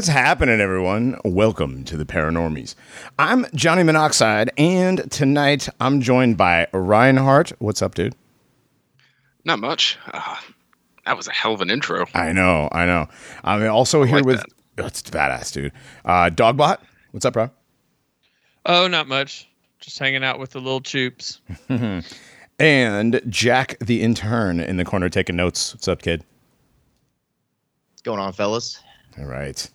What's happening, everyone? Welcome to the Paranormies. I'm Johnny Monoxide, and tonight I'm joined by Reinhardt. What's up, dude? Not much. Uh, that was a hell of an intro. I know, I know. I'm also here like with. that. That's badass, dude. Uh, Dogbot. What's up, bro? Oh, not much. Just hanging out with the little choops. And Jack, the intern, in the corner taking notes. What's up, kid? What's going on, fellas? All right.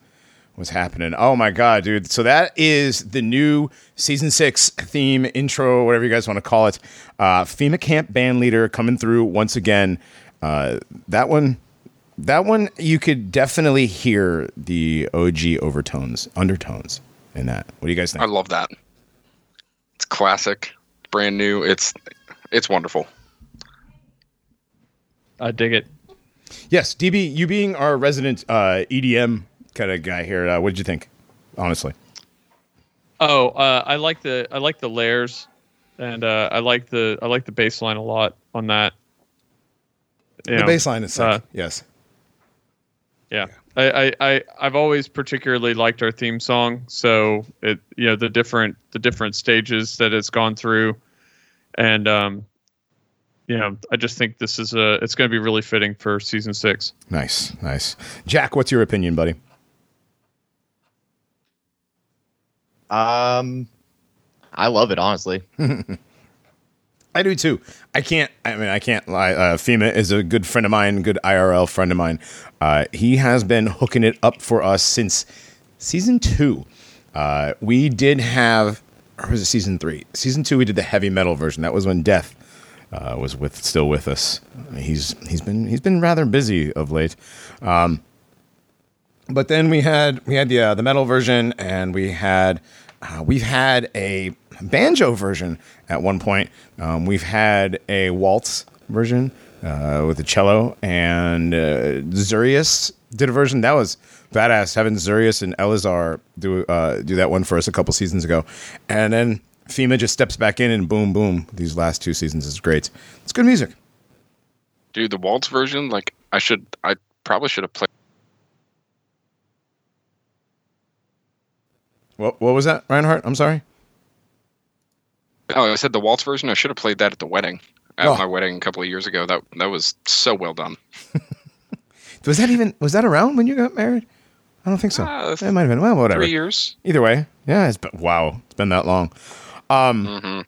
What's happening? Oh my god, dude. So that is the new season six theme intro, whatever you guys want to call it. Uh FEMA camp band leader coming through once again. Uh that one that one you could definitely hear the OG overtones, undertones in that. What do you guys think? I love that. It's classic, brand new. It's it's wonderful. I dig it. yes, DB, you being our resident uh EDM kind of guy here, uh, what did you think? Honestly. Oh, uh, I like the I like the layers, and uh, I like the I like the bassline a lot on that. You The know, bass is sick. uh, yes. Yeah, I, I, I I've always particularly liked our theme song. So it you know the different the different stages that it's gone through, and um, you know I just think this is a it's going to be really fitting for season six. Nice, nice. Jack, what's your opinion, buddy? Um, I love it honestly. I do too. I can't. I mean, I can't lie. Uh, FEMA is a good friend of mine, good IRL friend of mine. Uh, he has been hooking it up for us since season two. Uh, we did have, or was it season three? Season two, we did the heavy metal version. That was when Death uh, was with still with us. He's he's been he's been rather busy of late. Um, but then we had we had the uh, the metal version, and we had uh, we've had a banjo version at one point. Um, we've had a waltz version uh, with a cello, and uh, Zurius did a version that was badass. Having Zurius and Elazar do uh, do that one for us a couple seasons ago, and then FEMA just steps back in and boom, boom. These last two seasons is great. It's good music. Dude, the waltz version, like I should I probably should have played What what was that, Reinhardt? I'm sorry. Oh, I said the waltz version. I should have played that at the wedding. At Oh. my wedding a couple of years ago. That that was so well done. Was that even was that around when you got married? I don't think so. Uh, it might have been. Well, whatever. Three years. Either way, yeah. It's been wow. It's been that long. hmm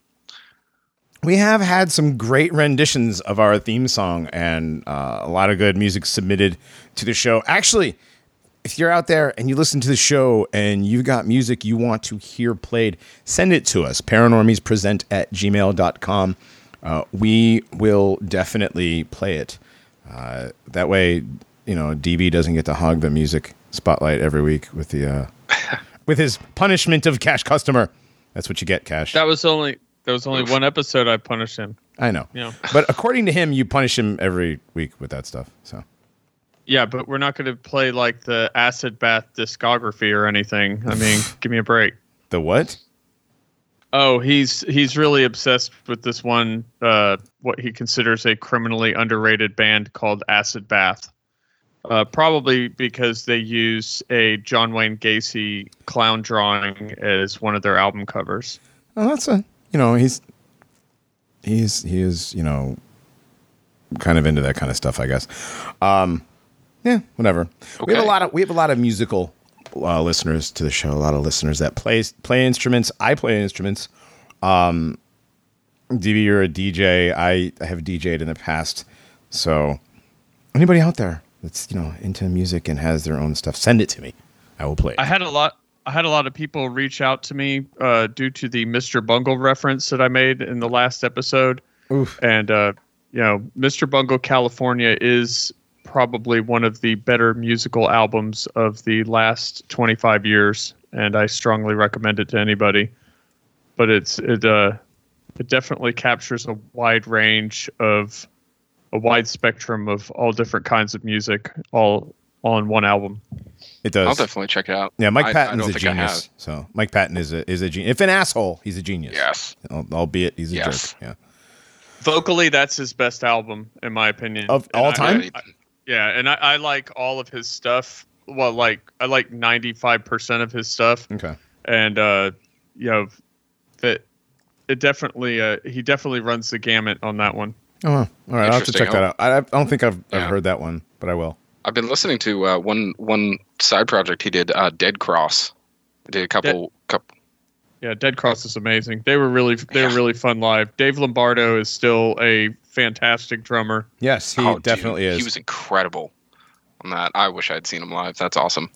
We have had some great renditions of our theme song and uh, a lot of good music submitted to the show. Actually, if you're out there and you listen to the show and you've got music you want to hear played, send it to us. Paranormiespresent at gmail.com. Uh, we will definitely play it. Uh, that way, you know, DB doesn't get to hog the music spotlight every week with the uh, with his punishment of Cash Customer. That's what you get, Cash. That was only that was only one episode I punished him. I know. Yeah. But according to him, you punish him every week with that stuff. So Yeah, but we're not going to play like the acid bath discography or anything. I mean, give me a break. the what? Oh, he's he's really obsessed with this one uh what he considers a criminally underrated band called Acid Bath. Uh, probably because they use a John Wayne Gacy clown drawing as one of their album covers. Oh, that's a you know he's he's he is you know kind of into that kind of stuff, I guess. Um, yeah, whatever. We have a lot of we have a lot of musical uh, listeners to the show. A lot of listeners that play play instruments. I play instruments. Um, DB, you're a DJ. I, I have DJed in the past. So anybody out there that's you know into music and has their own stuff, send it to me. I will play. it. I had a lot. I had a lot of people reach out to me uh, due to the Mr. Bungle reference that I made in the last episode. Oof. And uh, you know, Mr. Bungle California is probably one of the better musical albums of the last 25 years, and I strongly recommend it to anybody. But it's it uh, it definitely captures a wide range of a wide spectrum of all different kinds of music, all on one album. It does. I'll definitely check it out. Yeah, Mike I- I Patton's a genius. So Mike Patton is a is a genius. If an asshole, he's a genius. Yes. Al- albeit he's a Yes. jerk. Yeah. Vocally, that's his best album, in my opinion. Of And all I- time? I- yeah, and I, I like all of his stuff. well, like I like ninety five percent of his stuff, Okay. and uh, you know that it definitely uh, he definitely runs the gamut on that one. Oh, all right. I'll have to check that out. I, I don't think I've, I've heard that one, but I will. I've been listening to uh, one one side project he did, uh, Dead Cross. He did a couple couple. Yeah, Dead Cross is amazing. They were really they were really fun live. Dave Lombardo is still a fantastic drummer. Yes, he oh, dude, definitely is. He was incredible on that. I wish I'd seen him live. That's awesome.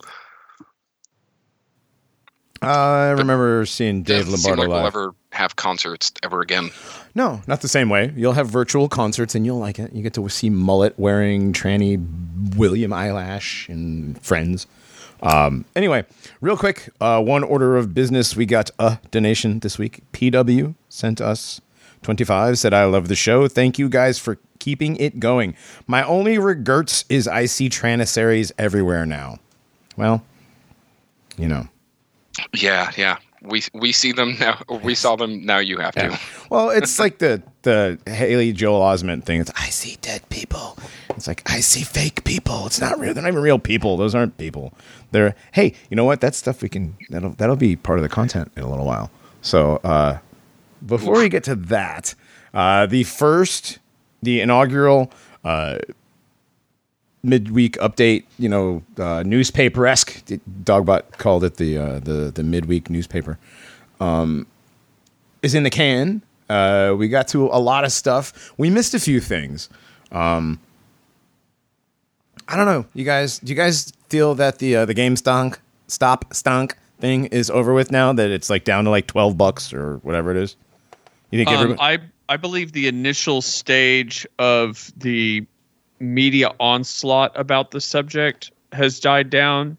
I remember seeing Dave Doesn't seem Lombardo like we'll live. ever have concerts ever again. No, not the same way. You'll have virtual concerts and you'll like it. You get to see mullet wearing tranny William Eyelash and friends. Um, anyway, real quick, uh, one order of business. We got a donation this week. PW sent us 25, said, I love the show. Thank you guys for keeping it going. My only regrets is I see Tranissaries everywhere now. Well, you know. Yeah, yeah. We we see them now. We saw them now. You have to. Well, it's like the the Haley Joel Osment thing. It's I see dead people. It's like I see fake people. It's not real. They're not even real people. Those aren't people. Hey, you know what? That stuff we can that'll that'll be part of the content in a little while. So uh before we get to that, uh the first the inaugural uh midweek update, you know, uh, newspaper esque. Dogbot called it the uh, the the midweek newspaper. Um, is in the can. Uh, we got to a lot of stuff. We missed a few things. Um, I don't know. You guys, do you guys feel that the uh, the game stunk stop stonk thing is over with now? That it's like down to like twelve bucks or whatever it is. You think Um, everybody? I I believe the initial stage of the media onslaught about the subject has died down.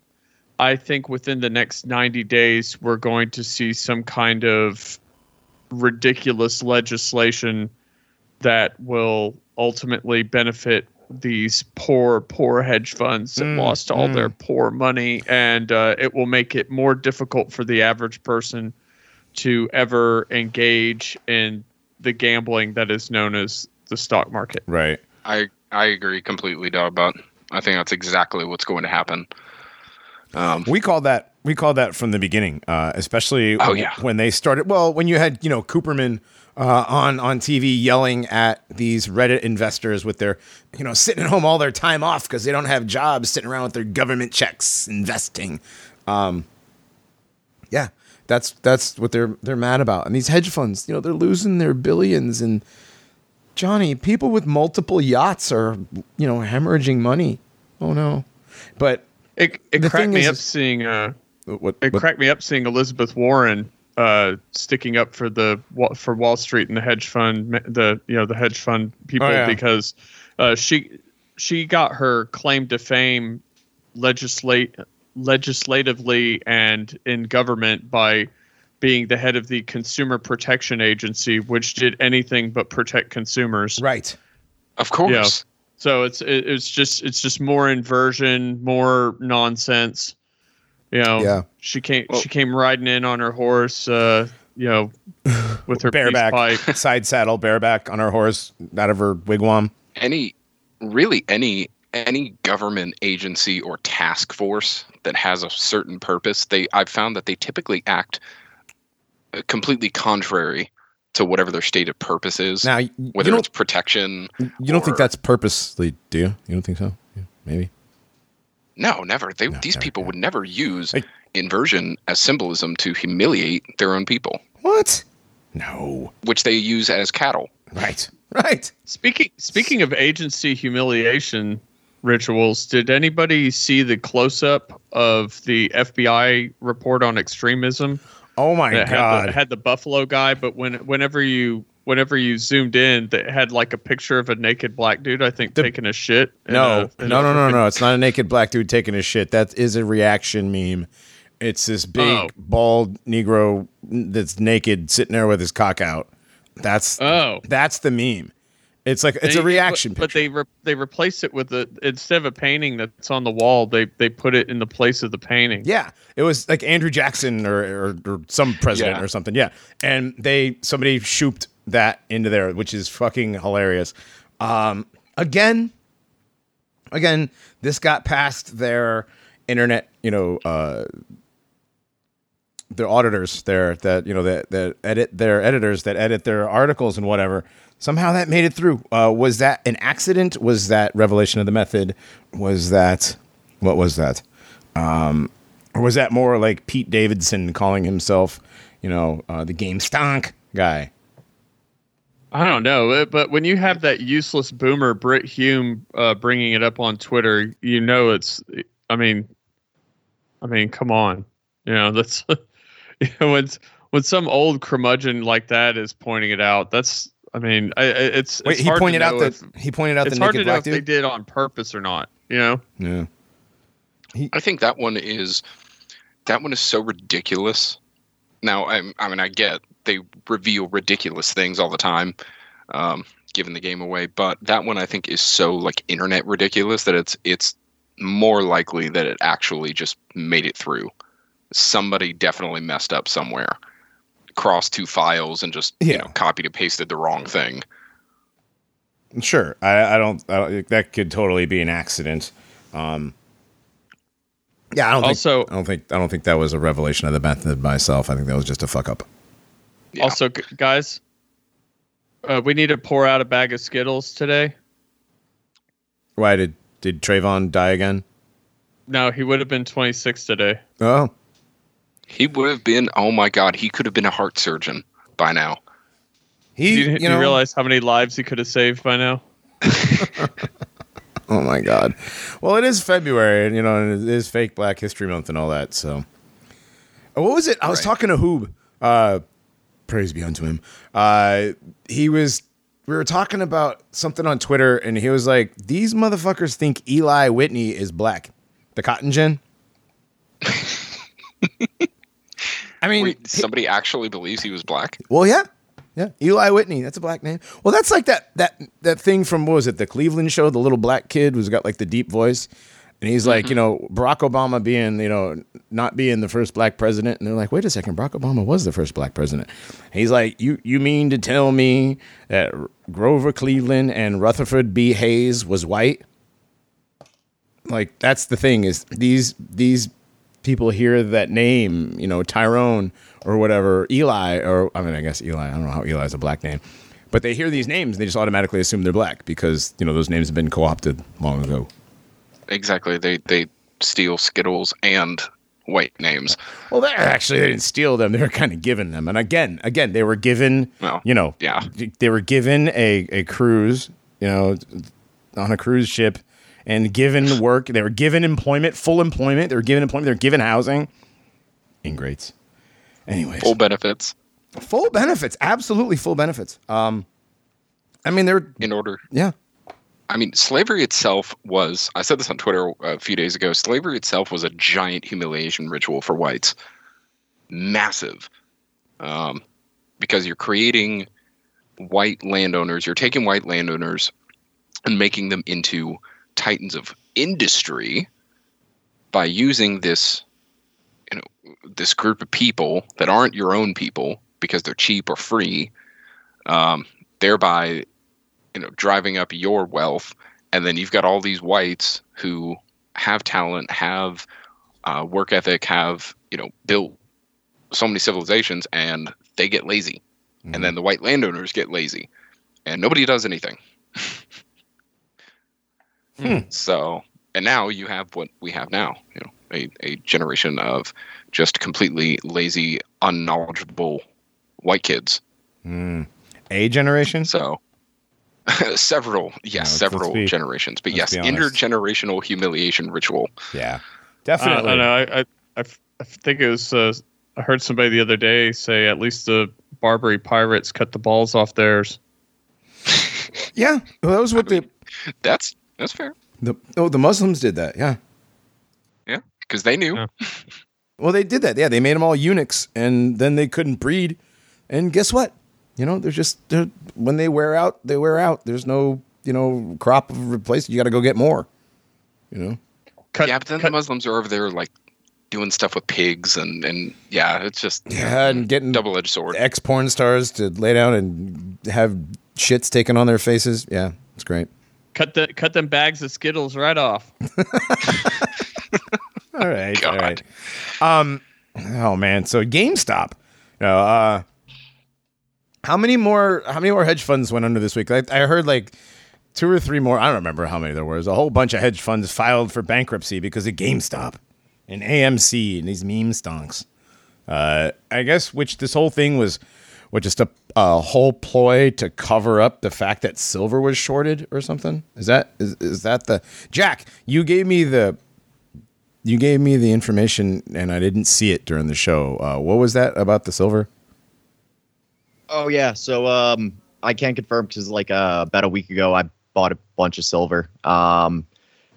I think within the next 90 days we're going to see some kind of ridiculous legislation that will ultimately benefit these poor poor hedge funds that Mm, lost all mm. their poor money and uh, it will make it more difficult for the average person to ever engage in the gambling that is known as the stock market. right. I I agree completely, dog. But I think that's exactly what's going to happen. Um, We call that we called that from the beginning, uh, especially Oh, yeah. when they started. Well, when you had you know Cooperman uh, on on TV yelling at these Reddit investors with their you know sitting at home all their time off because they don't have jobs, sitting around with their government checks investing. Um, yeah, that's that's what they're they're mad about. And these hedge funds, you know, they're losing their billions. And Johnny, people with multiple yachts are you know hemorrhaging money. Oh no, but It it cracked me is- up seeing uh what? it what- cracked me up seeing Elizabeth Warren uh sticking up for the for Wall Street and the hedge fund the you know the hedge fund people Oh, yeah. because uh she she got her claim to fame legislate legislatively and in government by being the head of the Consumer Protection Agency, which did anything but protect consumers. right. of course. Yeah. So it's it, it's just it's just more inversion, more nonsense. You know, Yeah. she came Well- she came riding in on her horse, uh, you know, with her bareback, pipe. side saddle, bareback on her horse, out of her wigwam. any really any any government agency or task force that has a certain purpose they i've found that they typically act uh, completely contrary to whatever their stated purpose is Now, whether it's protection you don't think that's purposely, do you? You don't think so? Yeah, maybe. No never they, No, these never, people yeah. would never use Like- inversion as symbolism to humiliate their own people What? No. which they use as cattle Right. Right. Speaking speaking of agency humiliation rituals, did anybody see the close up of the FBI report on extremism? Oh my that had god. the, had the buffalo guy, but when whenever you whenever you zoomed in, that had like a picture of a naked black dude, I think The- taking a shit. no, a- no, no, no, no. It's not a naked black dude taking a shit. That is a reaction meme. It's this big Oh. bald Negro that's naked sitting there with his cock out. That's Oh. that's the meme. It's like it's They- a reaction but, but they re- they replace it with a instead of a painting that's on the wall, they they put it in the place of the painting. Yeah, it was like Andrew Jackson or, or, or some president Yeah. or something. Yeah, and they somebody shooped that into there, which is fucking hilarious. Um, again, again, this got past their internet, you know, uh, their auditors there that you know that that edit their editors that edit their articles and whatever. Somehow that made it through. Uh, was that an accident? Was that revelation of the method? Was that what was that? Um, or was that more like Pete Davidson calling himself, you know, uh, the game stonk guy? I don't know, uh, but when you have that useless boomer Brit Hume uh, bringing it up on Twitter, you know it's. I mean, I mean, come on, you know that's you know, when when some old curmudgeon like that is pointing it out. That's. I mean, I, it's. Wait, it's he hard pointed out know that if- he pointed out it's the hard to know black if they did on purpose or not. You know. Yeah. I think that one is that one is so ridiculous. Now, I, I mean, I get they reveal ridiculous things all the time, um, giving the game away, but that one I think is so like internet ridiculous that it's it's more likely that it actually just made it through. Somebody definitely messed up somewhere, crossed two files, and just you know copied and pasted the wrong thing. Sure, I, I don't. I don't that could totally be an accident. Um, yeah, I don't Also- think. I don't think. I don't think that was a revelation of the method myself. I think that was just a fuck up. Yeah. Also, guys, uh, we need to pour out a bag of Skittles today. Why did did Trayvon die again? No, he would have been 26 today. Oh, He would have been. Oh my God, he could have been a heart surgeon by now. Do he. you, You, do you realize how many lives he could have saved by now? oh my god. Well, it is February, and you know, and it is fake Black History Month and all that. So, Uh, what was it? I was Right. talking to Hoob. Uh, praise be unto him. Uh, he was. We were talking about something on Twitter, and he was like, "These motherfuckers think Eli Whitney is black, the cotton gin." I mean, Wait, somebody actually believes he was black? well, yeah, yeah. Eli Whitney, that's a black name. Well, that's like that that that thing from what was it, the Cleveland show? The little black kid who's got like the deep voice, and he's like, you mm-hmm. know, Barack Obama being, you know, not being the first black president, and they're like, wait a second, Barack Obama was the first black president. He's like, you you mean to tell me that Grover Cleveland and Rutherford B. Hayes was white? Like that's the thing is these these people hear that name, you know, Tyrone or whatever, Eli, or I mean, I guess Eli. I don't know how Eli is a black name, but they hear these names, they just automatically assume they're black because you know those names have been co-opted long ago. Exactly. They they steal Skittles and white names. Well, they actually they didn't steal them; they were kind of given them. And again, again, they were given, Well, you know, yeah. they were given a a cruise, you know, on a cruise ship. And given work, they were given employment, full employment. They were given employment. They were given housing. Ingrates. Anyways, Full benefits full benefits absolutely full benefits um i mean they're in order. yeah I mean, slavery itself was. I said this on Twitter a few days ago. Slavery itself was a giant humiliation ritual for whites. Massive. Um, because you're creating white landowners, you're taking white landowners and making them into titans of industry by using this you know this group of people that aren't your own people because they're cheap or free um, thereby you know driving up your wealth. And then you've got all these whites who have talent have uh, work ethic have you know built so many civilizations and they get lazy. And then the white landowners get lazy. And nobody does anything. Hmm. so and now you have what we have now you know a, a generation of just completely lazy unknowledgeable white kids. A generation? So several, yes, let's- several be- generations, but yes, intergenerational humiliation ritual. yeah I, definitely I know. I, I, I f- I think it was. Uh, I heard somebody the other day say at least the Barbary pirates cut the balls off theirs. yeah well, that was what the, That's that's fair, the oh the muslims did that yeah yeah, because they knew. Yeah. well they did that yeah they made them all eunuchs and then they couldn't breed and guess what you know they're just they're, when they wear out they wear out there's no you know crop of replacement you got to go get more you know Cut, yeah, but then cut- the Muslims are over there like doing stuff with pigs and and yeah, it's just yeah and getting double edged sword. ex porn stars to lay down and have shits taken on their faces yeah it's great cut the cut them bags of Skittles right off. all right, all God. right. Um, oh man, so GameStop. You know, uh, how many more? How many more hedge funds went under this week? I, I heard like two or three more. I don't remember how many there was. A whole bunch of hedge funds filed for bankruptcy because of GameStop and AMC and these meme stonks. Uh, I guess which this whole thing was, was just a, a whole ploy to cover up the fact that silver was shorted or something. Is that is, is that the Jack? You gave me the you gave me the information and I didn't see it during the show. Uh, what was that about the silver? Oh yeah, so um, I can confirm because like uh, about a week ago, I bought a bunch of silver. Um,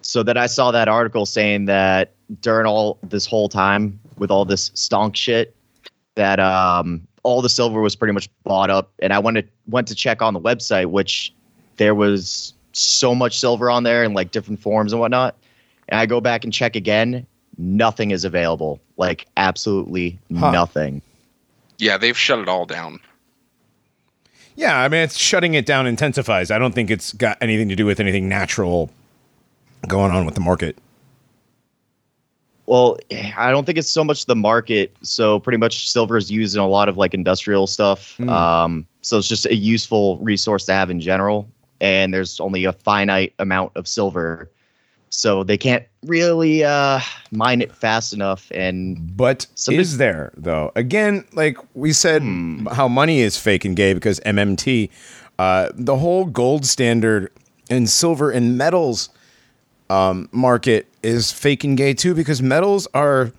so that I saw that article saying that during all this whole time with all this stonk shit, that um, all the silver was pretty much bought up, and I went to went to check on the website, which there was so much silver on there in like different forms and whatnot. And I go back and check again, nothing is available. Like absolutely Huh. nothing. Yeah, they've shut it all down. Yeah, I mean, it's shutting it down intensifies. I don't think it's got anything to do with anything natural going on with the market. Well, I don't think it's so much the market. So pretty much silver is used in a lot of like industrial stuff. Mm. Um, so it's just a useful resource to have in general. And there's only a finite amount of silver. So they can't really uh, mine it fast enough. And But Somebody- is there though? Again, like we said, Hmm. how money is fake and gay because MMT, uh, the whole gold standard and silver and metals um, market is fake and gay too because metals are,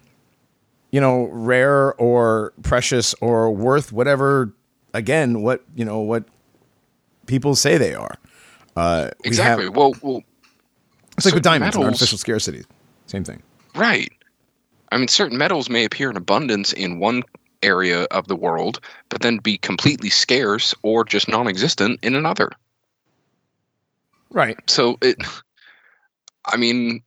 you know, rare or precious or worth whatever. Again, what you know what people say they are. Uh, we have- Exactly. well, well, it's like with diamonds metals- artificial scarcity. Same thing. right. I mean, certain metals may appear in abundance in one area of the world, but then be completely scarce or just non-existent in another. Right. So it, I mean,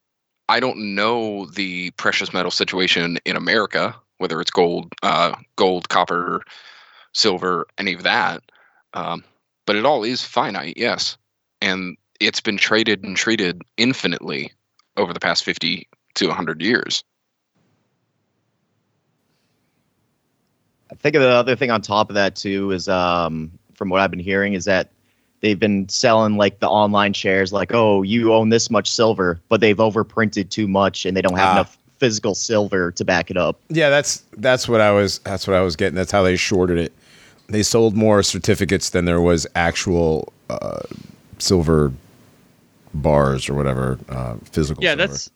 I don't know the precious metal situation in America, whether it's gold, uh, gold, copper, silver, any of that. Um, but it all is finite, yes, and it's been traded and treated infinitely over the past fifty to hundred years. I think the other thing on top of that too is, um, from what I've been hearing, is that they've been selling like the online shares, like, oh, you own this much silver, but they've overprinted too much and they don't have Ah. enough physical silver to back it up. Yeah, that's that's what I was that's what I was getting. That's how they shorted it. They sold more certificates than there was actual uh, silver bars or whatever uh, physical. yeah silver. that's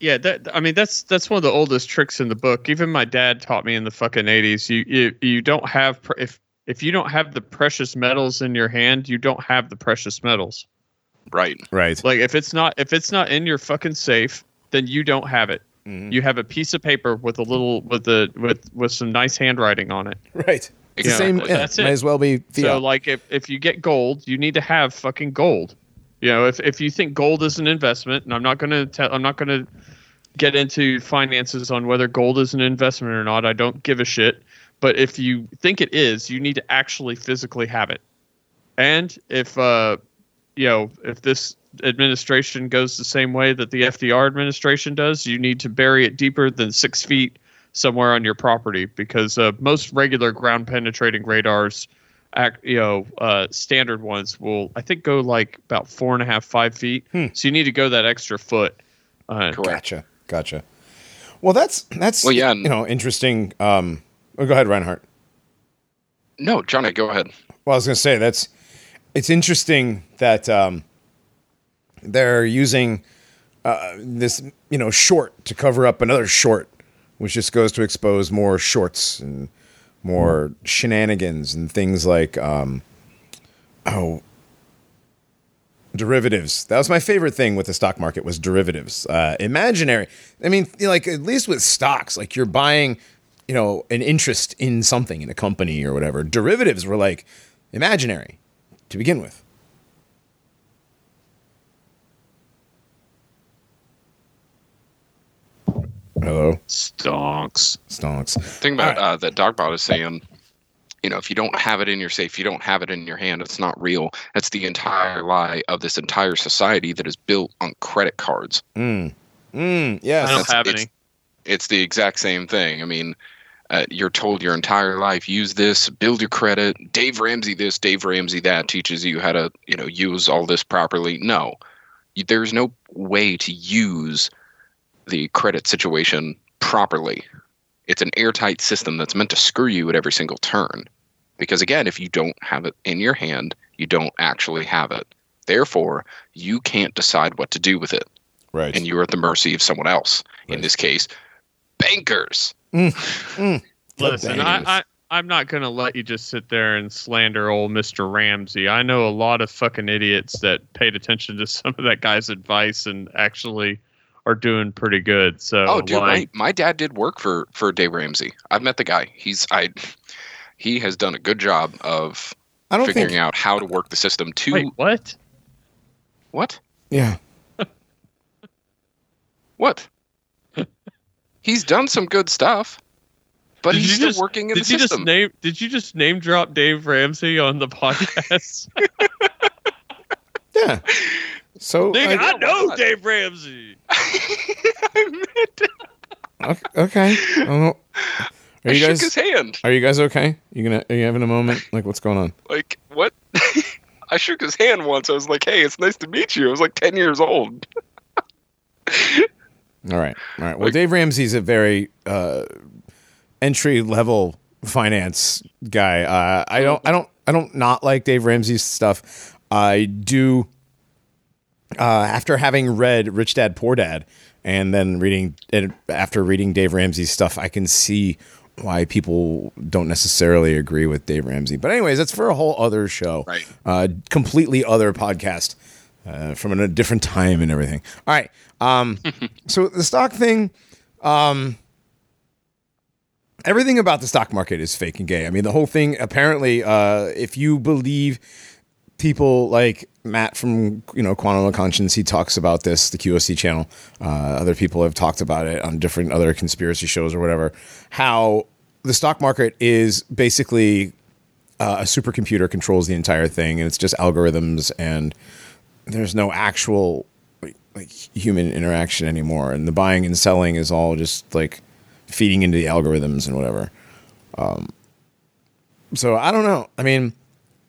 yeah that i mean that's that's one of the oldest tricks in the book even my dad taught me in the fucking 80s you you, you don't have pr- if if you don't have the precious metals in your hand you don't have the precious metals Right. right. like if it's not if it's not in your fucking safe then you don't have it Mhm. you have a piece of paper with a little with the with with some nice handwriting on it Right. It's the same. Yeah, that's it. Might as well be fiat. So like if, if you get gold, you need to have fucking gold. You know, if, if you think gold is an investment, and I'm not gonna tell I'm not gonna get into finances on whether gold is an investment or not. I don't give a shit. But if you think it is, you need to actually physically have it. And if uh you know, if this administration goes the same way that the FDR administration does, you need to bury it deeper than six feet somewhere on your property because uh, most regular ground penetrating radars you know uh, standard ones will i think go like about four and a half five feet Hmm. so you need to go that extra foot uh, Correct. gotcha. Gotcha. Well, that's that's Well, yeah, you know interesting. Um, oh, go ahead, Reinhardt. No, Johnny, go ahead. Well, I was going to say that's it's interesting that um, they're using uh, this you know short to cover up another short, which just goes to expose more shorts and more shenanigans and things like um, oh derivatives. That was my favorite thing with the stock market was derivatives. Uh, imaginary. I mean, like at least with stocks, like you're buying, you know, an interest in something in a company or whatever. Derivatives were like imaginary to begin with. Hello, stonks stonks. thing about All right. uh, that Dogbot is saying, you know, if you don't have it in your safe, you don't have it in your hand. It's not real. That's the entire lie of this entire society that is built on credit cards. Mm. Mm, yes. i don't That's- have it's- any It's the exact same thing. I mean, uh, you're told your entire life use this, build your credit. Dave Ramsey this, Dave Ramsey that teaches you how to you know use all this properly. No, you, there's no way to use the credit situation properly. It's an airtight system that's meant to screw you at every single turn. Because again, if you don't have it in your hand, you don't actually have it. Therefore, you can't decide what to do with it. Right. And you're at the mercy of someone else. Right. In this case, bankers. Mm. Mm. Listen, bankers. I, I, I'm not going to let you just sit there and slander old Mr. Ramsey. I know a lot of fucking idiots that paid attention to some of that guy's advice and actually are doing pretty good. So, Oh, dude, like, my, my dad did work for for Dave Ramsey. I've met the guy. He's I he has done a good job of I don't figuring think. out how to work the system to wait, what? what? Yeah. What? he's done some good stuff, but Did he's still just- working in Did the you system. just name? Did you just name drop Dave Ramsey on the podcast? Yeah. So Nigga, I- I know what? Dave Ramsey. okay. okay. I don't know. Are I you shook guys his hand. are you guys okay? You gonna are you having a moment? Like what's going on? Like what? I shook his hand once. I was like, "Hey, it's nice to meet you." I was like ten years old. All right. All right. Well, Like- Dave Ramsey's a very uh, entry level finance guy. Uh, I don't. I don't. I don't not like Dave Ramsey's stuff. I do. Uh, after having read Rich Dad Poor Dad, and then reading and after reading Dave Ramsey's stuff, I can see why people don't necessarily agree with Dave Ramsey. But anyways, that's for a whole other show. Right. Uh, completely other podcast uh, from a different time and everything. All right. Um, so the stock thing, um, everything about the stock market is fake and gay. I mean, the whole thing. Apparently, uh, if you believe people like Matt from you know Quantum of Conscience, he talks about this. The QOC channel. Uh, other people have talked about it on different other conspiracy shows or whatever. How the stock market is basically uh, a supercomputer controls the entire thing, and it's just algorithms, and there's no actual like, human interaction anymore, and the buying and selling is all just like feeding into the algorithms and whatever. Um, so I don't know. I mean,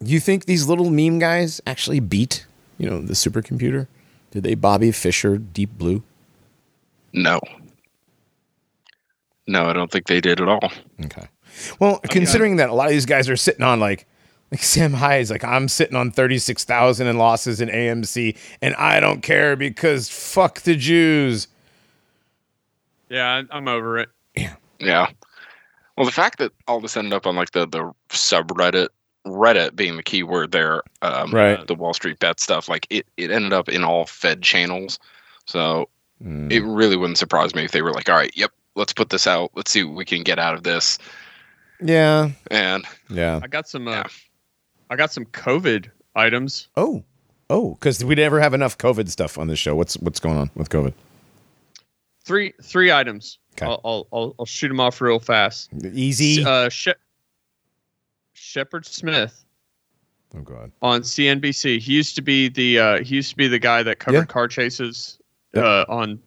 you think these little meme guys actually beat you know the supercomputer? Did they Bobby Fischer Deep Blue? No. No, I don't think they did at all. Okay. Well, considering that a lot of these guys are sitting on like like Sam Hyde's like I'm sitting on 36,000 in losses in AMC and I don't care because fuck the Jews. Yeah, I- I'm over it. Yeah. Yeah. Well, the fact that all this ended up on like the the subreddit, Reddit being the key word there, um, Right. The Wall Street bet stuff, like it, it ended up in all Fed channels. So Mm. it really wouldn't surprise me if they were like, "All right, yep, let's put this out. Let's see what we can get out of this." Yeah. And Yeah. I got some. Uh, Yeah. I got some COVID items. Oh. Oh, cuz we never have enough COVID stuff on this show. What's what's going on with COVID? Three three items. Okay. I'll, I'll I'll I'll shoot them off real fast. Easy. Uh, she- Shepard Smith oh god. on CNBC. He used to be the uh, he used to be the guy that covered Yeah. car chases uh, on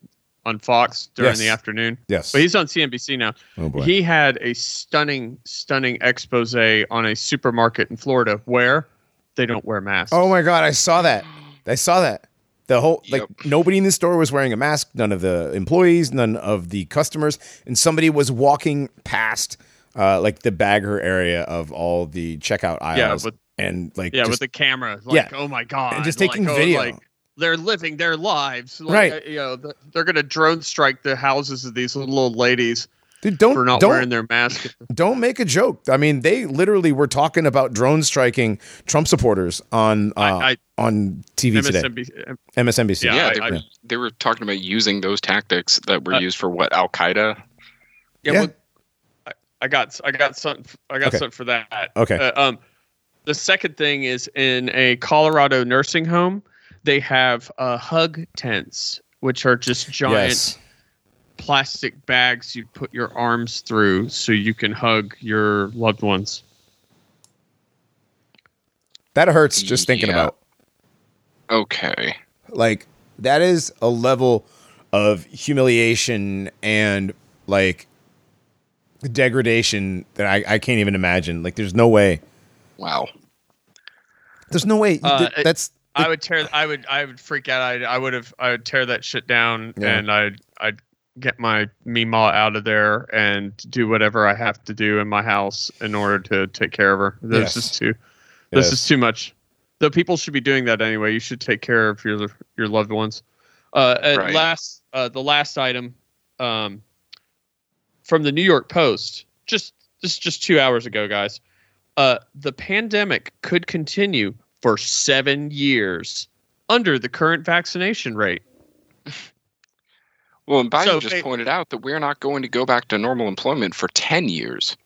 on Fox during Yes. the afternoon. Yes. But he's on CNBC now. oh boy. He had a stunning, stunning expose on a supermarket in Florida where they don't wear masks. Oh my god, I saw that. I saw that. The whole like Yep. nobody in the store was wearing a mask, none of the employees, none of the customers, and somebody was walking past uh like the bagger area of all the checkout aisles with- and like yeah, just- with the camera. Like, Yeah. oh my god, And just like, taking oh, video. Like, they're living their lives. Like, Right. uh, You know, th- they're gonna drone strike the houses of these little old ladies Dude, don't for not don't, wearing their mask. don't make a joke. I mean, they literally were talking about drone striking Trump supporters on uh, I- I- on TV today. MSNBC, MSNBC. Yeah, yeah, I- they, were, I- they were talking about using those tactics that were Uh, used for what Al Qaeda. Yeah, Yeah. Well, I, I got I got something I got Okay. something for that. Okay. Uh, um, the second thing is in a Colorado nursing home, they have uh, hug tents, which are just giant Yes. plastic bags you put your arms through so you can hug your loved ones. That hurts just thinking Yeah. about. Okay. Like that is a level of humiliation and like degradation that I, I can't even imagine. Like, there's no way. Wow. There's no way. Uh, Th- that's I would tear. I would. I would freak out. I. I would have. I would tear that shit down, Yeah. and I'd. I'd get my Mima out of there and do whatever I have to do in my house in order to take care of her. This Yes. is too. This Yes. is too much. Though people should be doing that anyway. You should take care of your your loved ones. Uh, and Right. last, uh, the last item, um, from the New York Post, just this is just two hours ago, guys. Uh, the pandemic could continue for seven years under the current vaccination rate. Well, and Biden So, just hey- pointed out that we're not going to go back to normal employment for 10 years.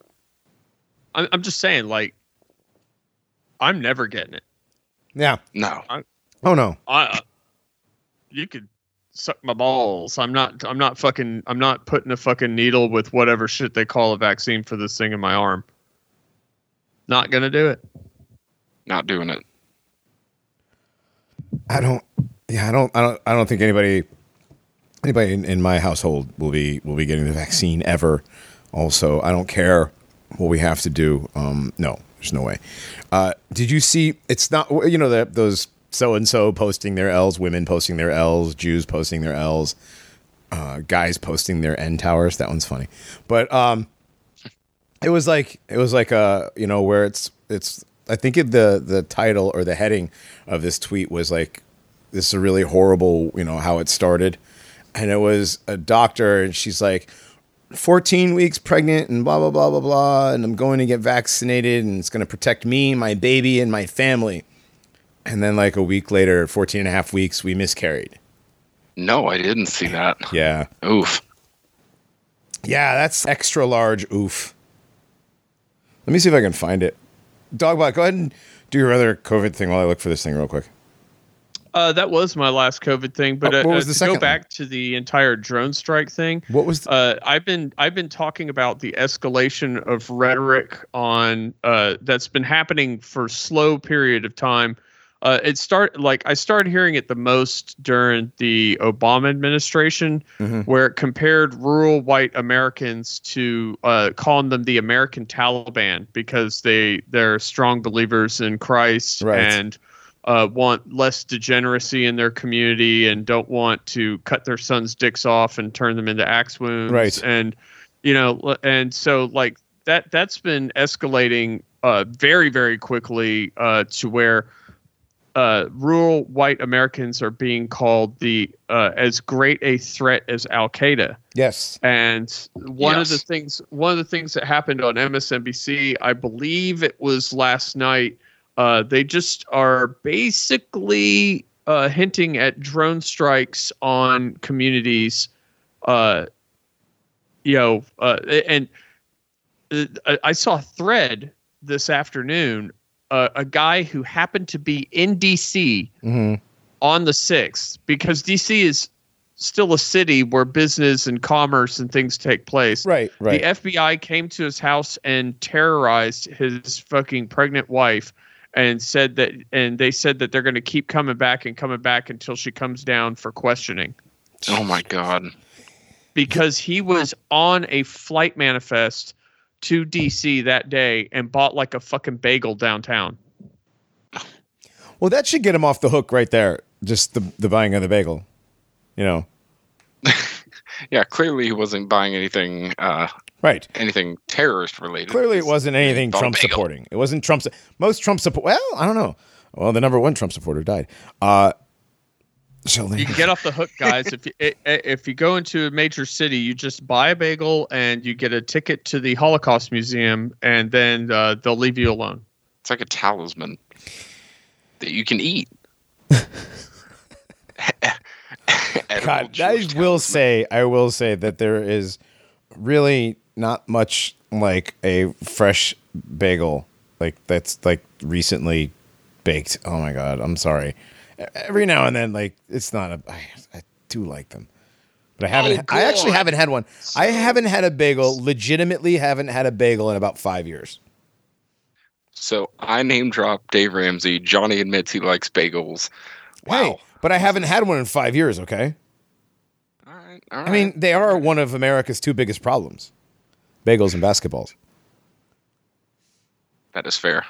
I'm, I'm just saying, like, I'm never getting it. yeah. No. Oh no. I, uh, you could suck my balls. I'm not. I'm not fucking. I'm not putting a fucking needle with whatever shit they call a vaccine for this thing in my arm. Not gonna do it. Not doing it. I don't. Yeah, I don't. I don't. I don't think anybody, anybody in, in my household will be will be getting the vaccine ever. Also, I don't care what we have to do. Um, no, there's no way. Uh, did you see? It's not. You know that those so and so posting their L's, women posting their L's, Jews posting their L's, uh, guys posting their N towers. That one's funny, but um, it was like it was like uh you know where it's it's I think it, the the title or the heading of this tweet was like this is a really horrible you know how it started. And it was a doctor and she's like 14 weeks pregnant and blah blah blah blah blah and I'm going to get vaccinated and it's going to protect me my baby and my family and then like a week later 14 and a half weeks we miscarried No, I didn't see that. yeah Oof. Yeah, that's extra large oof. Let me see if I can find it. Dogbot, go ahead and do your other COVID thing while I look for this thing real quick. Uh, that was my last COVID thing. But Oh, uh, was uh, the to second go back to the entire drone strike thing, What was the, uh, I've been I've been talking about the escalation of rhetoric on uh, that's been happening for slow period of time. Uh, it start like I started hearing it the most during the Obama administration, Mhm. where it compared rural white Americans to uh, calling them the American Taliban because they they're strong believers in Christ Right. and uh, want less degeneracy in their community and don't want to cut their sons' dicks off and turn them into axe wounds. Right. And you know, and so like that that's been escalating uh, very very quickly uh, to where. Uh, rural white Americans are being called the uh, as great a threat as Al Qaeda. yes. And one of the things, one of the things that happened on MSNBC, I believe it was last night. Uh, they just are basically uh, hinting at drone strikes on communities. Uh, you know, uh, and uh, I- I saw a thread this afternoon. Uh, a guy who happened to be in DC hmm on the 6th because DC is still a city where business and commerce and things take place. Right, right. The FBI came to his house and terrorized his fucking pregnant wife and said that and they said that they're going to keep coming back and coming back until she comes down for questioning Oh my God. because he was on a flight manifest to DC that day and bought like a fucking bagel downtown. well, that should get him off the hook right there. Just the, the buying of the bagel. You know, Yeah, clearly he wasn't buying anything uh, right. anything terrorist related. Clearly, it wasn't anything Trump supporting. It wasn't Trump's. Most Trump support. Well, I don't know. Well, the number one Trump supporter died. Uh, Sheldon. You can get off the hook, guys. if you i- i- if you go into a major city, you just buy a bagel and you get a ticket to the Holocaust Museum, and then uh, they'll leave you alone. It's like a talisman that you can eat. Edible God, I will talisman. say, I will say that there is really not much like a fresh bagel, like that's like recently baked. Oh my god, I'm sorry. Every now and then, like it's not a. I, I do like them, but I haven't. Oh, I actually haven't had one. I haven't had a bagel. Legitimately, haven't had a bagel in about five years. So I name drop Dave Ramsey. Johnny admits he likes bagels. Hey, Wow. but I haven't had one in five years. Okay. All right. All right. I mean, they are one of America's two biggest problems: bagels and basketballs. that is fair.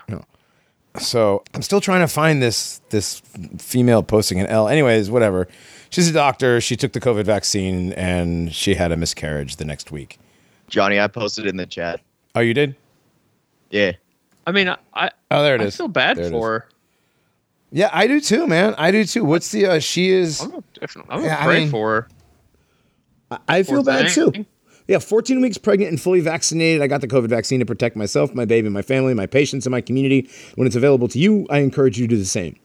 So I'm still trying to find this this female posting an L. Anyways, whatever. She's a doctor. She took the COVID vaccine and she had a miscarriage the next week. Johnny, I posted in the chat. Oh, you did? Yeah. I mean, I, I, Oh, there it I is. feel bad There it is. for her. Yeah, I do too, man. I do too. What's the? Uh, she is. I'm definitely. I'm Yeah, gonna I mean- for her. I feel bad thing. too. Yeah, 14 weeks pregnant and fully vaccinated. I got the COVID vaccine to protect myself, my baby, my family, my patients, and my community. When it's available to you, I encourage you to do the same.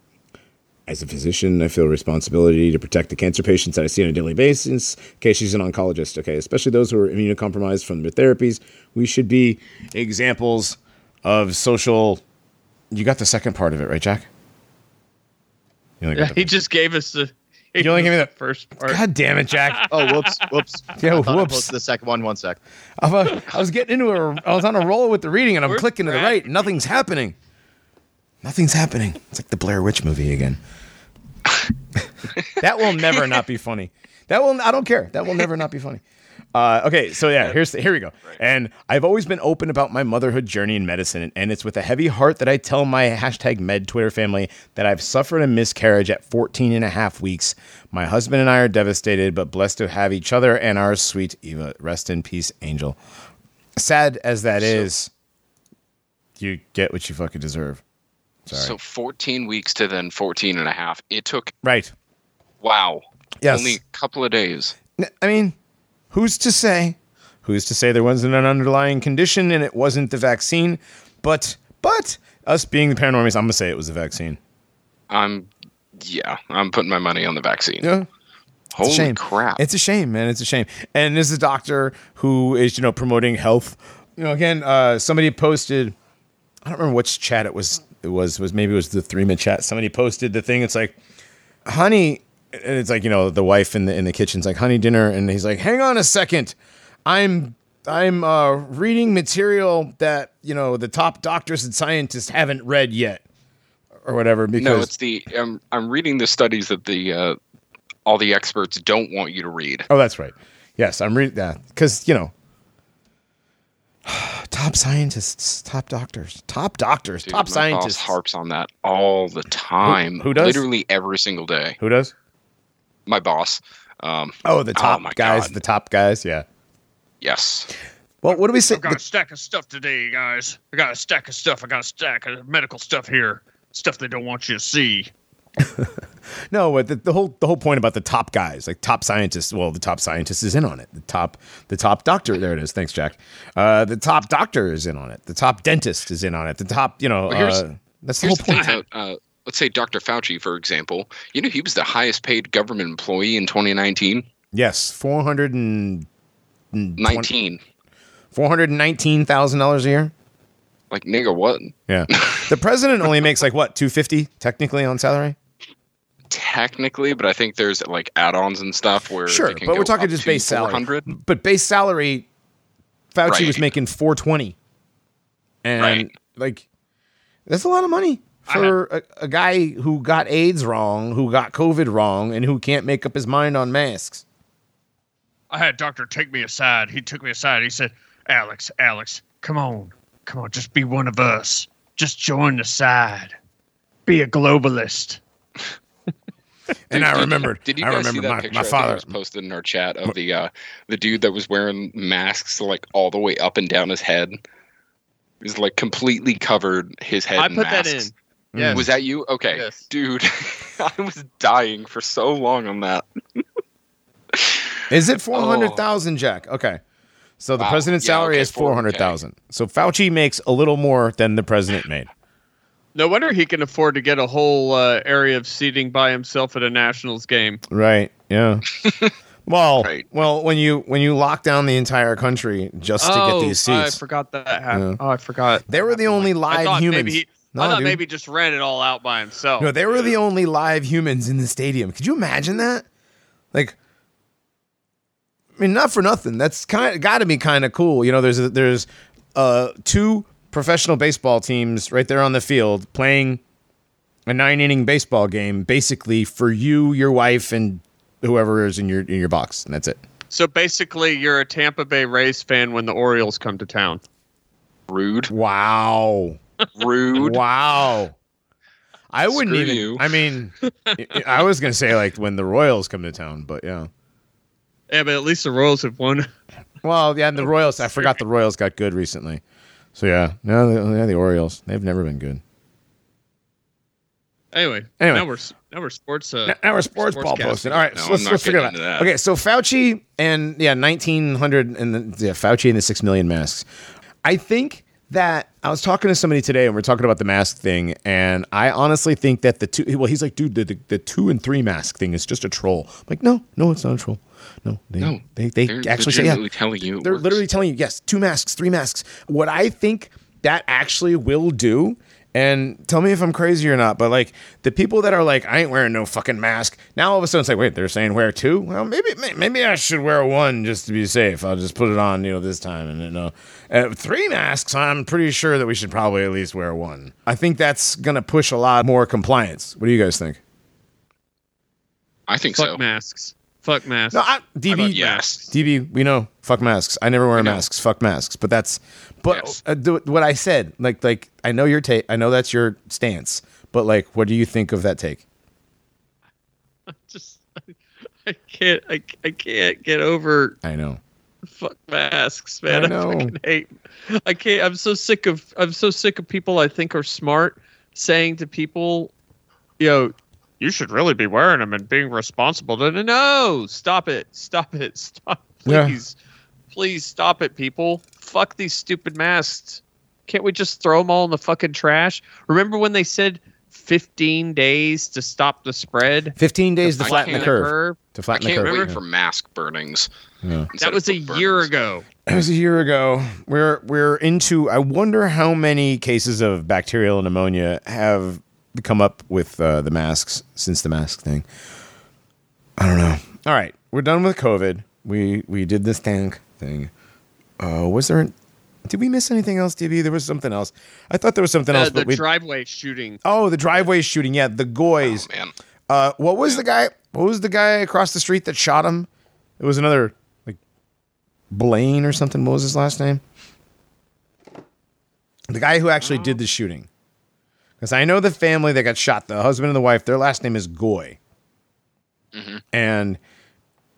As a physician, I feel a responsibility to protect the cancer patients that I see on a daily basis. Okay, she's an oncologist, okay, especially those who are immunocompromised from their therapies. We should be examples of social. You got the second part of it, right, Jack? You Yeah, he just gave us the. He You only gave gave me us the- first part. God damn it, Jack! Oh, whoops, whoops. Yo, I thought I whoops. the second one. One sec. I'm a, I was getting into a. I was on a roll with the reading, and I'm Where's clicking to the Brad? right. Nothing's happening. Nothing's happening. It's like the Blair Witch movie again. that will never not be funny. That will. I don't care. That will never not be funny. Uh, okay, so yeah, here's here we go. And I've always been open about my motherhood journey in medicine, and it's with a heavy heart that I tell my hashtag Med Twitter family that I've suffered a miscarriage at 14 and a half weeks. My husband and I are devastated, but blessed to have each other and our sweet Eva. Rest in peace, Angel. Sad as that is, you get what you fucking deserve. Sorry. So 14 weeks to then 14 and a half. It took right. wow. Yes. Only a couple of days. I mean, who's to say? Who's to say there wasn't an underlying condition and it wasn't the vaccine? But but us being the paranormies, I'm gonna say it was the vaccine. I'm yeah. I'm putting my money on the vaccine. Yeah. Holy It's a shame. crap. It's a shame, man. It's a shame. And this is a doctor who is, you know, promoting health. You know, again, uh, somebody posted. I don't remember which chat it was. It was was maybe it was the three minute chat. Somebody posted the thing. It's like, honey, and it's like you know the wife in the in the kitchen's like, honey, dinner, and he's like, hang on a second, I'm I'm uh, reading material that you know the top doctors and scientists haven't read yet, or whatever. Because no, it's the um, I'm reading the studies that the uh, all the experts don't want you to read. Oh, that's right. Yes, I'm reading that because you know, top scientists, top doctors, top doctors, Dude, top my scientists. harps on that all the time. who does? Literally every single day. Who does? My boss. Um, Oh, the top my guys, God. the top guys. Yeah. yes. Well, what do we say? I've got a stack of stuff today, guys. I got a stack of stuff. I got a stack of medical stuff here. Stuff they don't want you to see. No, but the, the whole the whole point about the top guys, like top scientists. Well, the top scientist is in on it. The top the top doctor. There it is. Thanks, Jack. Uh, the top doctor is in on it. The top dentist is in on it. The top, you know, Well, here's- uh, that's the whole Here's the thing point. about, uh, let's say Dr. Fauci, for example. You know, he was the highest paid government employee in 2019. Yes, four hundred and 19. four hundred and nineteen thousand dollars a year. Like, nigga, what? Yeah, the president only makes like what two fifty technically on salary. Technically, but I think there's like add-ons and stuff where Sure, but we're talking just base salary. 400. But base salary, Fauci was making four twenty, and Right. like that's a lot of money for a, a guy who got AIDS wrong, who got COVID wrong, and who can't make up his mind on masks. I had doctor take me aside. He took me aside. He said, "Alex, Alex, come on, come on, just be one of us. Just join the side. Be a globalist." And Dude, I remembered. Did you I guys see remember that my, picture my I think it father. was posted in our chat of the uh, the dude that was wearing masks like all the way up and down his head? He's like completely covered his head. I in put that in. Masks. Yes. Was that you? Okay, Yes. dude. I was dying for so long on that. Is it four hundred thousand, Jack? Okay. So the Wow. president's Yeah, salary okay, is four- four hundred thousand. So Fauci makes a little more than the president made. No wonder he can afford to get a whole uh, area of seating by himself at a Nationals game. Right. Yeah. Well, Right. well, when you when you lock down the entire country just to get these seats. Oh, I forgot that happened. Yeah. Oh, I forgot. they were the only live thought humans. maybe he, No, I thought dude. maybe just ran it all out by himself. No, they were the only live humans in the stadium. Could you imagine that? Like, I mean, not for nothing. That's kind of got to be kind of cool. You know, there's a, there's uh two professional baseball teams right there on the field playing a nine inning baseball game, basically for you, your wife, and whoever is in your in your box, and that's it. So basically, you're a Tampa Bay Rays fan when the Orioles come to town. Rude. Wow. Rude. Wow. I wouldn't Screw even. you. I mean, I- I was gonna say like when the Royals come to town, but yeah. Yeah, but at least the Royals have won. Well, yeah, and the Royals. I forgot the Royals got good recently. So yeah, no, the, yeah, the Orioles. They've never been good. Anyway, Anyway. now we're now we're sports. Uh, Now- Now we're sports, ball Sportscast. posting. All right, No, so let's, not let's forget getting about that. Okay, so Fauci and yeah, nineteen hundred and the, yeah, Fauci and the six million masks. I think that I was talking to somebody today, and we are talking about the mask thing, and I honestly think that the two. Well, he's like, dude, the, the, the two and three mask thing is just a troll. I'm like, no, no, it's not a troll. No, they, No, they they actually say yeah. telling you. They're works. literally telling you, yes, two masks, three masks. What I think that actually will do, and tell me if I'm crazy or not, but like the people that are like, I ain't wearing no fucking mask. Now all of a sudden it's like, wait, they're saying wear two? Well, maybe maybe I should wear one just to be safe. I'll just put it on, you know, this time. And you know, uh, three masks. I'm pretty sure that we should probably at least wear one. I think that's gonna push a lot more compliance. What do you guys think? I think fuck so. masks. Fuck masks. No, I, DB, about yes? DB, we know. Fuck masks. I never wear know. masks. Fuck masks. But that's, but Yes. uh, th- what I said, like, like I know your take. I know that's your stance. But like, what do you think of that take? I Just I can't. I, I can't get over I know. fuck masks, man. I I, fucking hate. I can't. I'm so sick of. I'm so sick of people I think are smart saying to people, you know, you should really be wearing them and being responsible. No, no, no. Stop it. Stop it. Stop. Yeah. Please, please stop it, people. Fuck these stupid masks. Can't we just throw them all in the fucking trash? Remember when they said 15 days to stop the spread? Fifteen days to I flatten the can't curve. To flatten the can't curve. wait Yeah. for mask burnings. Yeah. That was a foot year ago. It was a year ago. We're we're into. I wonder how many cases of bacterial pneumonia have come up with uh, the masks since the mask thing. I don't know. All right, we're done with COVID. We we did this tank thing. Uh, was there? Did we miss anything else, DB? There was something else. I thought there was something Uh, else, the but driveway shooting. oh, the driveway shooting. Yeah, the goys. Oh, man. Uh, what was the guy? What was the guy across the street that shot him? It was another like Blaine or something. What was his last name? The guy who actually did the shooting. Because I know the family that got shot, the husband and the wife. Their last name is Goy, mm-hmm. and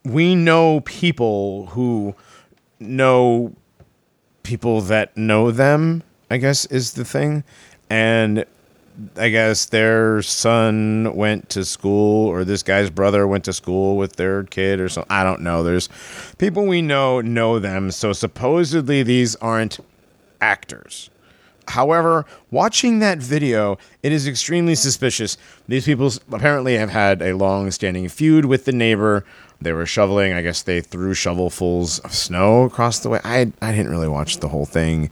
we know people who know people that know them. I guess is the thing, and I guess their son went to school, or this guy's brother went to school with their kid, or something. I don't know. There's people we know know them, so supposedly these aren't actors. However, watching that video, it is extremely suspicious. These people apparently have had a long-standing feud with the neighbor. They were shoveling. I guess they threw shovelfuls of snow across the way. I I didn't really watch the whole thing.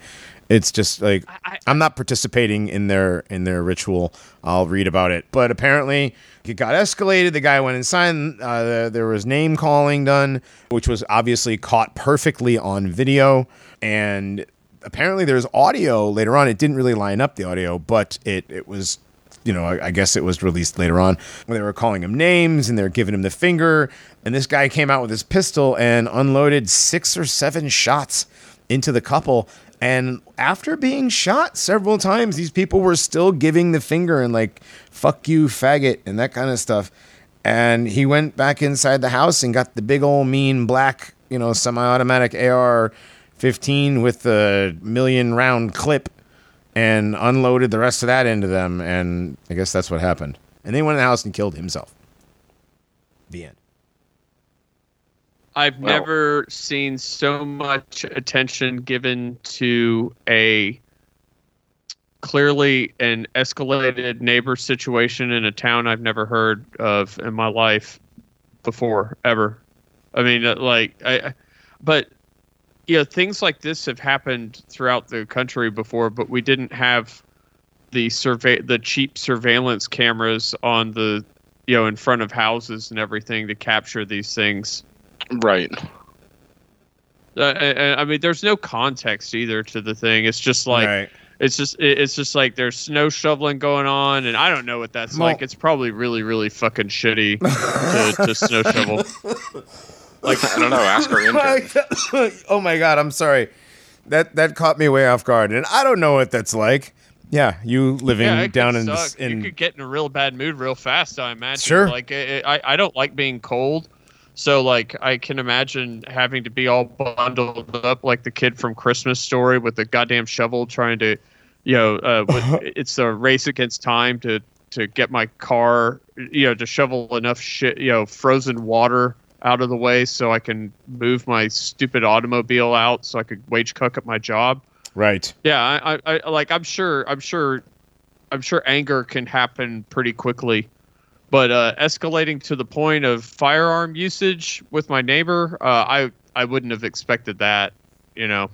It's just like I- I'm not participating in their in their ritual. I'll read about it, but apparently it got escalated. The guy went inside. Uh, there was name calling done, which was obviously caught perfectly on video, and apparently there's audio later on. It didn't really line up the audio, but it it was. You know, I, I guess it was released later on when they were calling him names and they're giving him the finger. And this guy came out with his pistol and unloaded six or seven shots into the couple. And after being shot several times, these people were still giving the finger and like, fuck you, faggot, and that kind of stuff. And he went back inside the house and got the big old mean black, you know, semi automatic AR 15 with the million round clip and unloaded the rest of that into them. And I guess that's what happened. And then he went in the house and killed himself. The end. I've Well- never seen so much attention given to a clearly an escalated neighbor situation in a town I've never heard of in my life before ever. I mean, uh, like I, I- but you know, things like this have happened throughout the country before, but we didn't have the survey, the cheap surveillance cameras on the, you know, in front of houses and everything to capture these things. Right. Uh, I, I mean, there's no context either to the thing. It's just like Right. it's just it's just like there's snow shoveling going on, and I don't know what that's Well- like. It's probably really really fucking shitty to, to snow shovel. Like I don't know. Ask our intern. oh my god, I'm sorry. That that caught me way off guard, and I don't know what that's like. Yeah, you living Yeah, down in the, suck. in you could get in a real bad mood real fast. I imagine. Sure. Like it, I, I don't like being cold, so like I can imagine having to be all bundled up like the kid from Christmas Story with the goddamn shovel trying to, you know, uh, with, it's a race against time to to get my car, you know, to shovel enough shit, you know, frozen water out of the way so I can move my stupid automobile out so I could wage cook at my job. right. Yeah, I, I, I like. I'm sure. I'm sure. I'm sure anger can happen pretty quickly, but uh, escalating to the point of firearm usage with my neighbor, uh, I I wouldn't have expected that. You know,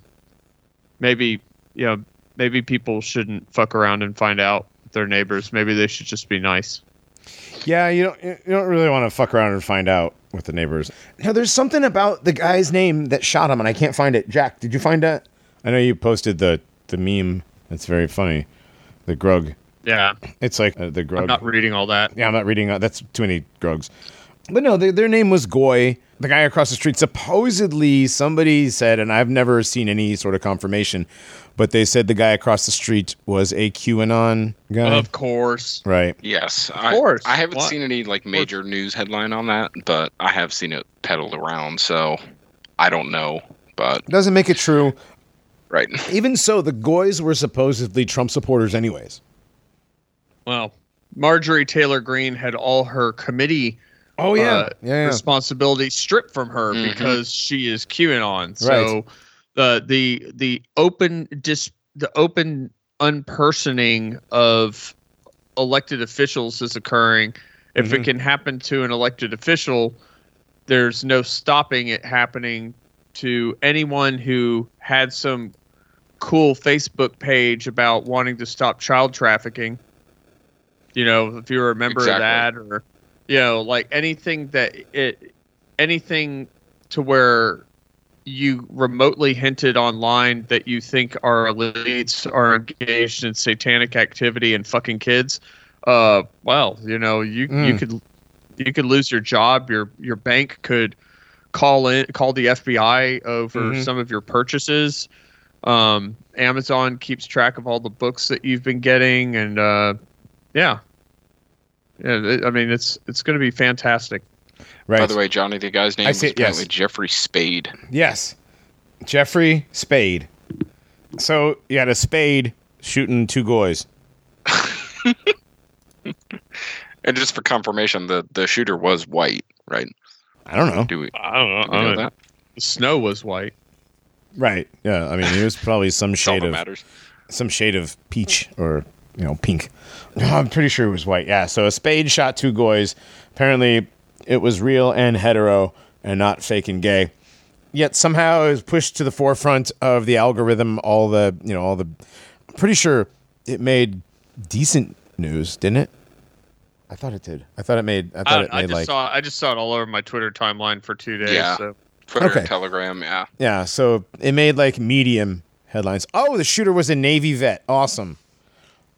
maybe you know maybe people shouldn't fuck around and find out their neighbors. Maybe they should just be nice. Yeah, you don't you don't really want to fuck around and find out with the neighbors. Now, there's something about the guy's name that shot him, and I can't find it. Jack, did you find that? I know you posted the the meme. That's very funny. The grug. Yeah, It's like uh, the grug. I'm not reading all that. Yeah, I'm not reading. Uh, that's too many grugs. But no, their, their name was Goy. The guy across the street. Supposedly, somebody said, and I've never seen any sort of confirmation, but they said the guy across the street was a QAnon guy. Of course. right. Yes, Of course. I, I haven't What? seen any like major news headline on that, but I have seen it peddled around. So I don't know, but Doesn't make it true. right. Even so, the Goys were supposedly Trump supporters, anyways. Well, Marjorie Taylor Greene had all her committee Oh uh, yeah, yeah. responsibility stripped from her Mhm. because she is QAnon. So uh, the the open dis the open unpersoning of elected officials is occurring. If it Mhm. can happen to an elected official, there's no stopping it happening to anyone who had some cool Facebook page about wanting to stop child trafficking. You know, if you're a member Exactly. of that or you know, like anything that it anything to where you remotely hinted online that you think our elites are engaged in satanic activity and fucking kids, uh, well, you know, you you Mm. could you could lose your job. Your your bank could call in call the FBI over Mhm. some of your purchases. Um, Amazon keeps track of all the books that you've been getting, and uh, yeah, yeah. I mean, it's it's going to be fantastic. right. By the way, Johnny, the guy's name I is see- apparently yes. Jeffrey Spade. Yes. Jeffrey Spade. So you had a spade shooting two goys. And just for confirmation, the the shooter was white, right? I don't know. Do we, I don't know. do we know that? Snow was white. Right. Yeah. I mean, it was probably some shade of matters. some shade of peach or you know pink. No, I'm pretty sure it was white. Yeah. So a spade shot two goys. Apparently, it was real and hetero and not fake and gay. Yet somehow it was pushed to the forefront of the algorithm. All the you know all the. I'm pretty sure it made decent news, didn't it? I thought it did. I thought it made. I thought I, it I made just like. saw I just saw it all over my Twitter timeline for two days. Yeah. So Twitter, Okay. Telegram, yeah. Yeah, so it made like medium headlines. Oh, the shooter was a Navy vet. Awesome.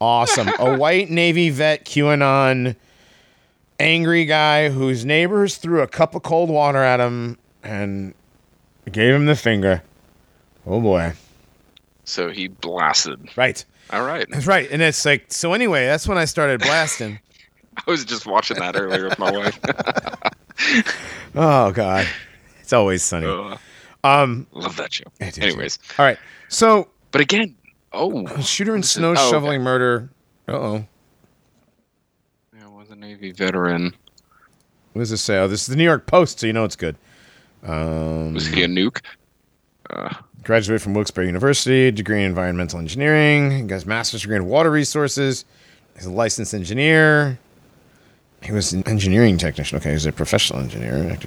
Awesome. a white Navy vet, QAnon, angry guy whose neighbors threw a cup of cold water at him and gave him the finger. Oh boy. So he blasted. Right. All right. That's right. And it's like, so anyway, that's when I started blasting. I was just watching that earlier with my wife. oh, God. It's always sunny. Uh, Um, love that show. I do too. Anyways, all right. So, but again, oh, shooter is- snow oh, okay. shoveling murder. Uh oh. yeah, was a Navy veteran. What does this say? Oh, this is the New York Post, so you know it's good. Um, Was he a nuke? Uh, graduated from Wilkes-Barre University, degree in environmental engineering. He got his master's degree in water resources. He's a licensed engineer. He was an engineering technician. Okay, he's a professional engineer.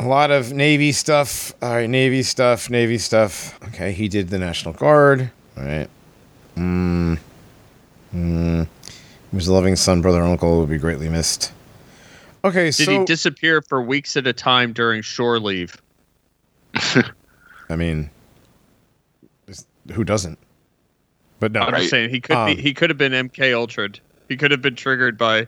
A lot of Navy stuff. All right, Navy stuff, Navy stuff. Okay, he did the National Guard. All right. Mm. Mm. He was a loving son, brother, uncle. Would be greatly missed. Okay, did so he disappear for weeks at a time during shore leave? I mean, who doesn't? But no, I'm Right. just saying he could Um, be, he could have been MK Ultra. He could have been triggered by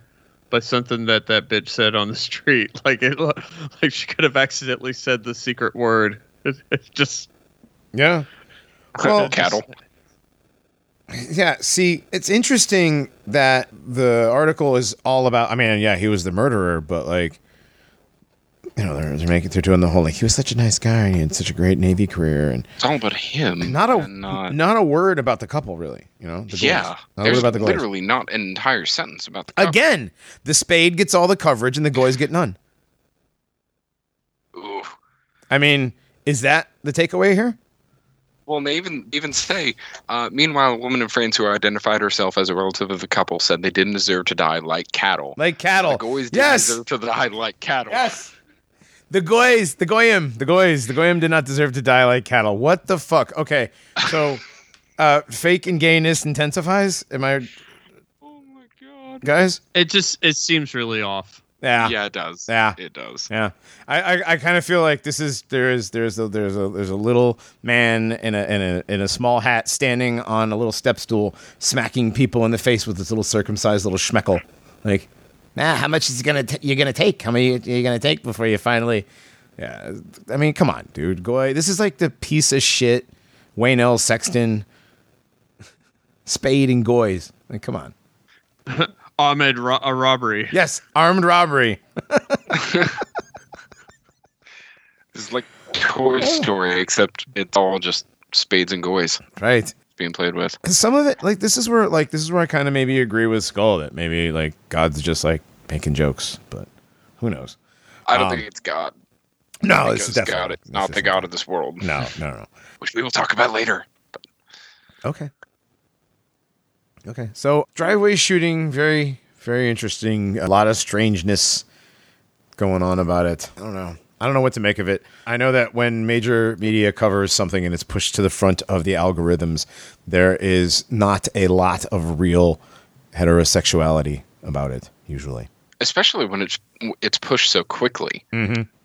by something that that bitch said on the street. Like it, like she could have accidentally said the secret word. It, it just Yeah. Well, cattle. Yeah, see, it's interesting that the article is all about. I mean, yeah, he was the murderer, but like, you know, they're, they're making they're doing the whole like he was such a nice guy and he had such a great Navy career, and It's all about him. not a not, not a word about the couple, really. You know, the yeah. There's the Goys. literally not an entire sentence about the couple. Again, the Spade gets all the coverage and the Goys get none. Ooh. I mean, is that the takeaway here? Well, and they even even say, uh, meanwhile, a woman in France who identified herself as a relative of the couple said they didn't deserve to die like cattle. Like cattle. Like always didn't yes. deserve to die like cattle. Yes. The Goys, the Goyim, the Goys, the Goyim did not deserve to die like cattle. What the fuck? Okay, so uh, fake and gayness intensifies. Am I, Oh my god. guys? it just it seems really off. Yeah, Yeah, it does. Yeah. It does. yeah. I, I, I kind of feel like this is there is there's a there's a there's a little man in a in a in a small hat standing on a little step stool, smacking people in the face with this little circumcised little schmeckle. Like, nah, how much is it gonna t- you're gonna take? How many are you gonna take before you finally? Yeah, I mean, come on, dude. Goy, this is like the piece of shit Wayne L. Sexton, Spade and Goys. Like, come on. Ahmed ro- a robbery. Yes, armed robbery. It's like Toy Story, except it's all just spades and goys Right. Being played with. 'Cause some of it, like this is where, like this is where I kind of maybe agree with Skull that maybe like God's just like making jokes, but who knows? I don't Um, think it's God. No, this is definitely God, it's not the God of this world, No, no, no. which we will talk about later. Okay. Okay. So driveway shooting, very, very interesting. A lot of strangeness going on about it. I don't know. I don't know what to make of it. I know that when major media covers something and it's pushed to the front of the algorithms, there is not a lot of real heterosexuality about it, usually. Especially when it's it's pushed so quickly.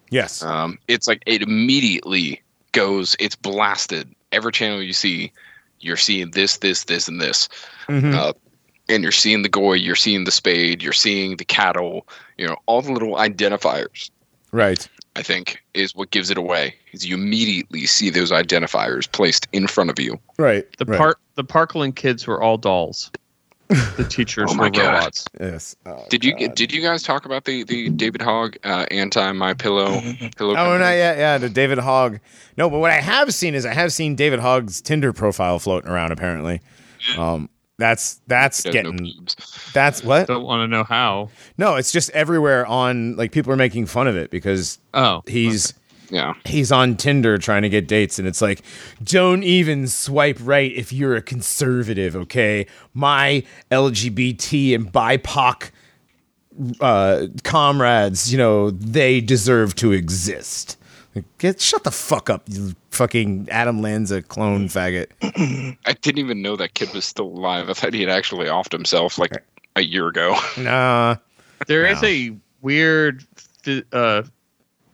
Yes. Um, it's like it immediately goes. It's blasted. Every channel you see, you're seeing this, this, this, and this. Mhm. Uh, and you're seeing the goy, you're seeing the spade, you're seeing the cattle. You know, all the little identifiers. right. I think is what gives it away. Is you immediately see those identifiers placed in front of you. Right. The right. park the Parkland kids were all dolls. The teachers Oh my were God. robots. Yes. Oh, Did you God. did you guys talk about the the David Hogg uh, anti My Pillow pillow? Oh, company? not yet. Yeah, the David Hogg. No, but what I have seen is I have seen David Hogg's Tinder profile floating around. Apparently, um, that's that's He no getting that's what. Don't want to know how. No, it's just everywhere on like people are making fun of it because Oh, he's Yeah. he's on Tinder trying to get dates, and it's like, don't even swipe right if you're a conservative, okay? My LGBT and BIPOC uh, comrades, you know, they deserve to exist. Like, get shut the fuck up, you fucking Adam Lanza clone faggot. I didn't even know that kid was still alive. I thought he had actually offed himself like a year ago. Nah, There is Wow. a weird uh,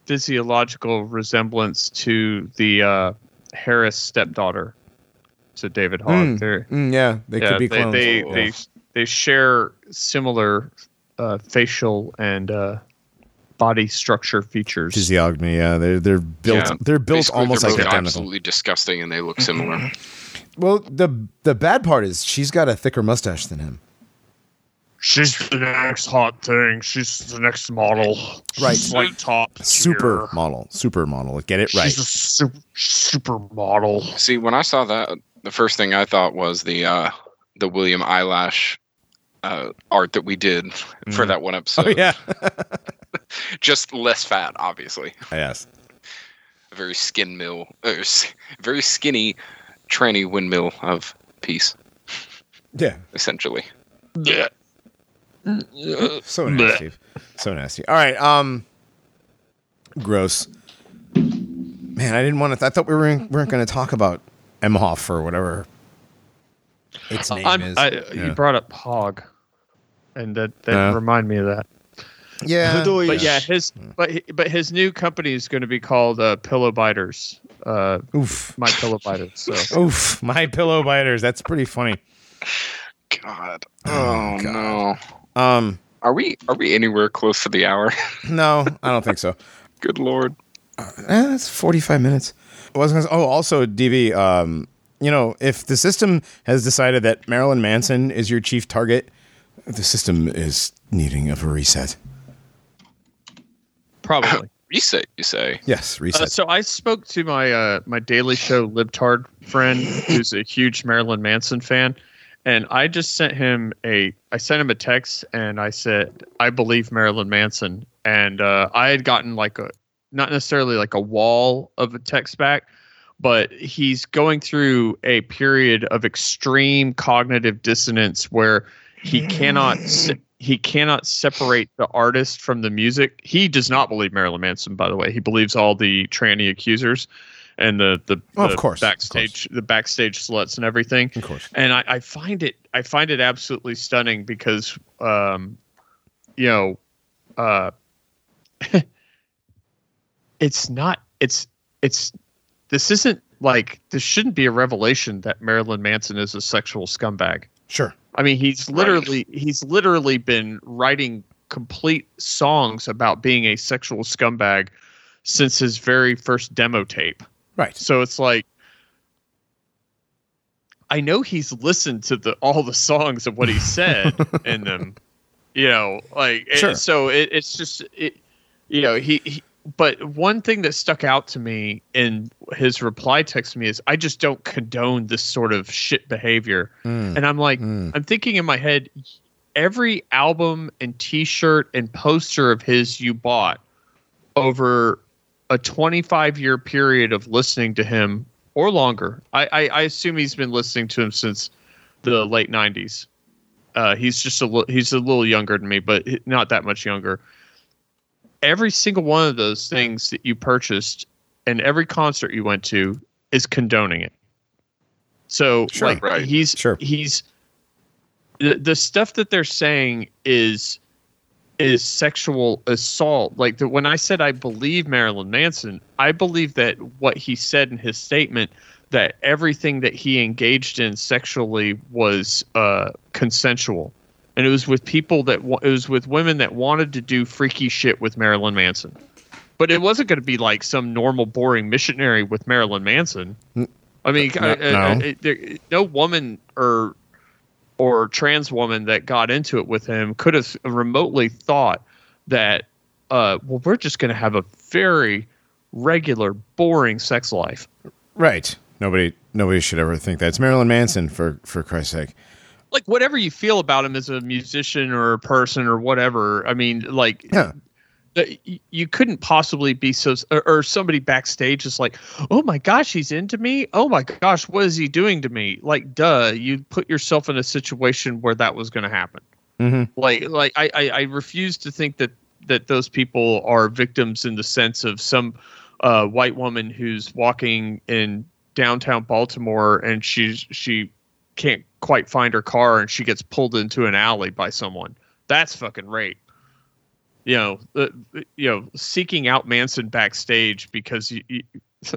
physiological resemblance to the uh, Harris stepdaughter to David Hogg. Mm. They're- Mm, yeah, they yeah, could be they, clones. they, Yeah. they they share similar uh, facial and uh, body structure features. physiognomy. Yeah, they're they're built. Yeah. They're built Basically, almost they're like both identical. absolutely disgusting, and they look similar. Well, the the bad part is she's got a thicker mustache than him. She's the next hot thing. She's the next model. Right. She's like top Super tier. model, super model. Get it right. She's a super, super model. See, when I saw that, the first thing I thought was the uh, the William Eyelash uh, art that we did for Mhm. that one episode. Oh yeah. Just less fat, obviously. yes. A very skin mill, uh, s- very skinny tranny windmill of peace, Yeah. essentially. Yeah. So nasty. So nasty. All right. Um. Gross. Man, I didn't want to. I thought we were we weren't going to talk about Emhoff or whatever its name I'm, is. I, yeah. You brought up Hogg, and that that Yeah. remind me of that. yeah. But yeah, his but but his new company is going to be called uh, Pillow Biters. Uh, Oof. my Pillow Biters. So Oof. My pillow biters. That's pretty funny. God. Oh, Oh, God. no. Um. Are we are we anywhere close to the hour? No, I don't think so. Good lord. Eh, it's 45 minutes. I was gonna say- oh, also, DB, um, you know, if the system has decided that Marilyn Manson is your chief target, the system is needing of a reset. Probably. Reset, you say? Yes, reset. Uh, so I spoke to my uh, my Daily Show libtard friend, who's a huge Marilyn Manson fan, and I just sent him a I sent him a text and I said I believe Marilyn Manson, and uh, I had gotten like a not necessarily like a wall of a text back, but he's going through a period of extreme cognitive dissonance where he cannot he cannot separate the artist from the music. He does not believe Marilyn Manson, by the way. He believes all the tranny accusers and the the, of the course, of backstage the backstage sluts and everything. of course. And I, I find it I find it absolutely stunning because um you know uh it's not it's it's this isn't like this shouldn't be a revelation that Marilyn Manson is a sexual scumbag. Sure. I mean, he's literally he's literally been writing complete songs about being a sexual scumbag since his very first demo tape. Right. So it's like I know he's listened to the all the songs of what he said in them. You know, like Sure. so it, it's just it you know, he, he but one thing that stuck out to me in his reply text to me is I just don't condone this sort of shit behavior. Mm. And I'm like, Mm. I'm thinking in my head, every album and T-shirt and poster of his you bought over a 25 year period of listening to him or longer. I, I, I assume he's been listening to him since the late 90s. Uh, he's just a li- he's a little younger than me, but not that much younger. Every single one of those things that you purchased and every concert you went to is condoning it. So Sure. like Right. he's Sure. he's the, the stuff that they're saying is is sexual assault. Like the, when I said I believe Marilyn Manson, I believe that what he said in his statement that everything that he engaged in sexually was uh, consensual, and it was with people that it was with women that wanted to do freaky shit with Marilyn Manson. But it wasn't going to be like some normal, boring missionary with Marilyn Manson. I mean, No- uh, uh, no. uh, there, no woman or or trans woman that got into it with him could have remotely thought that uh, well we're just going to have a very regular boring sex life Right. Nobody nobody should ever think that. It's Marilyn Manson for for Christ's sake. Like whatever you feel about him as a musician or a person or whatever i mean like Yeah. the- you couldn't possibly be so or, or somebody backstage is like oh my gosh he's into me oh my gosh what is he doing to me like duh you put yourself in a situation where that was going to happen Mhm. like like I, I i refuse to think that that those people are victims in the sense of some uh white woman who's walking in downtown baltimore and she's she can't quite find her car and she gets pulled into an alley by someone that's fucking rape you know, uh, you know, seeking out Manson backstage because you, you,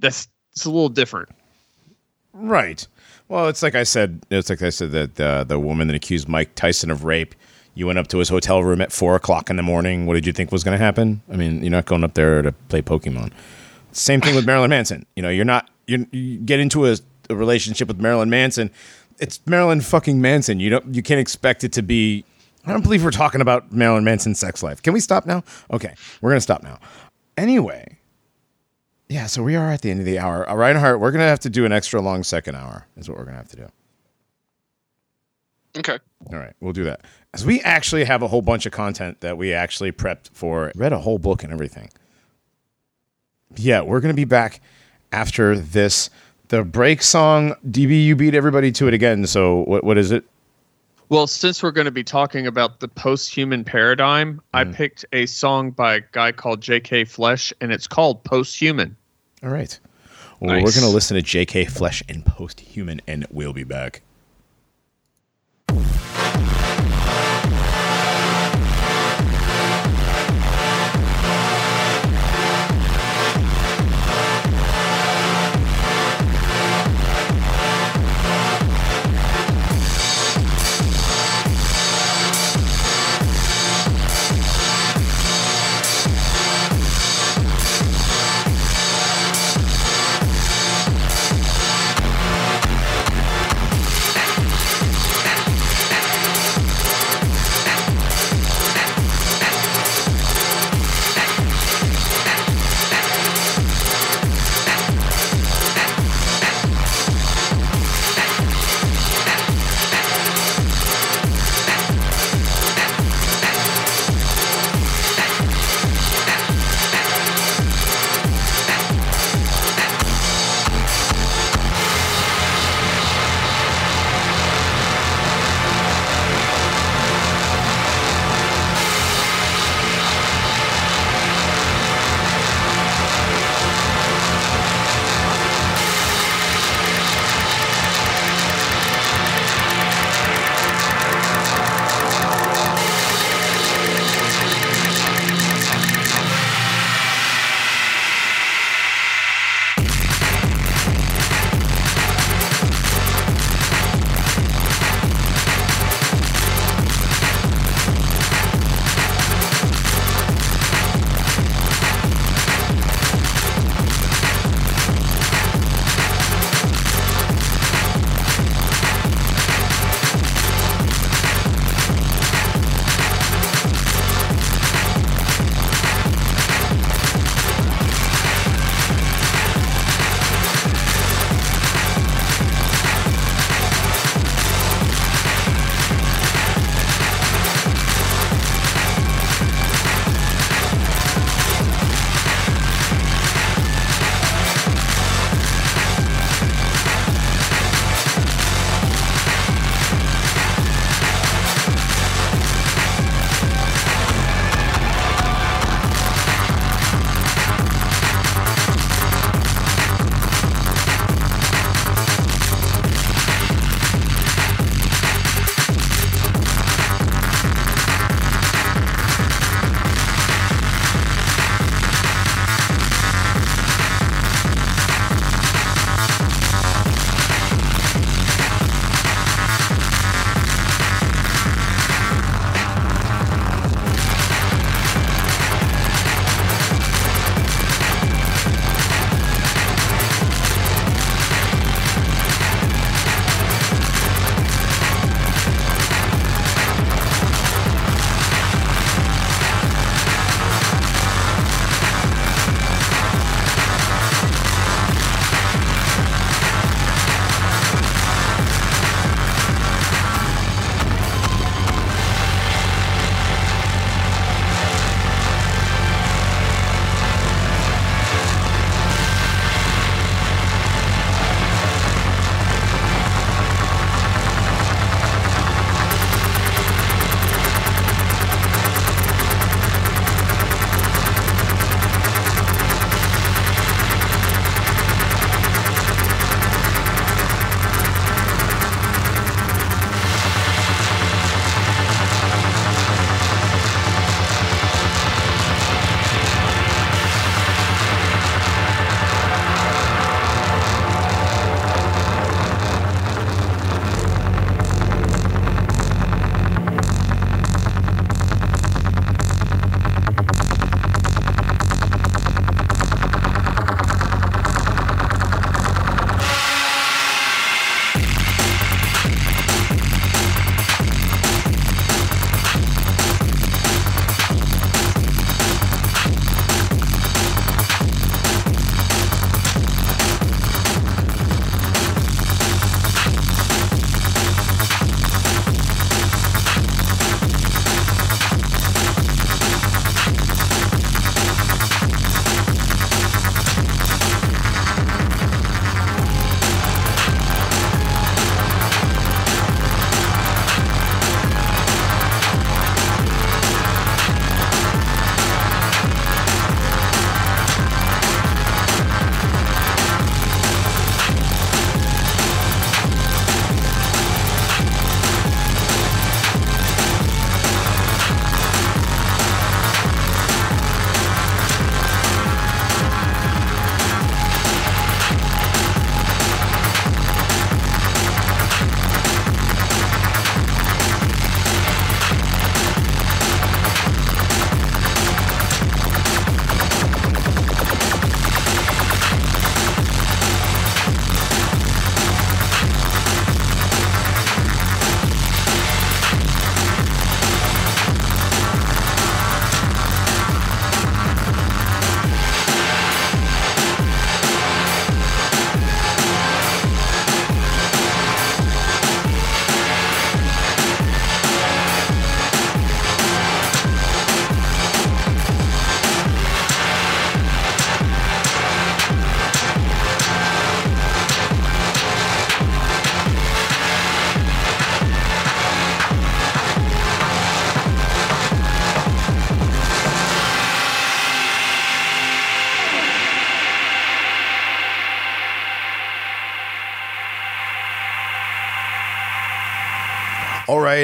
that's it's a little different. Right. Well, it's like I said. It's like I said that uh, the woman that accused Mike Tyson of rape. You went up to his hotel room at four o'clock in the morning. What did you think was going to happen? I mean, you're not going up there to play Pokemon. Same thing with Marilyn Manson. You know, you're not. You, you get into a, a relationship with Marilyn Manson. It's Marilyn fucking Manson. You don't. You can't expect it to be. I don't believe we're talking about Marilyn Manson's sex life. Can we stop now? Okay, we're gonna stop now. Anyway, yeah, so we are at the end of the hour. Uh, Reinhardt, we're going to have to do an extra long second hour, is what we're going to have to do. Okay. All right, we'll do that. As we actually have a whole bunch of content that we actually prepped for, read a whole book and everything. Yeah, we're going to be back after this. The break song, DB, you beat everybody to it again. So what, what is it? Well, since we're going to be talking about the post-human paradigm, I mm. picked a song by a guy called J.K. Flesh, and it's called Post-Human. All right. Well, we're going to listen to JK Flesh and Post Human, and we'll be back.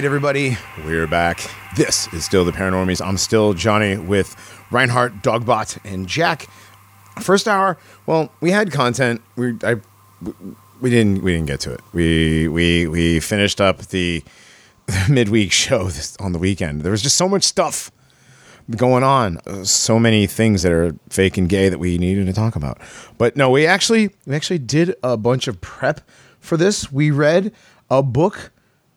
Right, everybody, we're back. This is still the Paranormies. I'm still Johnny with Reinhardt, Dogbot, and Jack. First hour, well, we had content. We I we didn't we didn't get to it. We we we finished up the, midweek show this, on the weekend. There was just so much stuff going on, uh, so many things that are fake and gay that we needed to talk about. But no, we actually we actually did a bunch of prep for this. We read a book.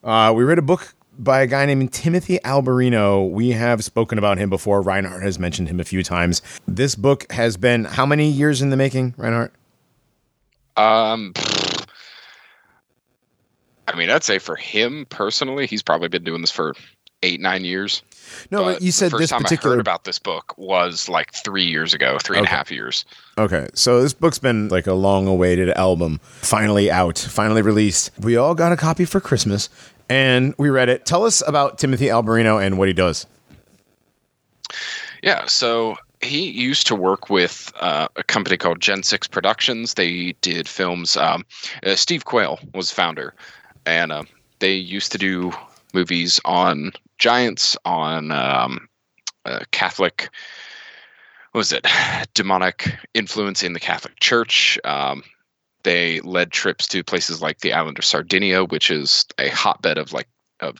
Uh, we read a book by a guy named Timothy Alberino. We have spoken about him before. Reinhardt has mentioned him a few times. This book has been how many years in the making, Reinhardt? Um, I mean, I'd say for him personally, he's probably been doing this for eight, nine years. No, but, you said the first this time particular I heard about this book was like three years ago, three and a half years. Okay, so this book's been like a long awaited album, finally out, finally released. We all got a copy for Christmas and we read it. Tell us about Timothy Alberino and what he does. Yeah, so he used to work with uh, a company called Gen Six Productions. They did films. Um, uh, Steve Quayle was founder, and uh, they used to do movies on giants, on um, uh, Catholic. What was it? Demonic influence in the Catholic Church. Um, they led trips to places like the island of Sardinia, which is a hotbed of like of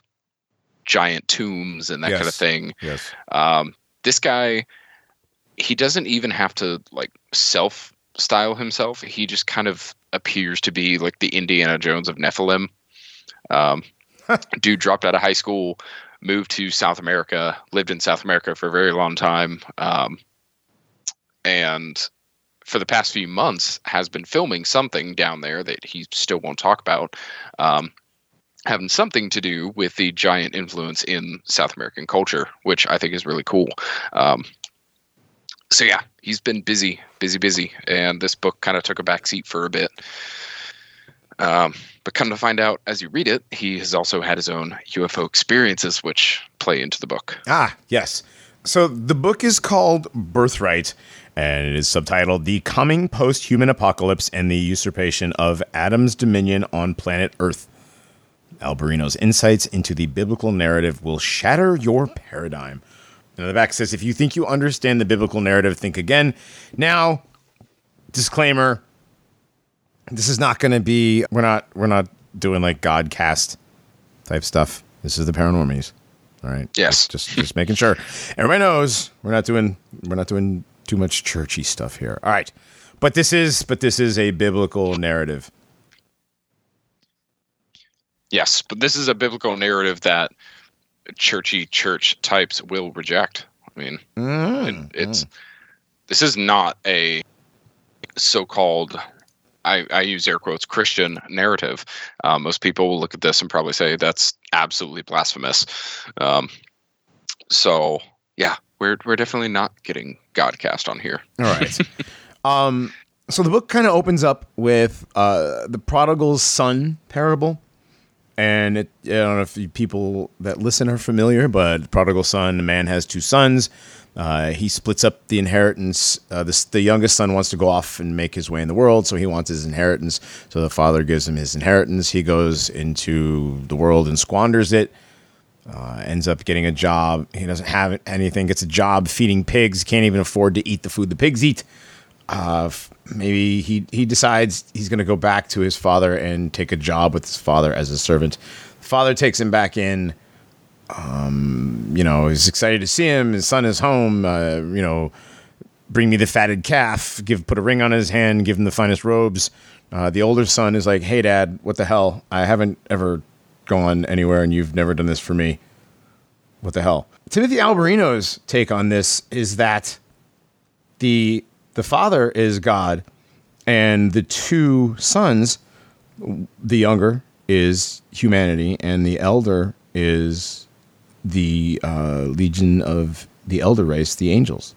giant tombs and that kind of thing. Yes. Um, this guy, he doesn't even have to like self style himself. He just kind of appears to be like the Indiana Jones of Nephilim. Um, dude dropped out of high school, moved to South America, lived in South America for a very long time, um, and for the past few months has been filming something down there that he still won't talk about. Um, having something to do with the giant influence in South American culture, which I think is really cool. Um, so yeah, he's been busy, busy, busy, and this book kind of took a back seat for a bit. Um, but come to find out, as you read it, he has also had his own UFO experiences, which play into the book. Ah, yes. So the book is called Birthright, and it is subtitled The Coming Post Human Apocalypse and the Usurpation of Adam's Dominion on Planet Earth. Alberino's insights into the biblical narrative will shatter your paradigm. And the back says, if you think you understand the biblical narrative, think again. Now, disclaimer this is not going to be we're not we're not doing like godcast type stuff this is the paranormies all right Yes. just just making sure everybody knows we're not doing we're not doing too much churchy stuff here all right but this is but this is a biblical narrative Yes, but this is a biblical narrative that churchy church types will reject. I mean, it, it's this is not a so-called I, I use air quotes Christian narrative. Uh, most people will look at this and probably say that's absolutely blasphemous. Um, so yeah, we're we're definitely not getting Godcast on here. All right. um, so the book kind of opens up with uh, the prodigal son parable. And it, I don't know if people that listen are familiar, but prodigal son, a man has two sons. Uh, he splits up the inheritance. Uh, the, the youngest son wants to go off and make his way in the world, so he wants his inheritance. So the father gives him his inheritance. He goes into the world and squanders it uh, ends up getting a job. He doesn't have anything. Gets a job feeding pigs. Can't even afford to eat the food the pigs eat. Uh, maybe he he decides he's going to go back to his father and take a job with his father as a servant. Father takes him back in. Um, you know, he's excited to see him. His son is home. Uh, you know, bring me the fatted calf. Give put a ring on his hand. Give him the finest robes. Uh, the older son is like, "Hey, Dad, what the hell? I haven't ever gone anywhere, and you've never done this for me. What the hell?" Timothy Alberino's take on this is that the the father is God, and the two sons, the younger is humanity, and the elder is the uh, legion of the elder race, the angels.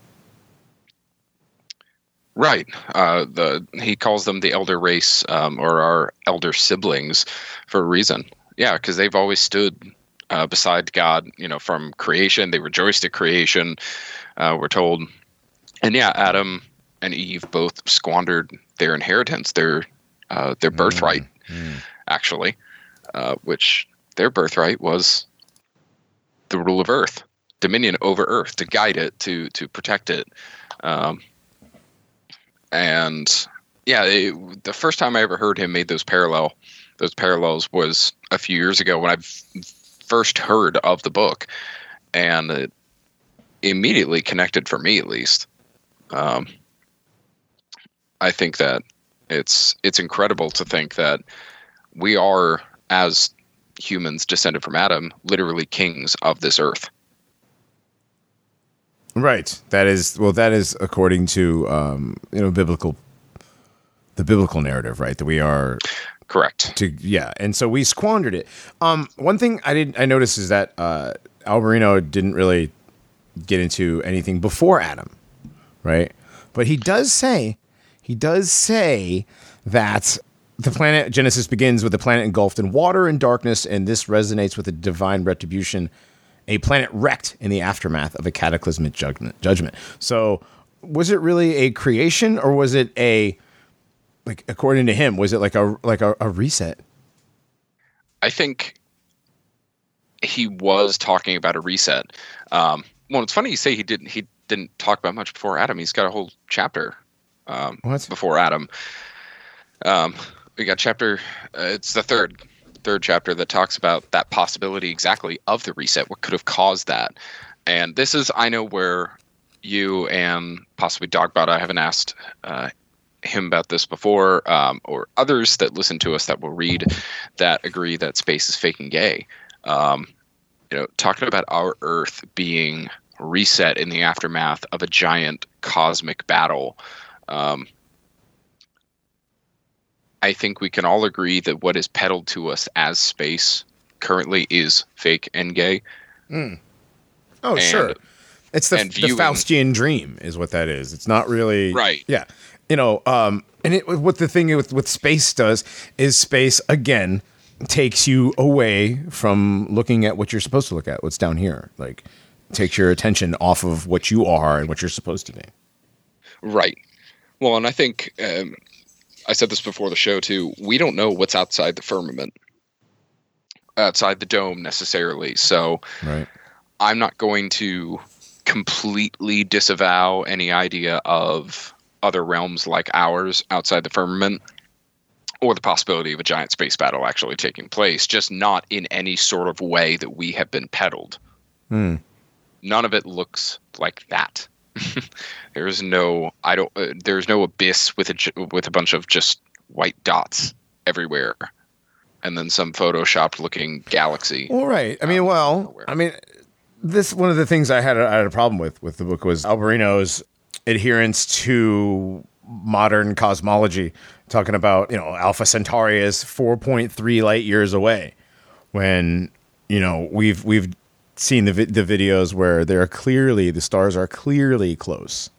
Right. Uh, the he calls them the elder race um, or our elder siblings for a reason. Yeah, because they've always stood uh, beside God. You know, from creation, they rejoiced at creation. Uh, we're told, and yeah, Adam and Eve both squandered their inheritance, their uh, their birthright, actually, uh, which their birthright was the rule of Earth, dominion over Earth, to guide it, to to protect it. Um, and yeah, it, the first time I ever heard him made those parallel those parallels was a few years ago when I first heard of the book, and it immediately connected for me at least. Um, I think that it's it's incredible to think that we are as humans descended from Adam, literally kings of this earth. Right. That is well. That is according to um, you know biblical, the biblical narrative, right? That we are correct. To yeah, and so we squandered it. Um, one thing I didn't I noticed is that uh, Alberino didn't really get into anything before Adam, right? But he does say he does say that the planet Genesis begins with the planet engulfed in water and darkness, and this resonates with the divine retribution a planet wrecked in the aftermath of a cataclysmic judgment. Judgment. So, was it really a creation, or was it a like according to him? Was it like a like a, a reset? I think he was talking about a reset. Um, well, it's funny you say he didn't. He didn't talk about much before Adam. He's got a whole chapter um, before Adam. Um, we got chapter. Uh, it's the third third chapter that talks about that possibility exactly of the reset, what could have caused that. And this is, I know, where you and possibly Dogbot, I haven't asked uh, him about this before, um, or others that listen to us that will read that agree that space is fake and gay. Um, you know, talking about our Earth being reset in the aftermath of a giant cosmic battle. Um, I think we can all agree that what is peddled to us as space currently is fake and gay. Mm. Oh, And- sure. It's the, and the Faustian dream, is what that is. It's not really Right. Yeah, you know, um, and it, what the thing with with space does is space again takes you away from looking at what you're supposed to look at, what's down here. Like takes your attention off of what you are and what you're supposed to be. Right. Well, and I think um, I said this before the show too. We don't know what's outside the firmament, outside the dome necessarily. So Right. I'm not going to completely disavow any idea of other realms like ours outside the firmament or the possibility of a giant space battle actually taking place, just not in any sort of way that we have been peddled. Hmm. None of it looks like that. there's no I don't uh, there's no abyss with a with a bunch of just white dots everywhere and then some photoshopped looking galaxy. Well, right. I mean, well, nowhere. I mean, this one of the things I had a, I had a problem with with the book was Alberino's adherence to modern cosmology, talking about you know Alpha Centauri is four point three light years away, when you know we've we've seen the vi- the videos where they're clearly the stars are clearly close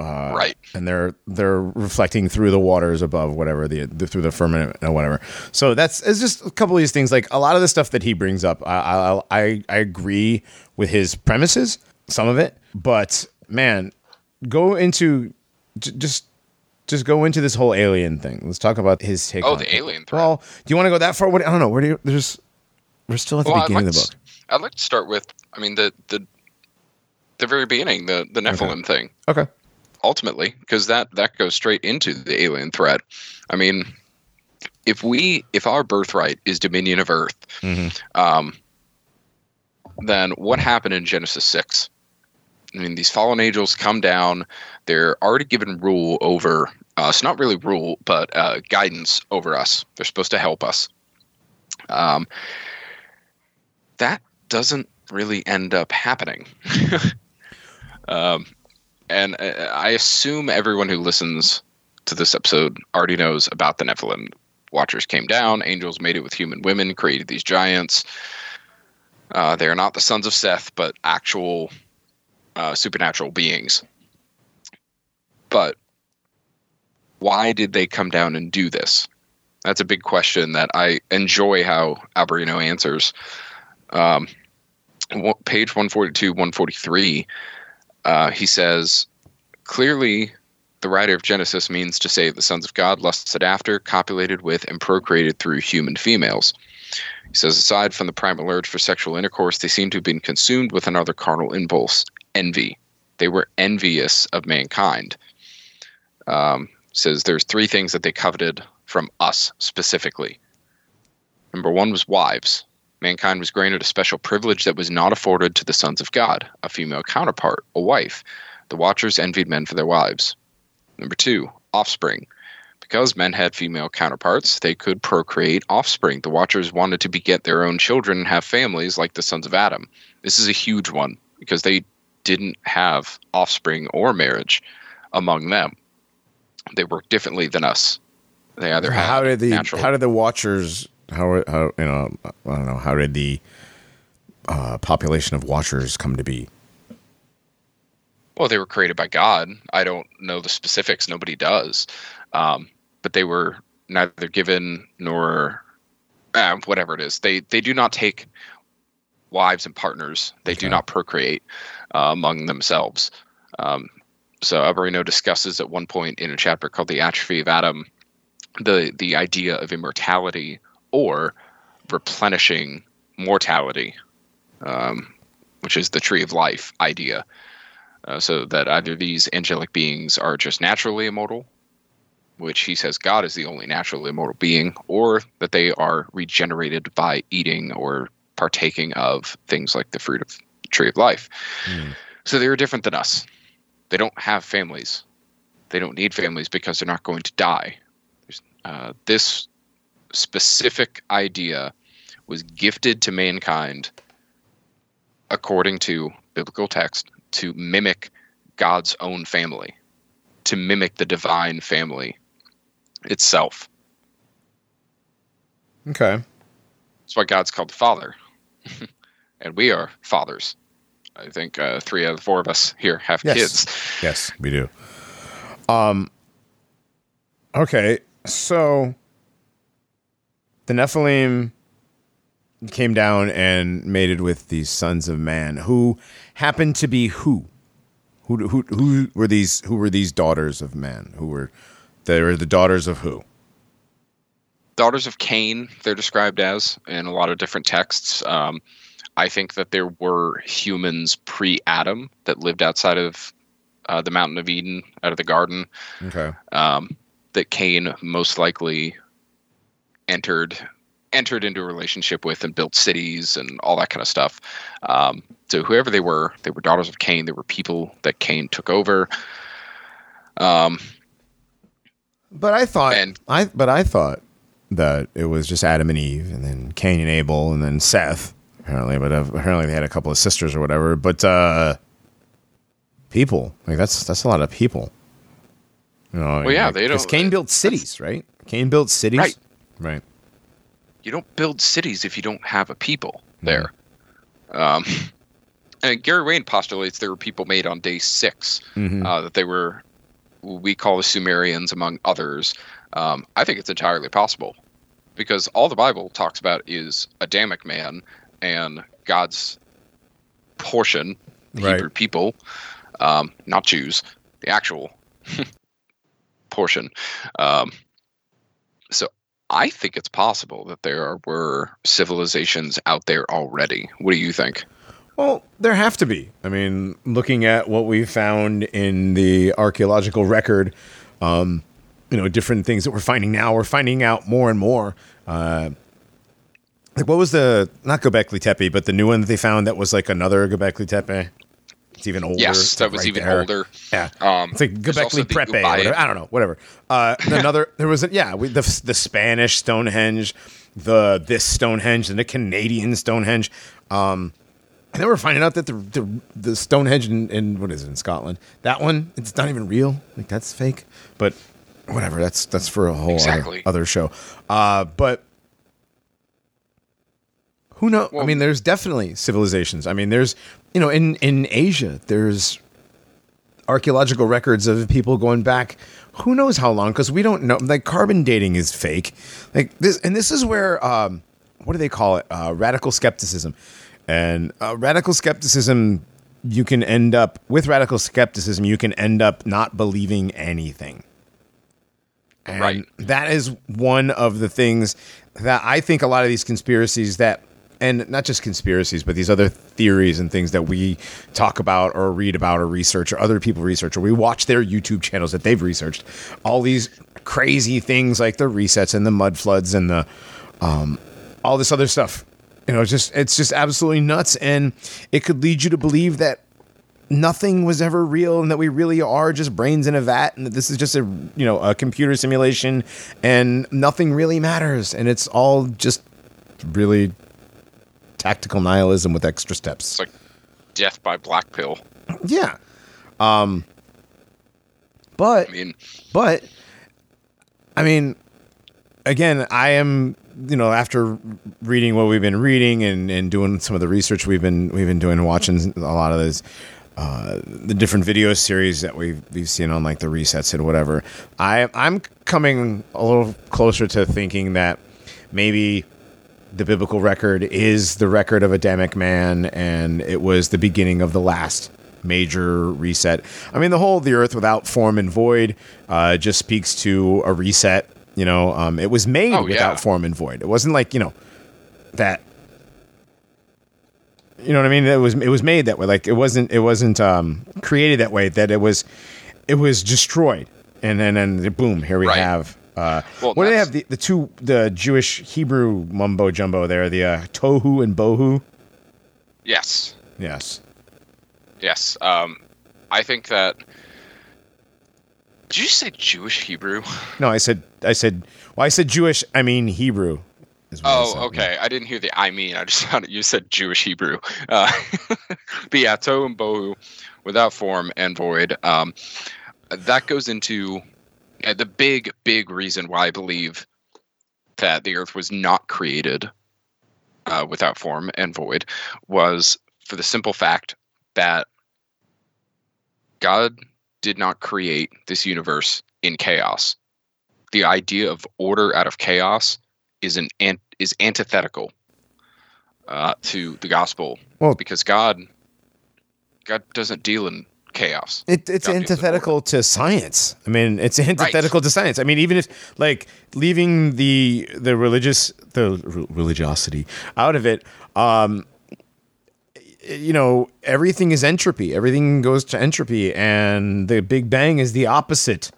uh, right. and they're they're reflecting through the waters above whatever the, the through the firmament or whatever. So that's it's just a couple of these things. Like a lot of the stuff that he brings up, I I I, I agree with his premises, some of it, but man, go into j- just. Just go into this whole alien thing. Let's talk about his take. Oh, on the it. alien threat. Well, do you want to go that far? What I don't know. Where do you? There's. We're still at the Well, beginning like of the to- book. I'd like to start with, I mean, the the the very beginning, the the Nephilim thing, Okay. ultimately, because that that goes straight into the alien threat. I mean, if we if our birthright is dominion of Earth, um, then what happened in Genesis six? I mean, these fallen angels come down. They're already given rule over us. Not really rule, but uh, guidance over us. They're supposed to help us. Um, that doesn't really end up happening. um, and uh, I assume everyone who listens to this episode already knows about the Nephilim. Watchers came down, angels made it with human women, created these giants. Uh, they are not the sons of Seth, but actual uh, supernatural beings. But why did they come down and do this? That's a big question that I enjoy how Alberino answers. Um, page 142, 143, uh, he says, clearly the writer of Genesis means to say the sons of God lusted after, copulated with, and procreated through human females. He says, aside from the primal urge for sexual intercourse, they seem to have been consumed with another carnal impulse envy. They were envious of mankind. Um, says there's three things that they coveted from us specifically. Number one was wives. Mankind was granted a special privilege that was not afforded to the sons of God, a female counterpart, a wife. The Watchers envied men for their wives. Number two, offspring. Because men had female counterparts, they could procreate offspring. The Watchers wanted to beget their own children and have families like the sons of Adam. This is a huge one because they didn't have offspring or marriage among them. They work differently than us. They either had how did the natural how did the watchers how how you know I don't know how did the uh, population of watchers come to be? Well, they were created by God. I don't know the specifics. Nobody does. Um, but they were neither given nor uh, whatever it is. They they do not take wives and partners. They do not procreate uh, among themselves. Um, so Alberino discusses at one point in a chapter called "The Atrophy of Adam" the the idea of immortality or replenishing mortality, um, which is the tree of life idea. Uh, so that either these angelic beings are just naturally immortal, which he says God is the only naturally immortal being, or that they are regenerated by eating or partaking of things like the fruit of tree of life. Hmm. So they are different than us. They don't have families. They don't need families because they're not going to die. Uh, this specific idea was gifted to mankind according to biblical text to mimic God's own family, to mimic the divine family itself. Okay. That's why God's called the Father. and we are fathers. I think uh, three out of the four of us here have Yes. kids. Yes, we do. Um. Okay, so the Nephilim came down and mated with the sons of man, who happened to be who? Who who who were these? Who were these daughters of man? Who were they? Were the daughters of who? daughters of Cain, they're described as in a lot of different texts. Um, I think that there were humans pre Adam that lived outside of uh, the Mountain of Eden, out of the garden, Okay. um, that Cain most likely entered entered into a relationship with and built cities and all that kind of stuff. Um, so whoever they were, they were daughters of Cain. They were people that Cain took over. Um, But I thought, And- I but I thought that it was just Adam and Eve, and then Cain and Abel, and then Seth. Apparently, but uh, apparently they had a couple of sisters or whatever. But uh, people like that's that's a lot of people. You know, Well, yeah, like, they don't- Cain built cities, right? Cain built cities, Right. Right. you don't build cities if you don't have a people there. Um, and Gary Wayne postulates there were people made on day 6 Mhm. uh, that they were we call the Sumerians among others. Um, I think it's entirely possible because all the Bible talks about is Adamic man and God's portion, the Right. Hebrew people, um, not Jews, the actual portion. Um, so I think it's possible that there were civilizations out there already. What do you think? Well, there have to be. I mean, looking at what we found in the archaeological record, um, you know, different things that we're finding now, we're finding out more and more. Uh, like, what was the not Göbekli Tepe, but the new one that they found that was like another Göbekli Tepe? It's even older. Yes, that like, was right even there. older. Yeah, Um, it's like Göbekli the Prepe. Or Ubaid. whatever. I don't know, whatever. Uh, another there was a, yeah, we, the the Spanish Stonehenge, the this Stonehenge, and the Canadian Stonehenge. Um, and then we're finding out that the the, the Stonehenge in, in what is it in Scotland? That one, it's not even real. Like that's fake. But whatever. That's that's for a whole Exactly. other, other show. Uh, but who knows? I mean, there's definitely civilizations. I mean, there's you know in in Asia, there's archaeological records of people going back who knows how long because we don't know like carbon dating is fake like this and this is where um what do they call it uh radical skepticism and uh, radical skepticism you can end up with radical skepticism you can end up not believing anything And Right. that is one of the things that I think a lot of these conspiracies that and not just conspiracies, but these other theories and things that we talk about or read about or research or other people research or we watch their YouTube channels that they've researched. All these crazy things like the resets and the mud floods and the um, all this other stuff. You know, it's just it's just absolutely nuts, and it could lead you to believe that nothing was ever real and that we really are just brains in a vat and that this is just a you know a computer simulation and nothing really matters and it's all just really tactical nihilism with extra steps. It's like death by black pill. Yeah. Um but I mean, but I mean, again, I am you know after reading what we've been reading and, and doing some of the research we've been we've been doing, watching a lot of this. Uh, the different video series that we've we've seen on like the resets and whatever. I I'm coming a little closer to thinking that maybe the biblical record is the record of Adamic man, and it was the beginning of the last major reset. I mean, the whole the earth without form and void uh, just speaks to a reset. You know, um, it was made Oh, without yeah. form and void. It wasn't like you know that. You know what I mean? It was it was made that way. Like it wasn't it wasn't um, created that way. That it was it was destroyed, and then and boom, here we Right. have. Uh, Well, what do they have? The, the two the Jewish Hebrew mumbo jumbo there. The uh, tohu and bohu. yes, Yes. yes. Um, I think that. Did you say Jewish Hebrew? No, I said I said well, I said Jewish. I mean Hebrew. what I Oh, okay. I didn't hear the I mean. I just thought you said Jewish Hebrew. Uh, but yeah, Tohu and Bohu, without form and void. Um, that goes into uh, the big, big reason why I believe that the Earth was not created uh, without form and void was for the simple fact that God did not create this universe in chaos. The idea of order out of chaos is an, an is antithetical uh, to the gospel. Well- because God God doesn't deal in chaos. It, it's God antithetical to science. I mean, it's antithetical to science. I mean, even if like leaving the the religious the re- religiosity out of it, um, you know, everything is entropy. Everything goes to entropy, and the Big Bang is the opposite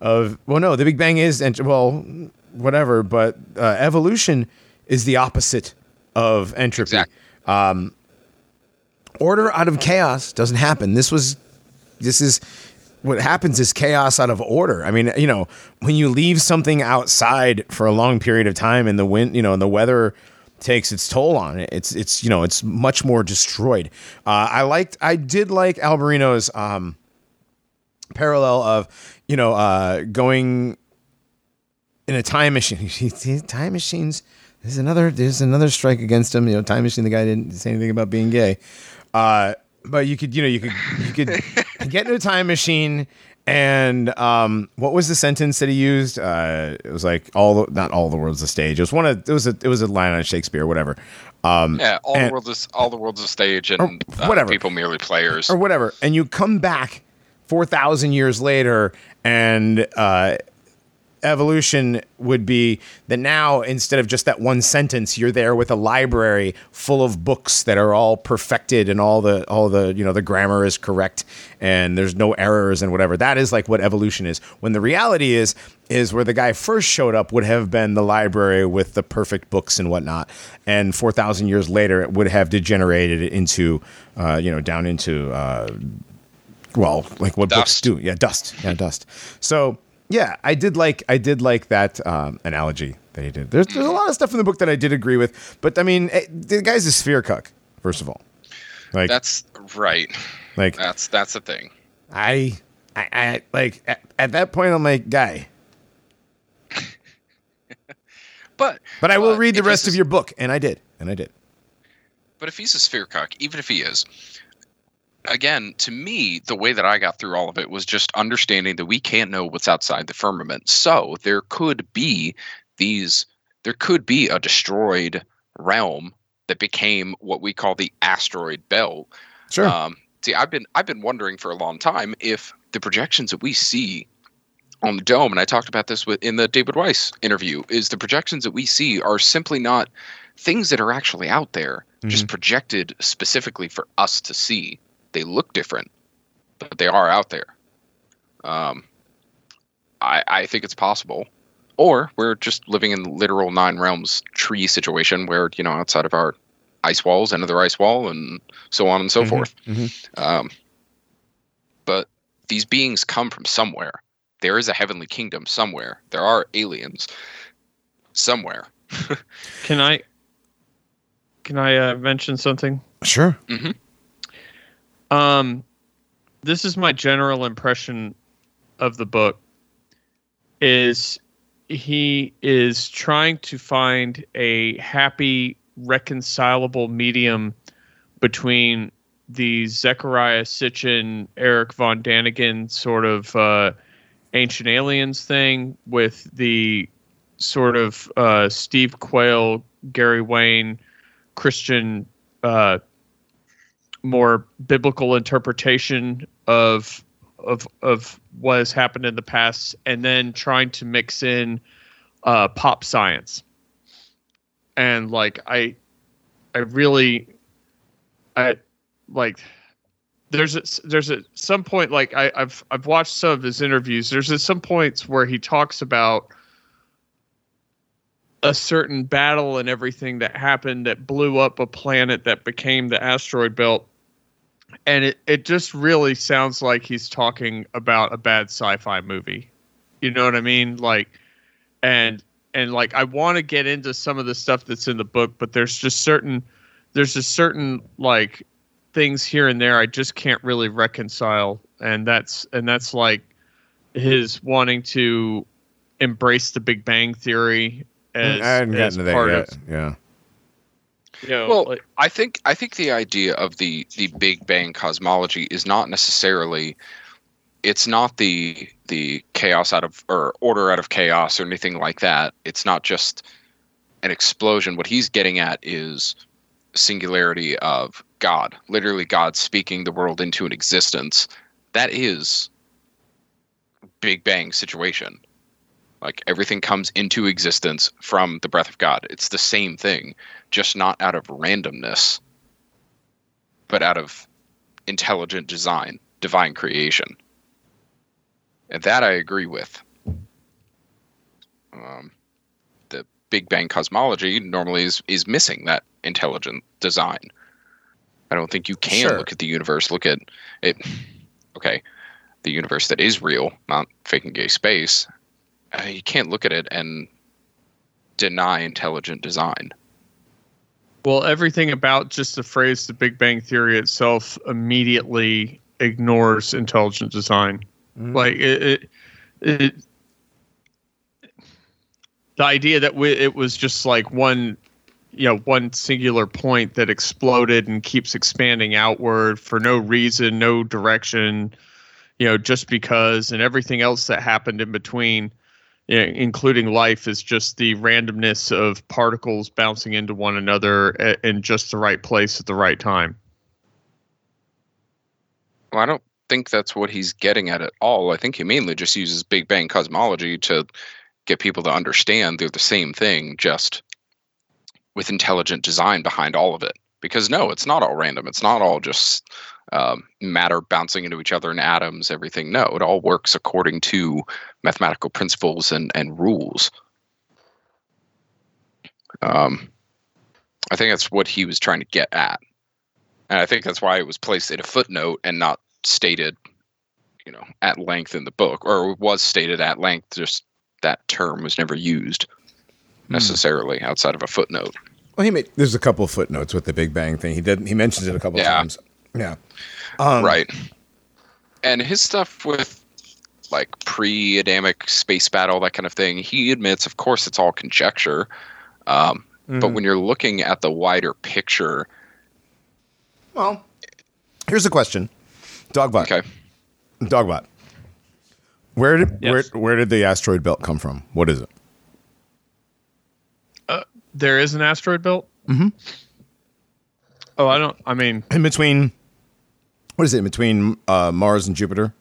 of. Well, no, the Big Bang is ent- well, whatever, but uh, evolution is the opposite of entropy. Exactly. Order out of chaos doesn't happen. This was this is what happens is chaos out of order. I mean, you know, when you leave something outside for a long period of time and the wind, you know, and the weather takes its toll on it, it's it's you know, it's much more destroyed. Uh, I liked, I did like Alberino's um, parallel of you know uh, going in a time machine. Time machines. There's another. There's another strike against him. You know, time machine. The guy didn't say anything about being gay. Uh, but you could, you know, you could, you could get into a time machine. And um, what was the sentence that he used? Uh, it was like all, the, not all the world's a stage. It was one of, it was a, it was a line on Shakespeare, whatever. Um, Yeah, all and- the world is all the world's a stage, and uh, whatever. people merely players. or whatever, and you come back four thousand years later, and uh, evolution would be that now instead of just that one sentence, you're there with a library full of books that are all perfected and all the all the you know the grammar is correct and there's no errors and whatever. That is like what evolution is. When the reality is is where the guy first showed up would have been the library with the perfect books and whatnot, and four thousand years later it would have degenerated into uh, you know down into uh, well, like what books do. Yeah, dust. Yeah, dust. So yeah, I did like I did like that um, analogy that he did. There's there's a lot of stuff in the book that I did agree with, but I mean, eh, the guy's a sphere cuck. First of all, like That's right. like That's that's the thing. I I, I like at, at that point I'm like guy, But but I will read the rest of your book, and I did, and I did. But if he's a sphere cuck, even if he is, again, to me, the way that I got through all of it was just understanding that we can't know what's outside the firmament. So there could be these, there could be a destroyed realm that became what we call the asteroid belt. Sure. Um, see, I've been I've been wondering for a long time if the projections that we see on the dome, and I talked about this with, in the David Weiss interview, is the projections that we see are simply not things that are actually out there, just projected specifically for us to see. They look different, but they are out there. Um, I, I think it's possible. Or we're just living in literal nine realms tree situation where, you know, outside of our ice walls, another ice wall, and so on and so Mhm, forth. mhm. Um, but these beings come from somewhere. There is a heavenly kingdom somewhere. There are aliens somewhere. Can I can I uh, mention something? Sure. Um, this is my general impression of the book. Is he is trying to find a happy, reconcilable medium between the Zecharia Sitchin, Eric von Daniken sort of uh, ancient aliens thing with the sort of uh, Steve Quayle, Gary Wayne, Christian uh, more biblical interpretation of of of what has happened in the past, and then trying to mix in uh, pop science. And like I, I really, I like. There's a, there's at some point like I, I've I've watched some of his interviews. There's at some points where he talks about a certain battle and everything that happened that blew up a planet that became the asteroid belt and it, it just really sounds like he's talking about a bad sci-fi movie you know what i mean like and and like i want to get into some of the stuff that's in the book but there's just certain there's just certain like things here and there i just can't really reconcile and that's and that's like his wanting to embrace the big bang theory as, I hadn't as gotten to that part yet. of yeah. You know, Well, like- I think I think the idea of the the Big Bang cosmology is not necessarily it's not the the chaos out of or order out of chaos or anything like that. It's not just an explosion. What he's getting at is singularity of God, literally God speaking the world into an existence. That is Big Bang situation. Like everything comes into existence from the breath of God. It's the same thing, just not out of randomness, but out of intelligent design, divine creation. And that I agree with. Um, the Big Bang cosmology normally is, is missing that intelligent design. I don't think you can Sure. look at the universe, look at it. Okay, the universe that is real, not faking gay space. Uh, you can't look at it and deny intelligent design. Well, everything about just the phrase "the Big Bang Theory" itself immediately ignores intelligent design. Mm-hmm. Like it, it, it, the idea that we, it was just like one, you know, one singular point that exploded and keeps expanding outward for no reason, no direction, you know, just because, and everything else that happened in between including life, is just the randomness of particles bouncing into one another in just the right place at the right time. Well, I don't think that's what he's getting at at all. I think he mainly just uses Big Bang cosmology to get people to understand they're the same thing, just with intelligent design behind all of it. Because no, it's not all random. It's not all just um, matter bouncing into each other and atoms, everything. No, it all works according to mathematical principles and, and rules. Um, I think that's what he was trying to get at. And I think that's why it was placed in a footnote and not stated, you know, at length in the book, or was stated at length. Just that term was never used necessarily outside of a footnote. Well, he made. There's a couple of footnotes with the Big Bang thing. He did. He mentions it a couple of Yeah. times. Yeah. Um, right. And his stuff with like pre-Adamic space battle, that kind of thing, he admits, of course, it's all conjecture. Um, But Mhm. when you're looking at the wider picture, Well, here's a question. Dogbot. okay, Dogbot. Where did Yes. where where did the asteroid belt come from? What is it? There is an asteroid belt. Mm-hmm. Oh, I don't. I mean, In between, what is it? Between uh, Mars and Jupiter.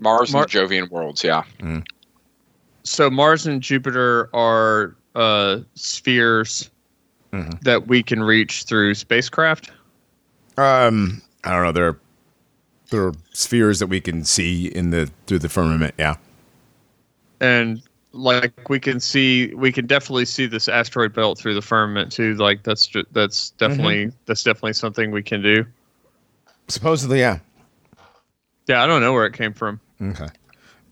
Mars Mar- and the Jovian worlds, yeah. so Mars and Jupiter are uh, spheres Mhm. that we can reach through spacecraft. Um, I don't know. There, are, there are spheres that we can see in the through the firmament. Yeah. and like we can see we can definitely see this asteroid belt through the firmament too like that's ju- that's definitely that's definitely something we can do Supposedly, yeah. yeah i don't know where it came from Okay.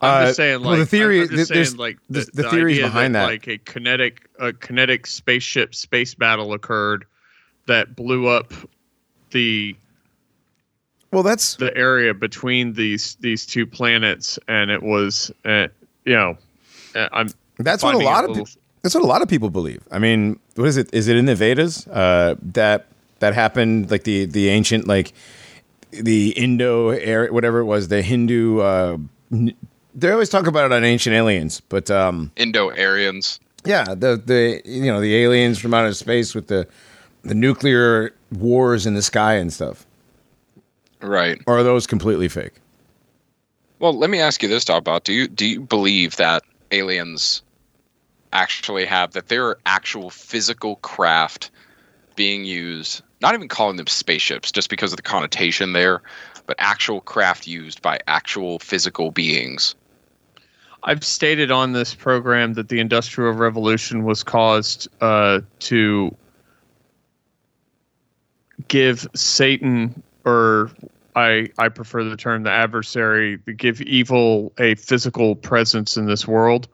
i'm Uh, just saying like well, the theory- i'm just saying like the- the, the theories behind that. like a kinetic a kinetic spaceship space battle occurred that blew up the Well, that's the area between these these two planets and it was uh, you know uh, i'm that's what a lot of little- pe- that's what a lot of people believe. I mean, what is it? Is it in the Vedas uh, that that happened? Like the the ancient like the Indo area, whatever it was, the Hindu. Uh, they always talk about it on ancient aliens, but um, Indo Aryans. yeah, the the you know the aliens from outer space with the the nuclear wars in the sky and stuff. Right. Or are those completely fake? Well, let me ask you this, Dogbot. Do you do you believe that aliens actually have that there are actual physical craft being used? Not even calling them spaceships, just because of the connotation there, but actual craft used by actual physical beings. I've stated on this program that the Industrial Revolution was caused uh, to give Satan, or I I prefer the term the adversary, to give evil a physical presence in this world.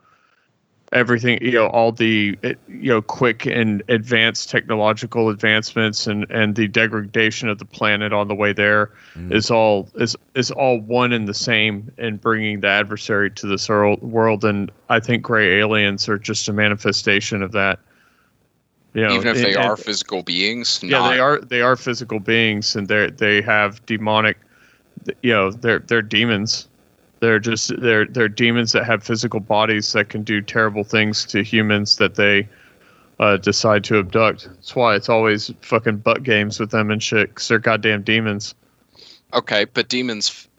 Everything, you know, all the you know quick and advanced technological advancements and and the degradation of the planet on the way there mm. is all is is all one and the same in bringing the adversary to this world, world and I think gray aliens are just a manifestation of that. You know, Even if they and- are physical beings, yeah, not, they are they are physical beings and they they have demonic, you know, they're they're demons. They're just they're they're demons that have physical bodies that can do terrible things to humans that they uh, decide to abduct. That's why it's always fucking butt games with them and shit. Cause they're goddamn demons. Okay, but demons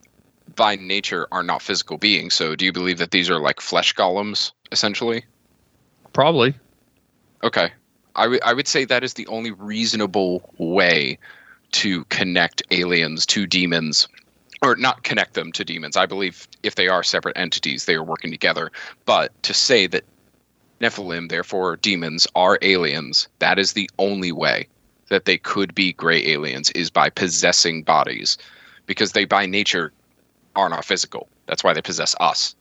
by nature are not physical beings. So do you believe that these are like flesh golems, essentially? Probably. Okay. I I would say that is the only reasonable way to connect aliens to demons or not connect them to demons. I believe if they are separate entities, they are working together. But to say that Nephilim, therefore demons, are aliens, that is the only way that they could be gray aliens is by possessing bodies. Because they by nature are not physical. That's why they possess us.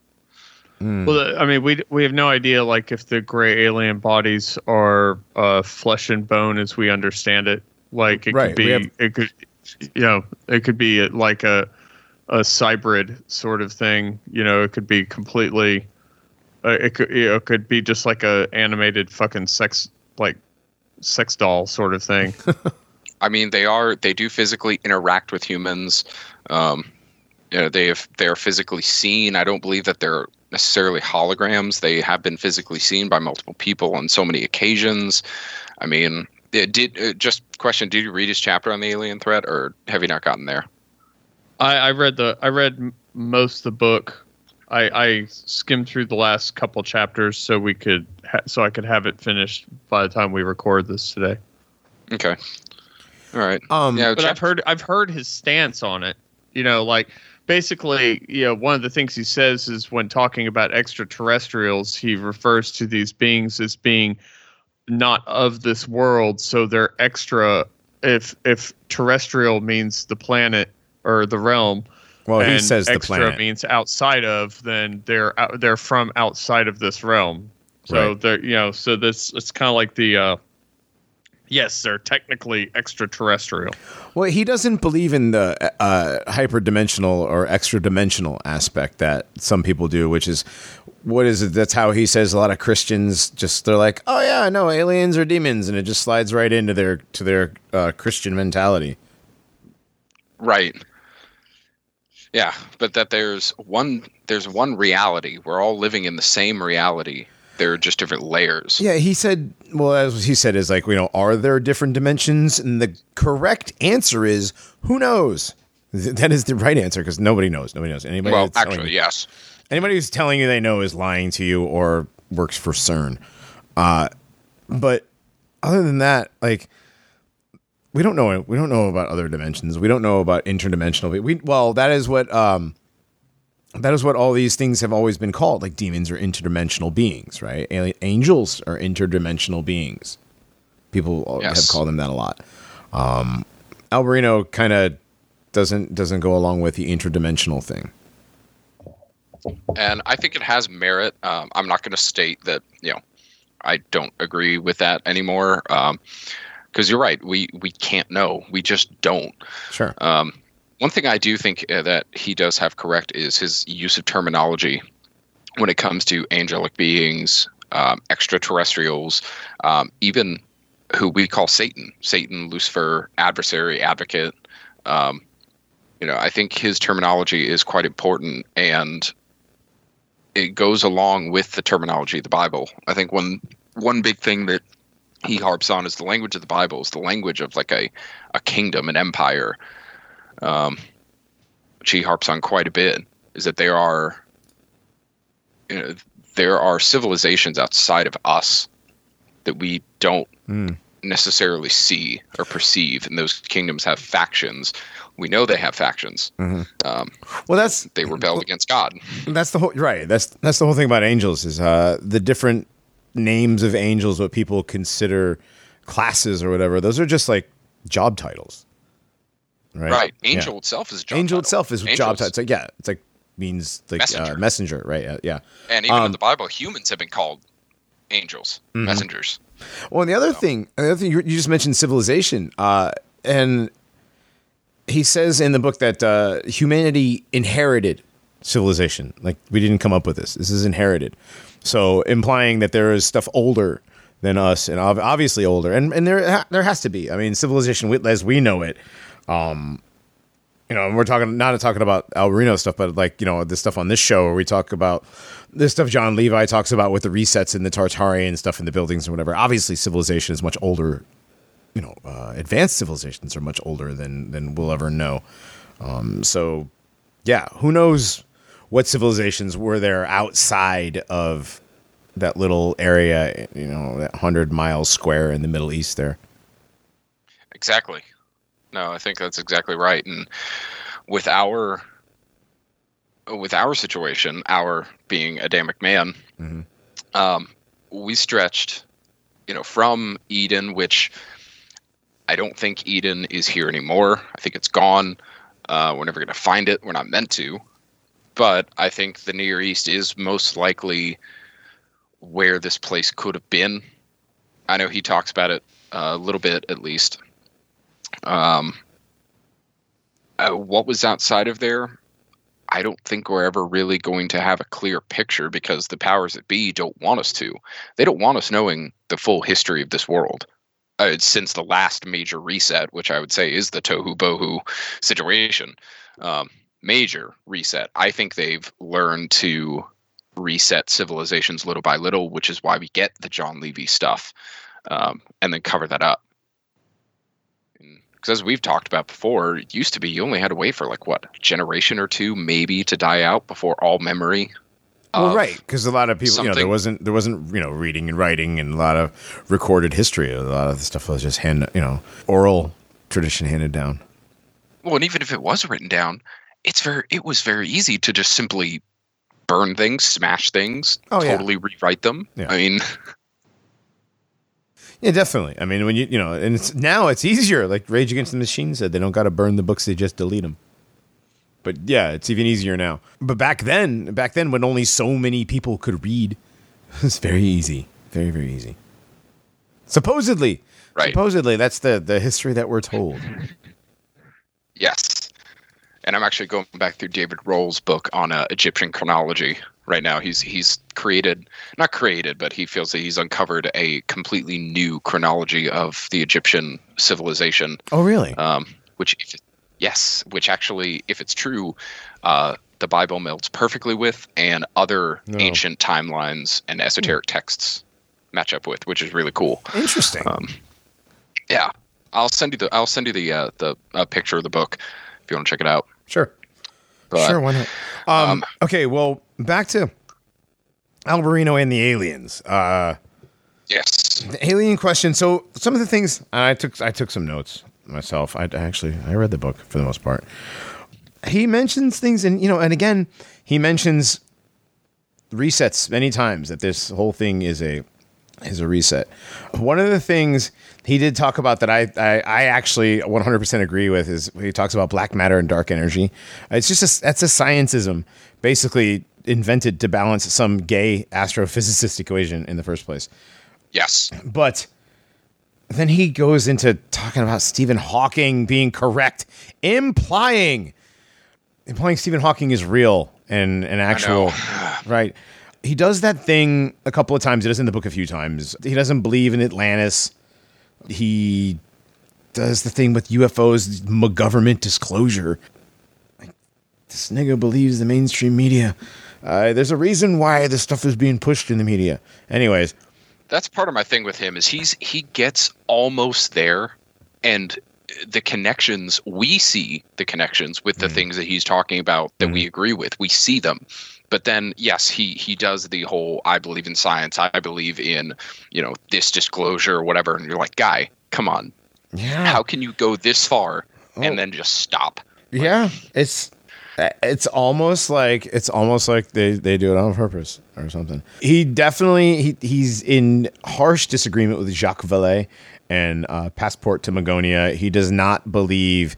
Well, I mean, we we have no idea like if the gray alien bodies are uh, flesh and bone as we understand it. Like it Right, could be, have- it could, you know, it could be like a a cybrid sort of thing. You know, it could be completely. Uh, it could you know, it could be just like a animated fucking sex like sex doll sort of thing. I mean, they are they do physically interact with humans. Um, you know, they have they are physically seen. I don't believe that they're necessarily holograms. They have been physically seen by multiple people on so many occasions. I mean, it did uh, just question: Did you read his chapter on the alien threat, or have you not gotten there? I, I read the I read most of the book. I, I skimmed through the last couple chapters so we could ha- so I could have it finished by the time we record this today. Okay, all right. Um, yeah, But chap- I've heard I've heard his stance on it. You know, like basically, you know, one of the things he says is when talking about extraterrestrials, he refers to these beings as being not of this world, so they're extra. If if terrestrial means the planet or the realm, well, he and says the extra planet. means outside of, then they're out, they're from outside of this realm. So Right. they're you know so this it's kind of like the uh, yes they're technically extraterrestrial. Well, he doesn't believe in the uh, hyperdimensional or extra dimensional aspect that some people do, which is what is it? That's how he says a lot of Christians just they're like, oh yeah, no, aliens are demons, and it just slides right into their to their uh, Christian mentality. Right. Yeah, but that there's one there's one reality. We're all living in the same reality. They're just different layers. Yeah, he said. Well, as he said, is like you know, are there different dimensions? And the correct answer is who knows. Th- That is the right answer because nobody knows. Nobody knows. Anybody well, actually, you- yes. anybody who's telling you they know is lying to you or works for CERN. Uh, but other than that, like we don't know. We don't know about other dimensions. We don't know about interdimensional. We well, that is what um, that is what all these things have always been called. Like demons are interdimensional beings, right? Alien, angels are interdimensional beings. People Yes. have called them that a lot. Um, Alberino kind of doesn't doesn't go along with the interdimensional thing. and I think it has merit. Um, I'm not going to state that you know I don't agree with that anymore because you're right. We we can't know. We just don't. Sure. Um, one thing I do think uh, that he does have correct is his use of terminology when it comes to angelic beings, um, extraterrestrials, um, even who we call Satan, Satan, Lucifer, adversary, advocate. Um, you know, I think his terminology is quite important and it goes along with the terminology of the Bible. I think one one big thing that he harps on is the language of the Bible is the language of like a, a kingdom, an empire, um, which he harps on quite a bit. Is that there are, you know, there are civilizations outside of us that we don't Mm. necessarily see or perceive, and those kingdoms have factions. We know they have factions. Mhm. Um, Well, that's they rebelled against God. that's the whole right. That's that's the whole thing about angels is uh, the different names of angels, what people consider classes or whatever. Those are just like job titles, right? Right. Yeah. Angel itself is a job Angel title. itself is job title. It's like yeah, it's like means like messenger, uh, messenger right? Uh, yeah. And even Um, in the Bible, humans have been called angels, Mm-hmm. messengers. Well, and the other thing, the other thing you, you just mentioned civilization, uh, and he says in the book that uh, humanity inherited civilization. Like we didn't come up with this. This is inherited. So implying that there is stuff older than us, and ob- obviously older, and and there there has to be. I mean, civilization as we know it. Um, you know, and we're talking not talking about Alberino stuff, but like you know the stuff on this show where we talk about this stuff John Levi talks about with the resets and the Tartarian stuff in the buildings and whatever. Obviously, civilization is much older. You know, uh, advanced civilizations are much older than than we'll ever know. Um, so, yeah, who knows what civilizations were there outside of that little area? You know, that hundred miles square in the Middle East there. Exactly. No, I think that's exactly right. And with our with our situation, our being Adamic man, Mhm. um, we stretched, you know, from Eden, which I don't think Eden is here anymore. I think it's gone. Uh, we're never going to find it. We're not meant to. But I think the Near East is most likely where this place could have been. I know he talks about it uh, a little bit, at least. Um, uh, what was outside of there? I don't think we're ever really going to have a clear picture because the powers that be don't want us to. They don't want us knowing the full history of this world. Uh, since the last major reset, which I would say is the tohu bohu situation, um, major reset. I think they've learned to reset civilizations little by little, which is why we get the John Levi stuff, um, and then cover that up because as we've talked about before, it used to be you only had to wait for like what a generation or two, maybe, to die out before all memory. Well, right, because a lot of people, you know, there wasn't there wasn't you know reading and writing and a lot of recorded history. A lot of the stuff was just hand, you know, oral tradition handed down. Well, and even if it was written down, it's very it was very easy to just simply burn things, smash things, Oh, yeah. totally rewrite them. Yeah. I mean, Yeah, definitely. I mean, when you you know, and it's, now it's easier. Like Rage Against the Machine said, they don't got to burn the books; they just delete them. But yeah, it's even easier now. But back then, back then, when only so many people could read, it was very easy, very very easy. Supposedly, Right. Supposedly, that's the the history that we're told. yes. And I'm actually going back through David Rohl's book on uh, Egyptian chronology right now. He's he's created not created, but he feels that he's uncovered a completely new chronology of the Egyptian civilization Oh, really? um, which if yes, which actually, if it's true, uh, the Bible melds perfectly with, and other No. ancient timelines and esoteric texts match up with, which is really cool. Interesting. Um, yeah, I'll send you the I'll send you the uh, the uh, picture of the book if you want to check it out. Sure. But, sure, why not? Um, um, okay, well, back to Alberino and the aliens. Uh, Yes. the alien question. So some of the things I took, I took some notes myself. I actually I read the book for the most part. He mentions things, and you know, and again, he mentions resets many times. That this whole thing is a is a reset. One of the things he did talk about that I I, I actually 100% agree with is he talks about black matter and dark energy. It's just a, that's a scientism, basically invented to balance some gay astrophysicist equation in the first place. Yes. But then he goes into talking about Stephen Hawking being correct, implying implying Stephen Hawking is real and an actual right. He does that thing a couple of times. He does it in the book a few times. He doesn't believe in Atlantis. He does the thing with UFOs, government disclosure. Like, this nigga believes the mainstream media. Uh, there's a reason why this stuff is being pushed in the media. Anyways, that's part of my thing with him is he's he gets almost there and the connections we see the connections with the things that he's talking about that we agree with we see them but then yes he he does the whole i believe in science i believe in you know this disclosure or whatever and you're like guy come on yeah. how can you go this far Oh. and then just stop Yeah, it's it's almost like it's almost like they, they do it on purpose or something. He definitely he, he's in harsh disagreement with Jacques Vallée and uh, Passport to Magonia. He does not believe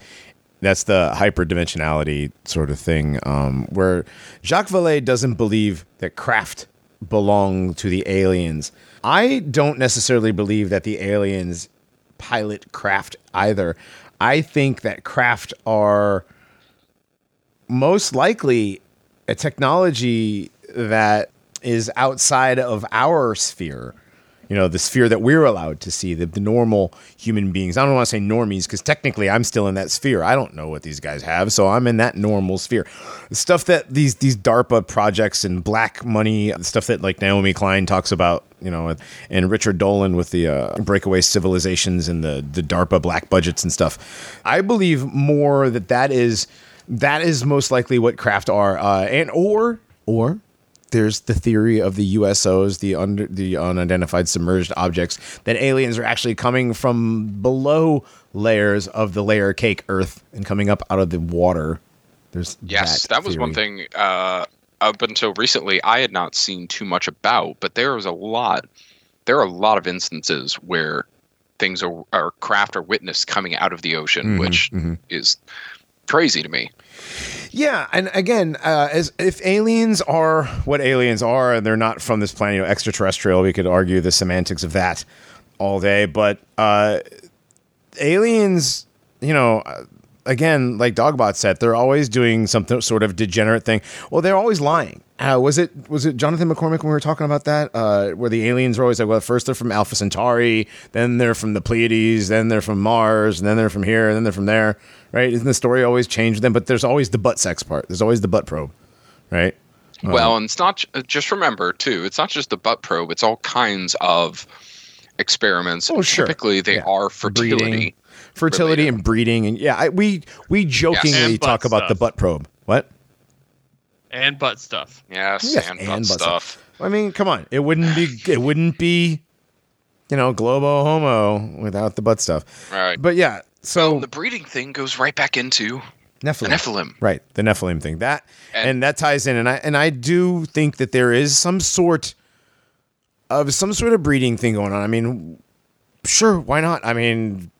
that's the hyperdimensionality sort of thing, um, where Jacques Vallée doesn't believe that craft belong to the aliens. I don't necessarily believe that the aliens pilot craft either. I think that craft are most likely a technology that is outside of our sphere. You know, the sphere that we're allowed to see, the, the normal human beings. I don't want to say normies because technically I'm still in that sphere. I don't know what these guys have, so I'm in that normal sphere. The stuff that these these DARPA projects and black money, stuff that like Naomi Klein talks about, you know, and Richard Dolan with the uh, breakaway civilizations and the the DARPA black budgets and stuff. I believe more that that is that is most likely what craft are, uh, and or or there's the theory of the USOs, the under the unidentified submerged objects, that aliens are actually coming from below layers of the layer cake Earth and coming up out of the water. There's Yes, that, was one thing. Uh, up until recently, I had not seen too much about, but there was a lot. There are a lot of instances where things are, are craft or witnessed coming out of the ocean, Mhm, which mhm. is crazy to me. Yeah, and again, uh, as if aliens are what aliens are, and they're not from this planet, you know, extraterrestrial, we could argue the semantics of that all day. But uh, aliens, you know, again, like Dogbot said, they're always doing something sort of degenerate thing. Well, they're always lying. Uh, was it was it Jonathan McCormick when we were talking about that? Uh, where the aliens were always like, well, first they're from Alpha Centauri, then they're from the Pleiades, then they're from Mars, and then they're from here, and then they're from there, right? Isn't the story always changed them? But there's always the butt sex part. There's always the butt probe, right? Well, and it's not just remember too. It's not just the butt probe. It's all kinds of experiments. Oh, sure. Typically, they Yeah. are fertility. Breeding. Fertility related. and breeding, and yeah, I, we we jokingly butt talk about the butt probe. What? And butt stuff. Yes, Yes, and, and butt butt stuff. I mean, come on. It wouldn't be it wouldn't be you know, globo homo without the butt stuff. Right. But yeah, so Well, the breeding thing goes right back into the Nephilim. Nephilim. Right, the Nephilim thing. That and, And- that ties in and I and I do think that there is some sort of some sort of breeding thing going on. I mean, sure, why not? I mean,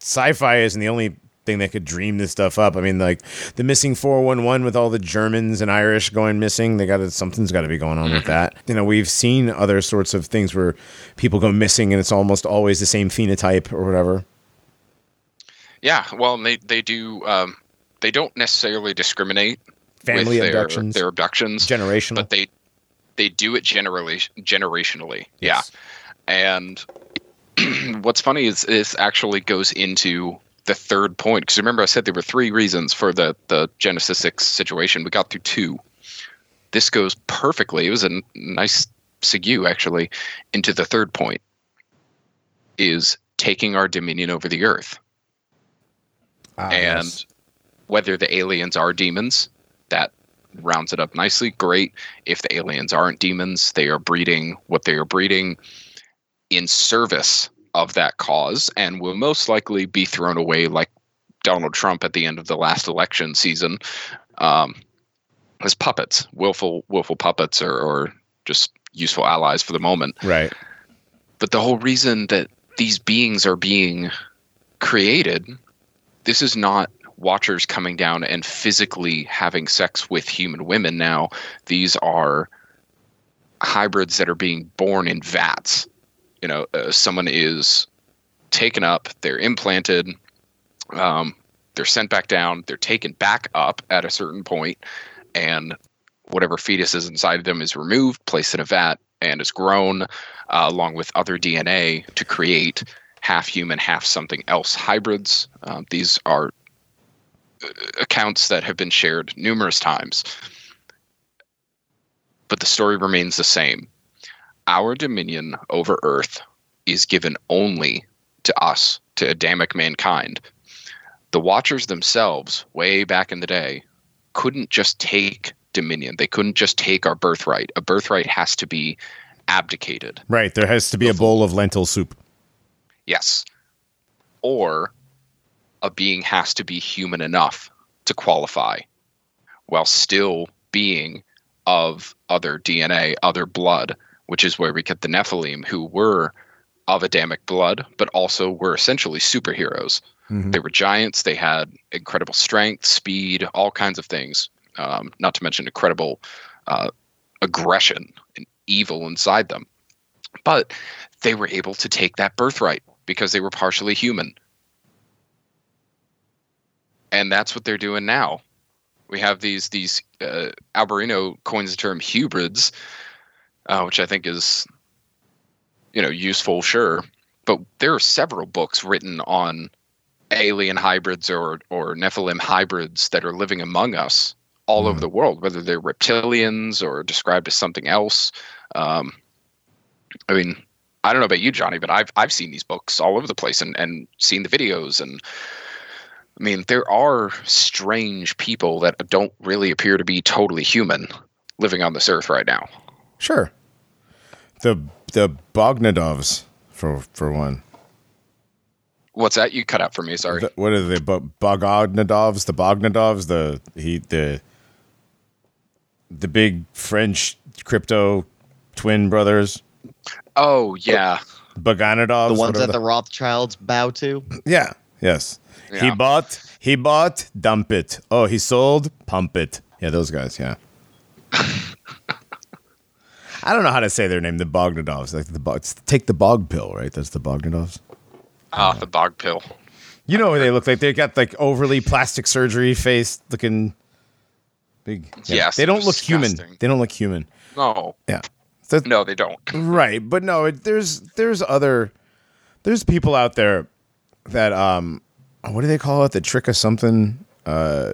sci-fi isn't the only thing that could dream this stuff up. I mean, like the missing 411 with all the Germans and Irish going missing, they got to something's got to be going on with that. You know, we've seen other sorts of things where people go missing and it's almost always the same phenotype or whatever. Yeah, well, they they do. Um, they don't necessarily discriminate Family with their, abductions, their abductions, generational. but they they do it generally generationally. Yes. Yeah, and what's funny is this actually goes into the third point because remember I said there were three reasons for the the Genesis six situation. We got through two. This goes perfectly. It was a nice segue actually into the third point. Is taking our dominion over the earth Ah, and yes. whether the aliens are demons, that rounds it up nicely. Great. If the aliens aren't demons, they are breeding what they are breeding in service of that cause and will most likely be thrown away like Donald Trump at the end of the last election season um, as puppets, willful, willful puppets, or, or just useful allies for the moment. Right. But the whole reason that these beings are being created, this is not watchers coming down and physically having sex with human women now. These are hybrids that are being born in vats. You know, uh, someone is taken up, they're implanted, um, they're sent back down, they're taken back up at a certain point, and whatever fetus is inside of them is removed, placed in a vat, and is grown uh, along with other DNA to create half human, half something else hybrids. Um, these are uh, accounts that have been shared numerous times. But the story remains the same. Our dominion over Earth is given only to us, to Adamic mankind. The Watchers themselves, way back in the day, couldn't just take dominion. They couldn't just take our birthright. A birthright has to be abdicated. Right. There has to be a bowl of lentil soup. Yes. Or a being has to be human enough to qualify while still being of other DNA, other blood, which is where we get the Nephilim, who were of Adamic blood, but also were essentially superheroes. Mhm. They were giants. They had incredible strength, speed, all kinds of things. Um, not to mention incredible uh, aggression and evil inside them. But they were able to take that birthright because they were partially human. And that's what they're doing now. We have these these uh, Alberino coins the term hybrids, uh, which I think is, you know, useful, sure. But there are several books written on alien hybrids or or Nephilim hybrids that are living among us all over the world, whether they're reptilians or described as something else. Um, I mean, I don't know about you, Johnny, but I've I've seen these books all over the place and and seen the videos and. I mean, there are strange people that don't really appear to be totally human living on this earth right now. Sure. The the Bognadovs for for one. What's that? You cut out for me. Sorry. The- what are they? Bo- Bogdanadovs, the Bognadovs, the he the the big French crypto twin brothers, oh yeah, Bogdanadovs. The ones whatever that the Rothschilds bow to. Yeah. Yes. He bought. He bought. Dump it. Oh, he sold. Pump it. Yeah, those guys. Yeah. I don't know how to say their name. The Bogdanovs, Like the bog. Take the bog pill, right? That's the Bogdanovs. ah, the bog pill. You know what they look like? They got like overly plastic surgery face looking. Big. yeah. Yes, They don't look human. They don't look human. No, Yeah. So- no, they don't. Right, but no, it, there's there's other there's people out there that um what do they call it? The trick of something. Uh,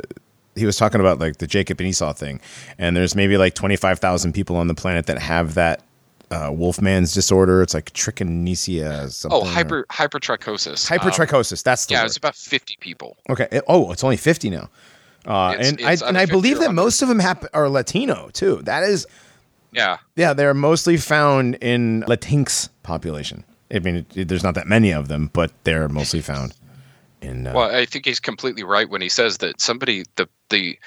he was talking about like the Jacob and Esau thing, and there's maybe like twenty five thousand people on the planet that have that uh, Wolfman's disorder. It's like trichinosia. Something Oh, hyper hypertrichosis. Um, hypertrichosis. That's the yeah, word. it's about fifty people. Okay. It- oh, it's only fifty now. Uh, It's- and it's I and I believe that most of them hap- are Latino too. That is Yeah, yeah, they're mostly found in Latinx population. I mean, it, there's not that many of them, but they're mostly found in. Uh, Well, I think he's completely right when he says that somebody the the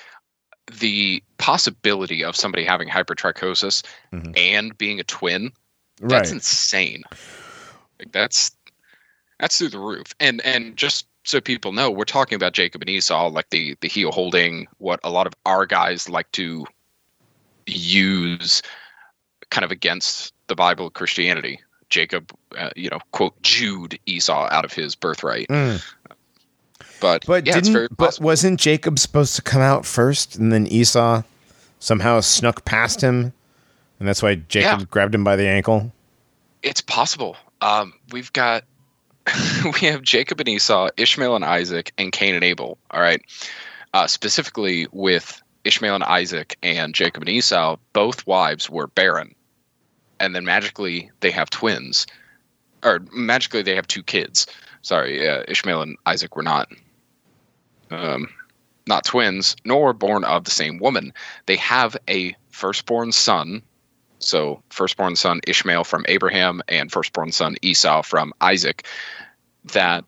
the possibility of somebody having hypertrichosis Mhm. and being a twin right. that's insane. Like that's that's through the roof. And and just so people know, we're talking about Jacob and Esau, like the the heel holding what a lot of our guys like to use kind of against the Bible Christianity. Jacob, uh, you know, quote Jude Esau out of his birthright. Mm. But But yeah, didn't but wasn't Jacob supposed to come out first, and then Esau somehow snuck past him, and that's why Jacob Yeah. grabbed him by the ankle? It's possible. Um, we've got we have Jacob and Esau, Ishmael and Isaac, and Cain and Abel. All right. Uh, specifically with Ishmael and Isaac and Jacob and Esau, both wives were barren, and then magically they have twins, or magically they have two kids. Sorry, uh, Ishmael and Isaac were not. Um, not twins, nor born of the same woman. They have a firstborn son. So, firstborn son Ishmael from Abraham and firstborn son Esau from Isaac that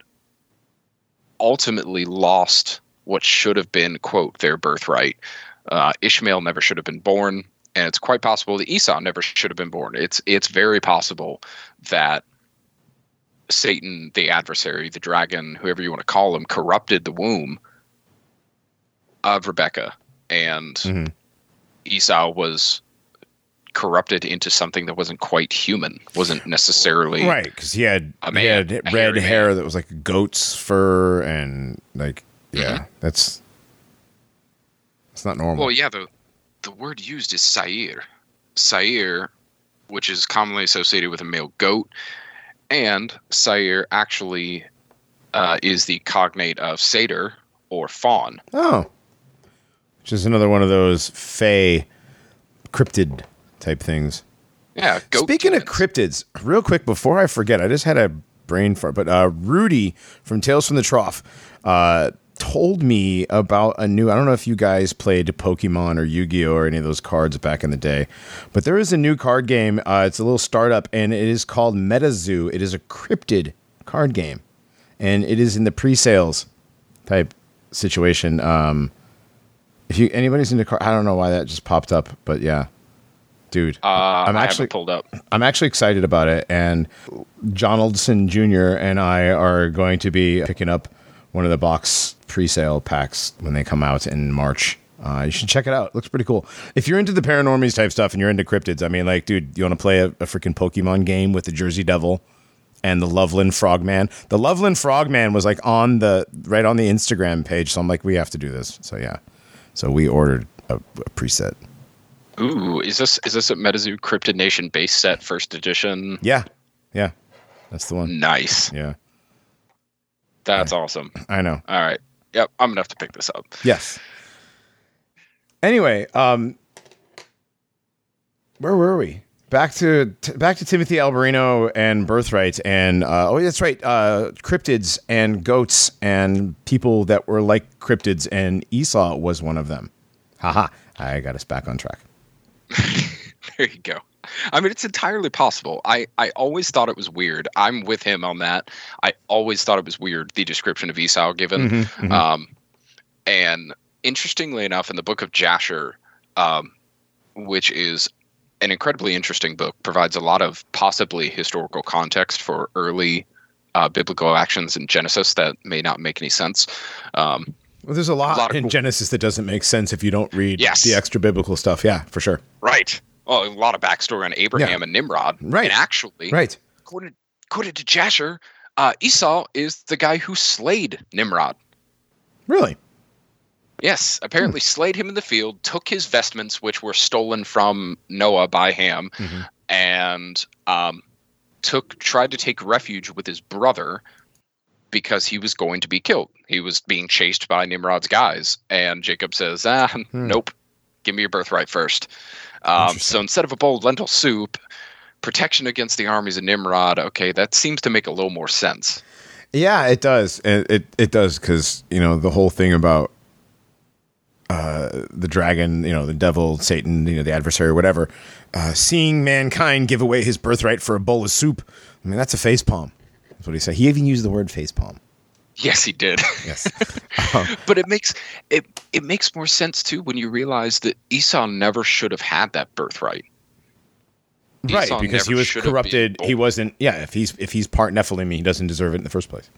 ultimately lost what should have been, quote, their birthright. Uh, Ishmael never should have been born, and it's quite possible that Esau never should have been born. It's it's very possible that Satan, the adversary, the dragon, whoever you want to call him, corrupted the womb of Rebecca, and Mhm. Esau was corrupted into something that wasn't quite human, wasn't necessarily Right, because he had A he had red hair man. that was like goat's fur and like yeah, Mm-hmm. that's it's not normal. Well, yeah, the the word used is sair. Sair, which is commonly associated with a male goat, and sair actually uh, is the cognate of satyr or faun. oh, which is another one of those fey cryptid type things. Yeah. Speaking of cryptids, real quick before I forget, I just had a brain fart. But uh, Rudy from Tales from the Trough uh, told me about a new. I don't know if you guys played Pokemon or Yu Gi Oh or any of those cards back in the day, but there is a new card game. Uh, it's a little startup, and it is called MetaZoo. It is a cryptid card game, and it is in the pre-sales type situation. Um, if you anybody's into card, I don't know why that just popped up, but yeah, dude, uh, I'm actually pulled up. I'm actually excited about it, and Jonaldson Jr. and I are going to be picking up one of the box pre-sale packs when they come out in March. Uh, you should check it out. It looks pretty cool. If you're into the paranormies type stuff and you're into cryptids, I mean, like, dude, you want to play a, a freaking Pokemon game with the Jersey Devil and the Loveland Frogman? The Loveland Frogman was like on the right on the Instagram page, so I'm like, we have to do this. So yeah, so we ordered a, a preset. Ooh, is this is this a MetaZoo Cryptid Nation base set first edition? Yeah, yeah, that's the one. Nice. Yeah, That's awesome. I know. All right. Yep, I'm gonna have to pick this up. Yes. Anyway, um, where were we? Back to t- back to Timothy Alberino and Birthright, and uh, oh, that's right, uh, cryptids and goats and people that were like cryptids, and Esau was one of them. Haha! I got us back on track. There you go. I mean, it's entirely possible. I, I always thought it was weird. I'm with him on that. I always thought it was weird, the description of Esau given. Mhm, mhm. Um, and interestingly enough, in the book of Jasher, um, which is an incredibly interesting book, provides a lot of possibly historical context for early uh, biblical actions in Genesis that may not make any sense. Um, Well, there's a lot, lot in cool- Genesis that doesn't make sense if you don't read Yes. the extra biblical stuff. Yeah, for sure. right. Well, a lot of backstory on Abraham Yeah. and Nimrod. Right. And actually, Right. according, according to Jasher, uh, Esau is the guy who slayed Nimrod. Really. Yes, apparently slayed him in the field, took his vestments, which were stolen from Noah by Ham, Mhm. and um, took tried to take refuge with his brother because he was going to be killed. He was being chased by Nimrod's guys, and Jacob says, "Ah, nope, give me your birthright first. Um, so instead of a bowl of lentil soup, protection against the armies of Nimrod. Okay, that seems to make a little more sense. Yeah, it does. It it, it does because you know the whole thing about uh, the dragon, you know, the devil, Satan, you know, the adversary, whatever, uh, seeing mankind give away his birthright for a bowl of soup. I mean, that's a face palm. That's what he said. He even used the word face palm. Yes, he did. Yes. but it makes it it makes more sense too when you realize that Esau never should have had that birthright. right, Esau because he was should have been corrupted. He wasn't. Yeah, if he's if he's part Nephilim, he doesn't deserve it in the first place.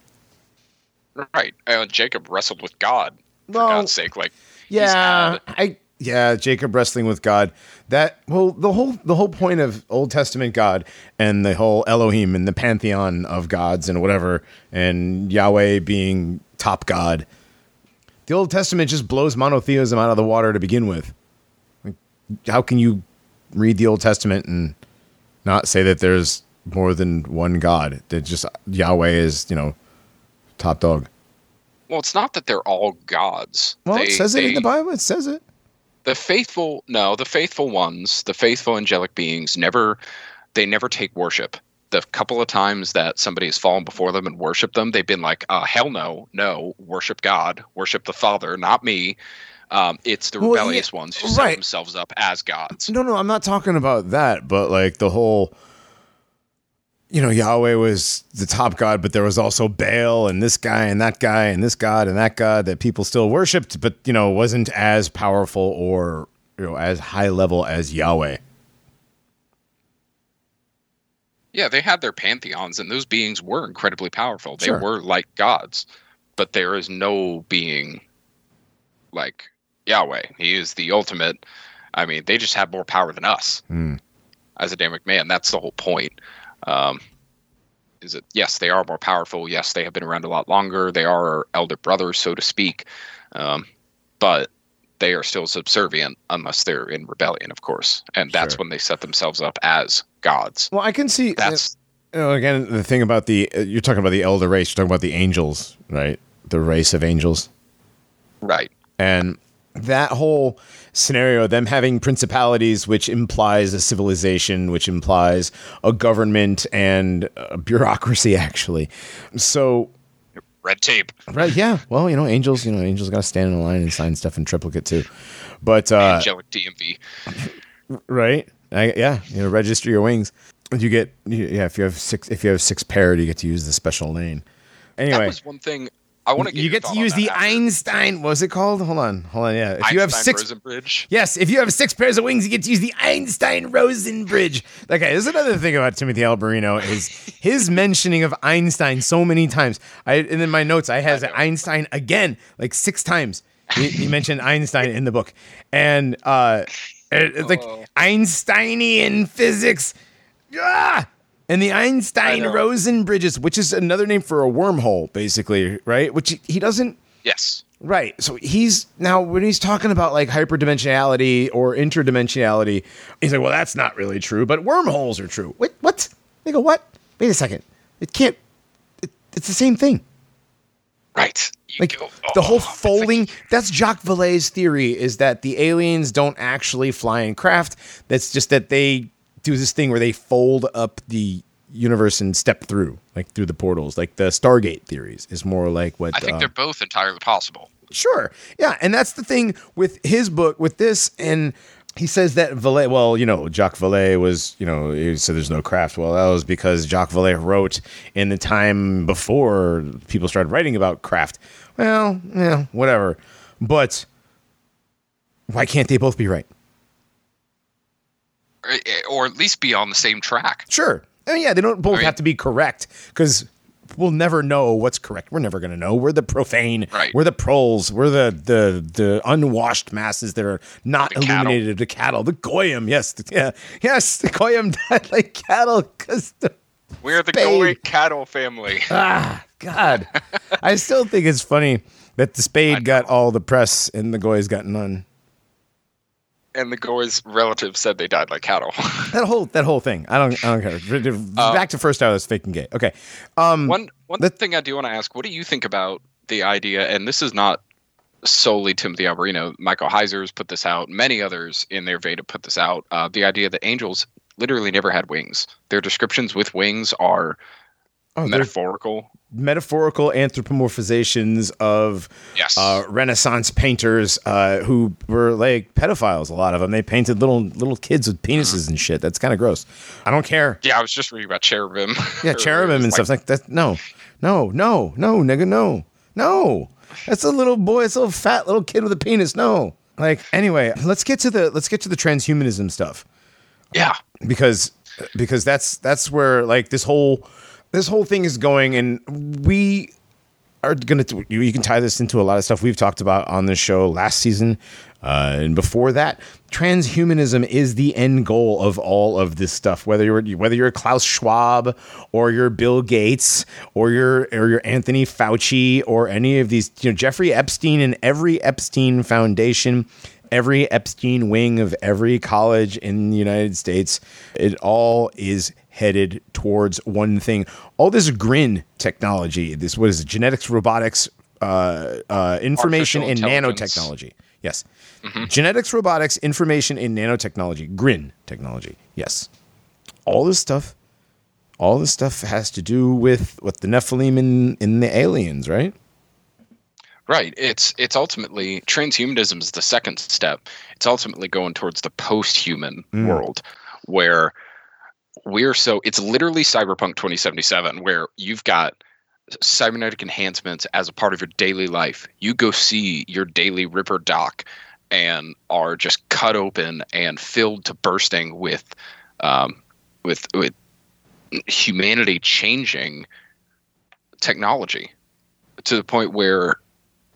Right. Uh, Jacob wrestled with God. For Well, God's sake, like he's Yeah, I yeah, Jacob wrestling with God. That well, the whole the whole point of Old Testament God and the whole Elohim and the pantheon of gods and whatever, and Yahweh being top God. The Old Testament just blows monotheism out of the water to begin with. Like, how can you read the Old Testament and not say that there's more than one God? That just Yahweh is, you know, top dog. Well, it's not that they're all gods. Well, They- it says it in the Bible. It says it. the faithful no the faithful ones the faithful angelic beings never they never take worship the couple of times that somebody has fallen before them and worshiped them, they've been like, uh, "Hell no, no, worship God, worship the Father, not me." Um, it's the Well, rebellious yeah, ones who set themselves up as gods. No, no, I'm not talking about that, but like the whole you know, Yahweh was the top god, but there was also Baal and this guy and that guy and this god and that god that people still worshipped, but you know, wasn't as powerful or you know, as high level as Yahweh. Yeah, they had their pantheons, and those beings were incredibly powerful. They Sure. were like gods, but there is no being like Yahweh. He is the ultimate. I mean, they just have more power than us Hmm. as Adamic man. That's the whole point. Um, is it? Yes, they are more powerful. Yes, they have been around a lot longer. They are our elder brothers, so to speak. Um, but they are still subservient unless they're in rebellion, of course, and that's Sure. when they set themselves up as gods. Well, I can see That's you know, again the thing about the uh, you're talking about the elder race, you're talking about the angels, right? The race of angels. right. And that whole scenario, them having principalities, which implies a civilization, which implies a government and a bureaucracy, actually. So, Red tape. right, yeah. Well, you know, angels, you know, angels got to stand in a line and sign stuff in triplicate too. But, uh, angelic DMV. right, I, yeah, you know, register your wings. You get, yeah, if you have six, if you have six paired, you get to use the special lane. That Anyway, was one thing I want to get. you get to use the after. Einstein. What was it called? Hold on, hold on. Yeah, if you have six Rosenbridge. Yes, if you have six pairs of wings, you get to use the Einstein Rosen bridge. Okay, this is another thing about Timothy Alberino is his mentioning of Einstein so many times. I and in my notes I has Einstein again like six times. He, he mentioned Einstein in the book, and uh, it- it's like Oh. Einsteinian physics. Ah! And the Einstein. Rosen bridges, which is another name for a wormhole, basically, right? Which he- doesn't Yes. Right. So he's now when he's talking about like hyperdimensionality or interdimensionality, he's like, well, that's not really true, but wormholes are true. Wait, what? They go, what? Wait a second. It can't. It, it's the same thing. Right. You Like go- the oh, whole it's like- folding. That's Jacques Vallée's theory is that the aliens don't actually fly in craft. That's just that they do this thing where they fold up the universe and step through, like through the portals. Like the Stargate theories is more like what I think uh, they're both entirely possible. Sure. Yeah. And that's the thing with his book, with this. And he says that Vallée, well, you know, Jacques Vallée was, you know, he said there's no craft. Well, that was because Jacques Vallée wrote in the time before people started writing about craft. Well, yeah, whatever. But why can't they both be right? Or, or at least be on the same track. Sure. I mean, yeah, they don't both mean- have to be correct because we'll never know what's correct. We're never going to know. We're the profane. Right. We're the proles. We're the the the unwashed masses that are not The cattle. illuminated. The cattle. The goyim. Yes. the- yeah. Yes. The goyim died like cattle because the We're the. Goy cattle family. ah God. I still think it's funny that the spade got all the press and the goys got none. And the Goy's relatives said they died like cattle. That whole that whole thing. I don't I don't care. Back to first hour. That's fake and gay. Okay. Um. one one thing I do want to ask: What do you think about the idea? And this is not solely Timothy Alberino. Michael Heiser's put this out. Many others in their have put this out. Uh, the idea that angels literally never had wings. Their descriptions with wings are oh, metaphorical. metaphorical anthropomorphizations of Yes. uh, Renaissance painters uh, who were like pedophiles. A lot of them. They painted little little kids with penises and shit. That's kind of gross. I don't care. yeah, I was just reading about cherubim. Yeah, cherubim and stuff like that. No, no, no, no, nigga, no, no. That's a little boy. It's a little fat little kid with a penis. No. Like anyway, let's get to the let's get to the transhumanism stuff Yeah. because because that's that's where like this whole this whole thing is going and we are gonna you, you can tie this into a lot of stuff we've talked about on this show last season uh, and before that. Transhumanism is the end goal of all of this stuff whether you're whether you're Klaus Schwab or you're Bill Gates or you're or you're Anthony Fauci or any of these you know Jeffrey Epstein and every Epstein Foundation every Epstein wing of every college in the United States, it all is headed towards one thing. All this grin technology, this what is it? Genetics, robotics, uh, uh, information, and nanotechnology. Yes, genetics, robotics, information, and nanotechnology. Grin technology. Yes, all this stuff, all this stuff has to do with what the Nephilim in in the aliens, right? Right. It's it's ultimately transhumanism is the second step. It's ultimately going towards the post-human Mm. world where we're so it's literally cyberpunk 2077 where you've got cybernetic enhancements as a part of your daily life. You go see your daily Ripperdoc and are just cut open and filled to bursting with um, with with humanity changing technology to the point where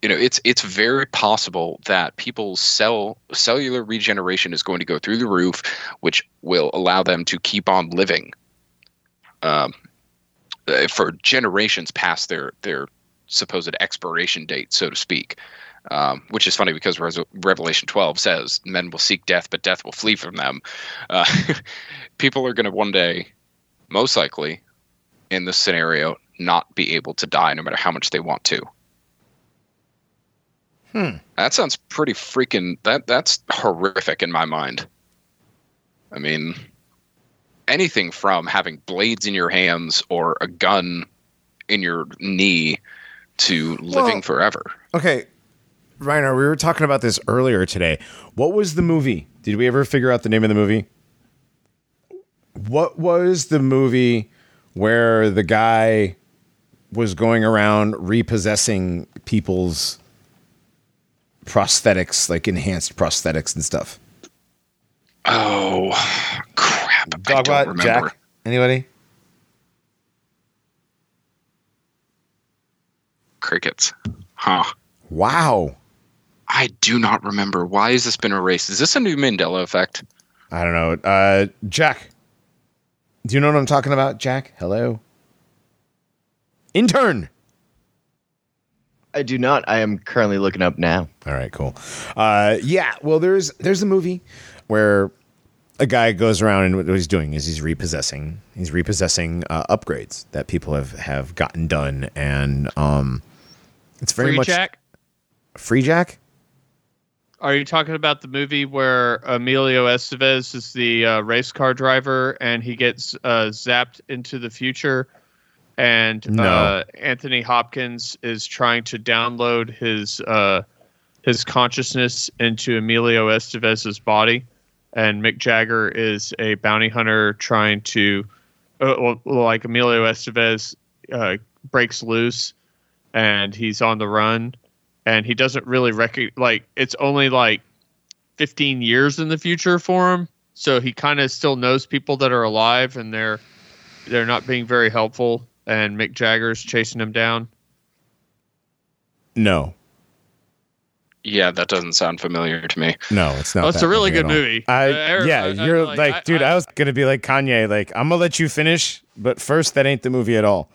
you know it's it's very possible that people's cell cellular regeneration is going to go through the roof which will allow them to keep on living um, uh, for generations past their their supposed expiration date so to speak um, which is funny because Revelation 12 says men will seek death, but death will flee from them. Uh, people are going to one day, most likely, in this scenario, not be able to die no matter how much they want to. Hmm. That sounds pretty freaking. That that's horrific in my mind. I mean, anything from having blades in your hands or a gun in your knee to living Well- forever. Okay, Reiner, we were talking about this earlier today. What was the movie? Did we ever figure out the name of the movie? What was the movie where the guy was going around repossessing people's prosthetics, like enhanced prosthetics and stuff? Oh crap! I don't Dogbot, remember. Jack, anybody? Crickets. Huh. Wow. I do not remember. Why has this been erased? Is this a new Mandela effect? I don't know. Uh, Jack, do you know what I'm talking about? Jack, hello. Intern. I do not. I am currently looking up now. All right, cool. Uh, yeah, well, there's there's a movie where a guy goes around and what he's doing is he's repossessing he's repossessing uh, upgrades that people have have gotten done, and um, it's very Free much Jack. Freejack. Are you talking about the movie where Emilio Estevez is the uh, race car driver and he gets uh, zapped into the future? And No. uh, Anthony Hopkins is trying to download his uh, his consciousness into Emilio Estevez's body, and Mick Jagger is a bounty hunter trying to, uh, well, like Emilio Estevez uh, breaks loose, and he's on the run, and he doesn't really recognize like it's only like 15 years in the future for him. So he kind of still knows people that are alive and they're they're not being very helpful and mick jagger's chasing him down No, Yeah, that doesn't sound familiar to me. no, it's not. Oh, it's that a really good movie. I, Uh, yeah, I- I- you're like, like, I- dude. I, I- was gonna be like Kanye. Like, I'm gonna let you finish, but first, that ain't the movie at all.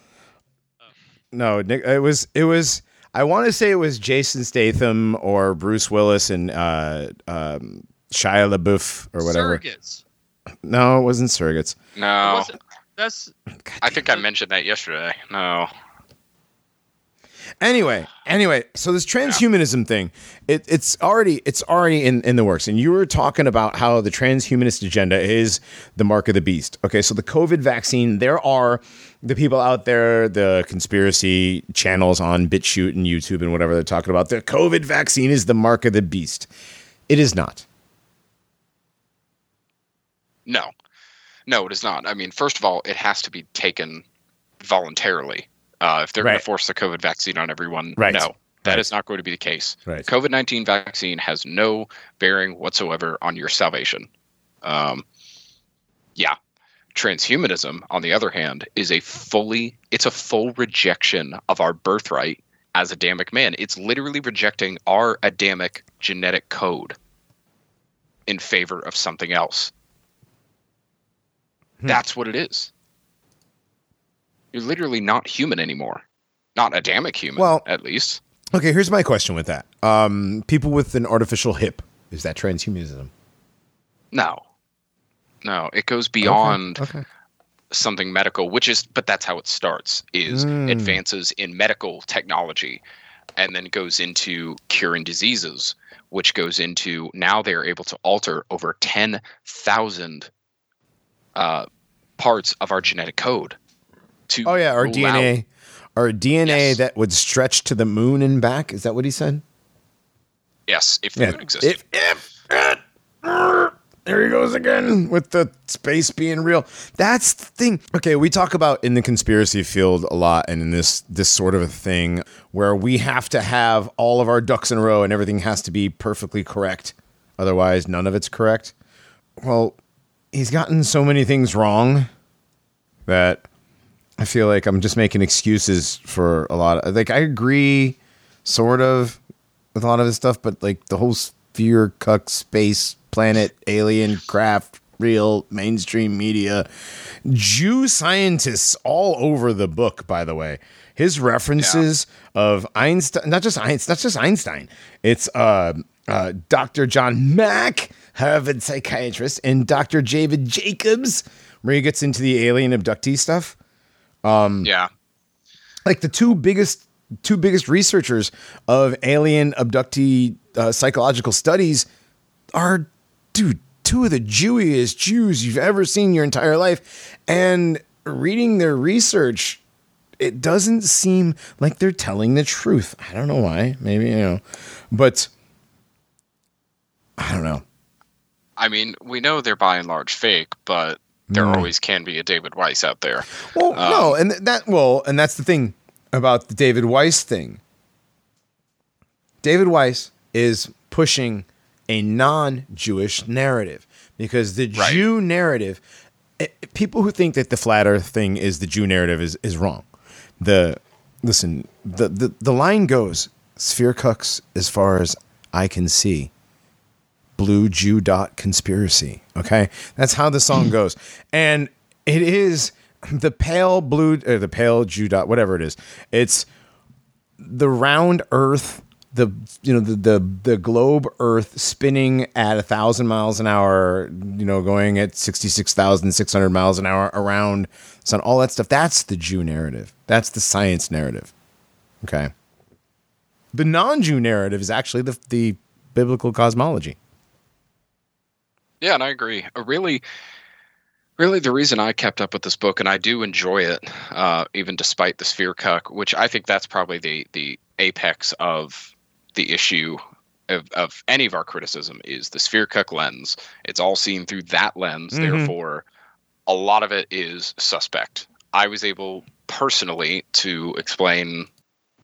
No, Nick, it was. It was. I want to say it was Jason Statham or Bruce Willis and uh, um, Shia LaBeouf or whatever. surrogates No, it wasn't surrogates. No, What's it- that's I think I mentioned that yesterday. No. Anyway, anyway, so this transhumanism thing, it, it's already it's already in, in the works. And you were talking about how the transhumanist agenda is the mark of the beast. Okay, so the COVID vaccine, there are the people out there, the conspiracy channels on BitChute and YouTube and whatever they're talking about. The COVID vaccine is the mark of the beast. It is not. No. No, it is not. I mean, first of all, it has to be taken voluntarily. Uh, if they're going to force the COVID vaccine on everyone, Right. no, that Right. is not going to be the case. Right. COVID 19 vaccine has no bearing whatsoever on your salvation. Um, yeah. Transhumanism, on the other hand, is a fully, it's a full rejection of our birthright as Adamic man. It's literally rejecting our Adamic genetic code in favor of something else. Hmm. That's what it is. You're literally not human anymore. Not Adamic human, Well- at least. Okay, here's my question with that. Um, people with an artificial hip, is that transhumanism? No. No, it goes beyond Okay. something medical, which is but that's how it starts is Mm. advances in medical technology and then goes into curing diseases, which goes into now they're able to alter over 10,000 uh, parts of our genetic code. To Oh yeah, our DNA, out- our DNA Yes. that would stretch to the moon and back. Is that what he said? yes, if the Yeah. moon existed. If, if, it- there he goes again with the space being real. That's the thing. Okay, we talk about in the conspiracy field a lot, and in this this sort of a thing where we have to have all of our ducks in a row and everything has to be perfectly correct. Otherwise, none of it's correct. Well, he's gotten so many things wrong that I feel like I'm just making excuses for a lot of like I agree sort of with a lot of his stuff, but like the whole sphere, cuck, space, planet, alien, craft, real mainstream media, Jew scientists all over the book. By the way, his references of Einstein, not just Einstein, not just Einstein. It's uh, uh, Dr. John Mack, Harvard psychiatrist, and Dr. David Jacobs, where he gets into the alien abductee stuff. Um, yeah. like the two biggest two biggest researchers of alien abductee uh, psychological studies are dude two of the jewiest jews you've ever seen in your entire life. And reading their research it doesn't seem like they're telling the truth. I don't know why. Maybe you know. But i don't know I mean, we know they're by and large fake, but there Mm. always can be a David Weiss out there. Well, no, and that well, and that's the thing about the David Weiss thing. David Weiss is pushing a non-Jewish narrative because the Right. Jew narrative, eh, people who think that the flat Earth thing is the Jew narrative is is wrong. The listen, the the, the line goes: "Sphere cucks as far as I can see." Blue Jew dot conspiracy. Okay, that's how the song goes, and it is the pale blue, or the pale Jew dot, whatever it is. It's the round Earth, the you know the the the globe Earth spinning at a thousand miles an hour, you know, going at sixty six thousand six hundred miles an hour around sun. All that stuff. That's the Jew narrative. That's the science narrative. Okay. The non-Jew narrative is actually the the biblical cosmology. Yeah, and I agree. Uh, Really, really, the reason I kept up with this book, and I do enjoy it, uh, even despite the sphere cuck, which I think that's probably the the apex of the issue of, of any of our criticism is the sphere cuck lens. It's all seen through that lens. Mhm. Therefore, a lot of it is suspect. I was able personally to explain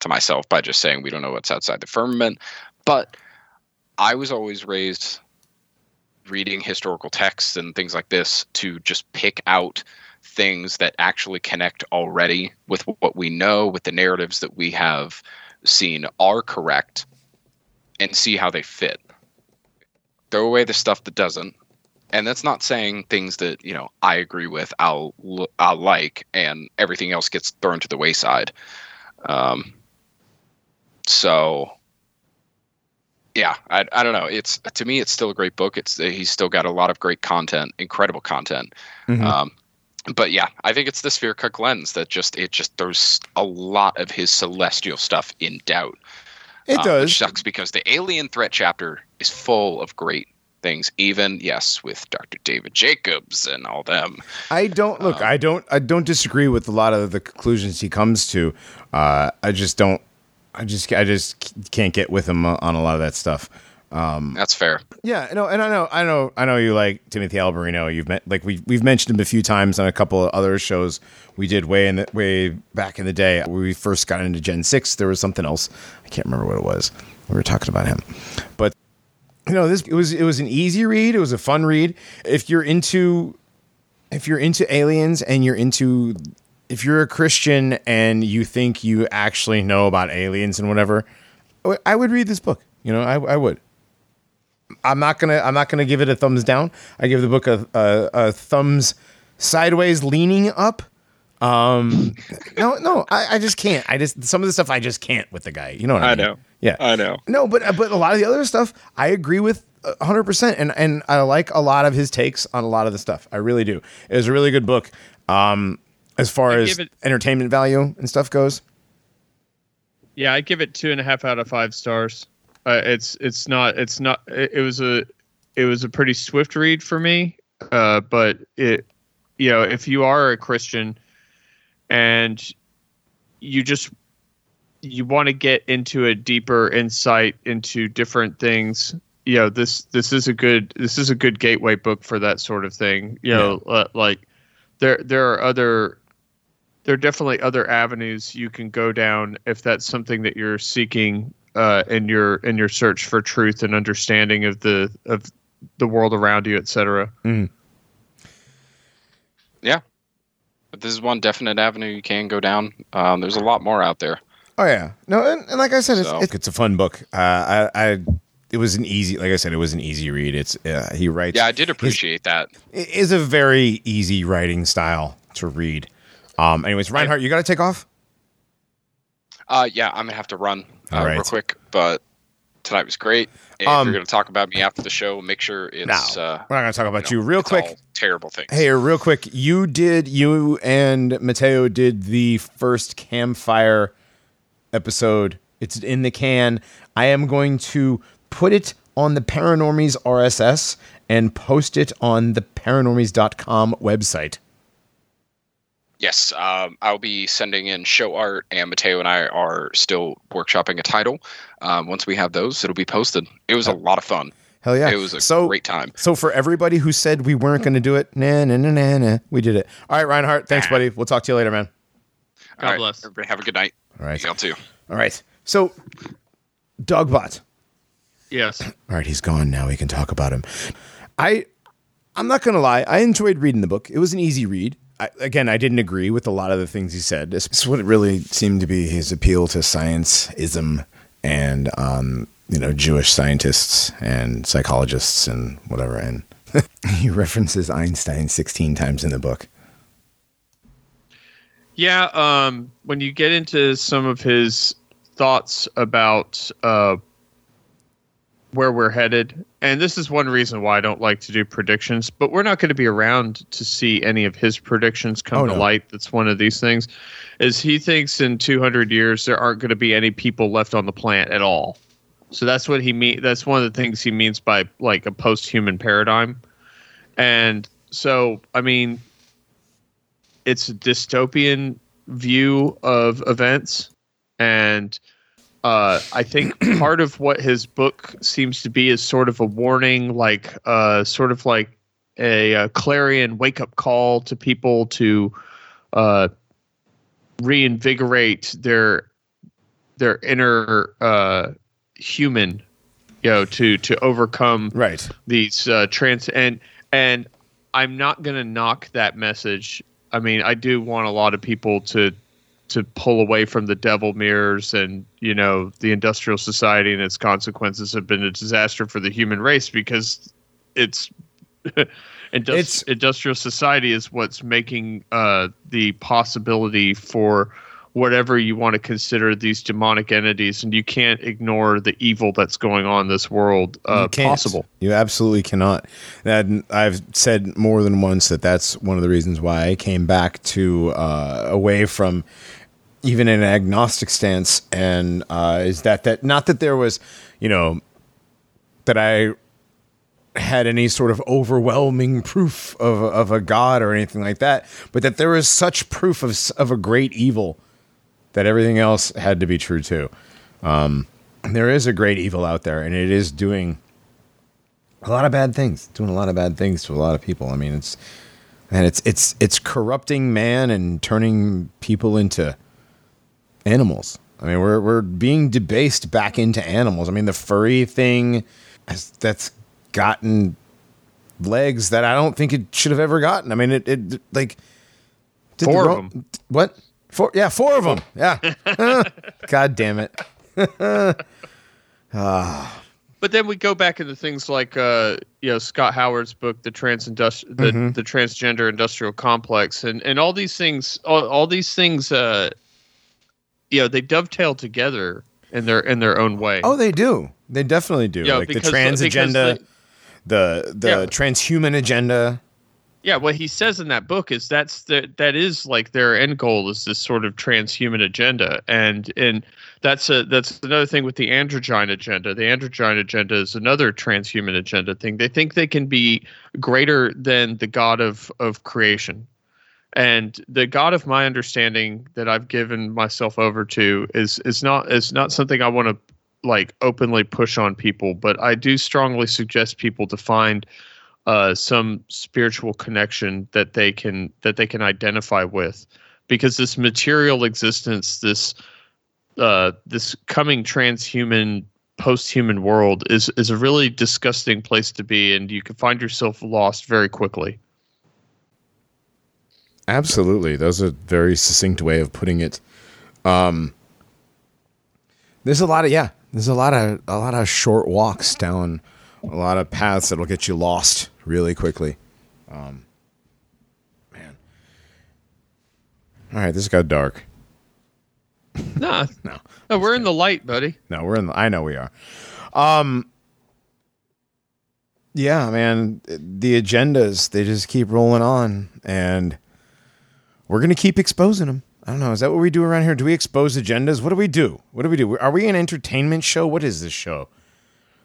to myself by just saying we don't know what's outside the firmament, but I was always raised reading historical texts and things like this to just pick out things that actually connect already with what we know, with the narratives that we have seen are correct, and see how they fit. Throw away the stuff that doesn't. And that's not saying things that you know I agree with. I'll I'll like, and everything else gets thrown to the wayside. Um, so yeah I, I don't know it's to me it's still a great book it's he's still got a lot of great content incredible content Mhm. um, but yeah i think it's the sphere cook lens that just it just throws a lot of his celestial stuff in doubt It uh, does. which sucks because the alien threat chapter is full of great things even yes with dr david jacobs and all them I don't look. I don't. I don't disagree with a lot of the conclusions he comes to. Uh, I just don't. I just. I just can't get with him uh, on a lot of that stuff. Um, that's fair Yeah, no, and I know, I know, I know you like Timothy Alberino. You've met like we we've mentioned him a few times on a couple of other shows we did way in the way back in the day uh, when we first got into Gen Six. There was something else I can't remember what it was. We were talking about him, but you know, this it was it was an easy read. It was a fun read. If you're into if you're into aliens and you're into if you're a Christian and you think you actually know about aliens and whatever, I would read this book. You know, I, I would. I'm not gonna I'm not gonna give it a thumbs down. I give the book a a, a thumbs sideways leaning up. Um, no, no, I, I just can't. I just some of the stuff I just can't with the guy. You know what I, mean? I mean? know. Yeah, i know no, but but a lot of the other stuff I agree with hundred percent, and and I like a lot of his takes on a lot of the stuff. I really do. It was a really good book. Um, as far I as it- entertainment value and stuff goes. Yeah, I give it two and a half out of five stars. Uh, it's it's not it's not it, it was a it was a pretty swift read for me, uh, but it you know, if you are a Christian and you just you want to get into a deeper insight into different things you know this this is a good this is a good gateway book for that sort of thing you know uh, like there there are other there are definitely other avenues you can go down if that's something that you're seeking uh, in your in your search for truth and understanding of the of the world around you etc Yeah. But this is one definite avenue you can go down. Um, there's a lot more out there. Oh yeah, no, and, and like I said, it's, So- it's it's a fun book. Uh, I, I it was an easy, like I said, it was an easy read. It's uh, he writes. Yeah, I did appreciate that. it is a very easy writing style to read. Um, anyways, Reinhardt, you got to take off. Uh, yeah, I'm gonna have to run uh, right. real quick, but tonight was great. And Um, if you're gonna talk about me after the show, make sure it's Now uh, we're not going to talk about you you. Real quick, terrible things. Hey, real quick, you did you and Mateo did the first campfire episode. It's in the can. I am going to put it on the Paranormies RSS and post it on the paranormies.com website. Yes, um, I'll be sending in show art, and Mateo and I are still workshopping a title. Um, once we have those, it'll be posted. It was a lot of fun. Hell yeah. It was a so, great time. So for everybody who said we weren't going to do it, nah, nah, nah, nah, nah, we did it. All right, Reinhardt, thanks, buddy. We'll talk to you later, man. God All right, bless. Everybody have a good night. All right. Y'all too. All right. So, Dogbot. yes All right, he's gone now. We can talk about him. I, I'm not gonna lie. I enjoyed reading the book. It was an easy read. I, again, I didn't agree with a lot of the things he said. Is what really seemed to be his appeal to science-ism and, um, you know, Jewish scientists and psychologists and whatever. And he references Einstein 16 times in the book. Yeah, um, when you get into some of his thoughts about uh, where we're headed, and this is one reason why I don't like to do predictions, but we're not going to be around to see any of his predictions come Oh, to no. light. That's one of these things. Is he thinks in 200 years there aren't going to be any people left on the planet at all. So that's what he mean. That's one of the things he means by like a post-human paradigm. And so, I mean, it's a dystopian view of events and uh, i think part of what his book seems to be is sort of a warning like uh, sort of like a, uh clarion wake up call to people to uh, reinvigorate their their inner uh, human you know to to overcome Right. these uh, trans and and I'm not going to knock that message. I mean, I do want a lot of people to to pull away from the devil mirrors and you know the industrial society and its consequences have been a disaster for the human race because it's indus- It's- industrial society is what's making uh, the possibility for whatever you want to consider these demonic entities. And you can't ignore the evil that's going on in this world uh, You possible. You absolutely cannot. And I've said more than once that that's one of the reasons why I came back to uh, away from even in an agnostic stance, and uh, is that that not that there was, you know, that I had any sort of overwhelming proof of of a god or anything like that, but that there was such proof of of a great evil that everything else had to be true too. Um, there is a great evil out there, and it is doing a lot of bad things, doing a lot of bad things to a lot of people. I mean, it's and it's it's it's corrupting man and turning people into animals. I mean, we're we're being debased back into animals. I mean, the furry thing has, that's gotten legs that I don't think it should have ever gotten. I mean, it, it like did Four the of Ro- 'em. What? Four? Yeah, four of them. Yeah. God damn it. ah. But then we go back into things like uh, you know Scott Howard's book, the trans the, Mm-hmm. the transgender industrial complex, and and all these things, all, all these things, uh, you know, they dovetail together in their in their own way. Oh, they do. They definitely do. Yeah, like the trans agenda, the- the the Yeah. transhuman agenda. Yeah, what he says in that book is that's the that is like their end goal is this sort of transhuman agenda, and and that's a that's another thing with the androgyne agenda. The androgyne agenda is another transhuman agenda thing. They think they can be greater than the God of of creation, and the God of my understanding that I've given myself over to is is not is not something I want to like openly push on people, but I do strongly suggest people to find uh, some spiritual connection that they can that they can identify with, because this material existence, this uh, this coming transhuman post-human world is is a really disgusting place to be, and you can find yourself lost very quickly. Absolutely, that was a very succinct way of putting it. Um, there's a lot of yeah, there's a lot of a lot of short walks down a lot of paths that'll get you lost really quickly. Um, man. All right, this got dark. Nah, No, no, we're in the light, buddy. no, we're in. The, I know we are. Um. Yeah, man. The agendas they just keep rolling on, and we're gonna keep exposing them. I don't know. Is that what we do around here? Do we expose agendas? What do we do? What do we do? Are we an entertainment show? What is this show?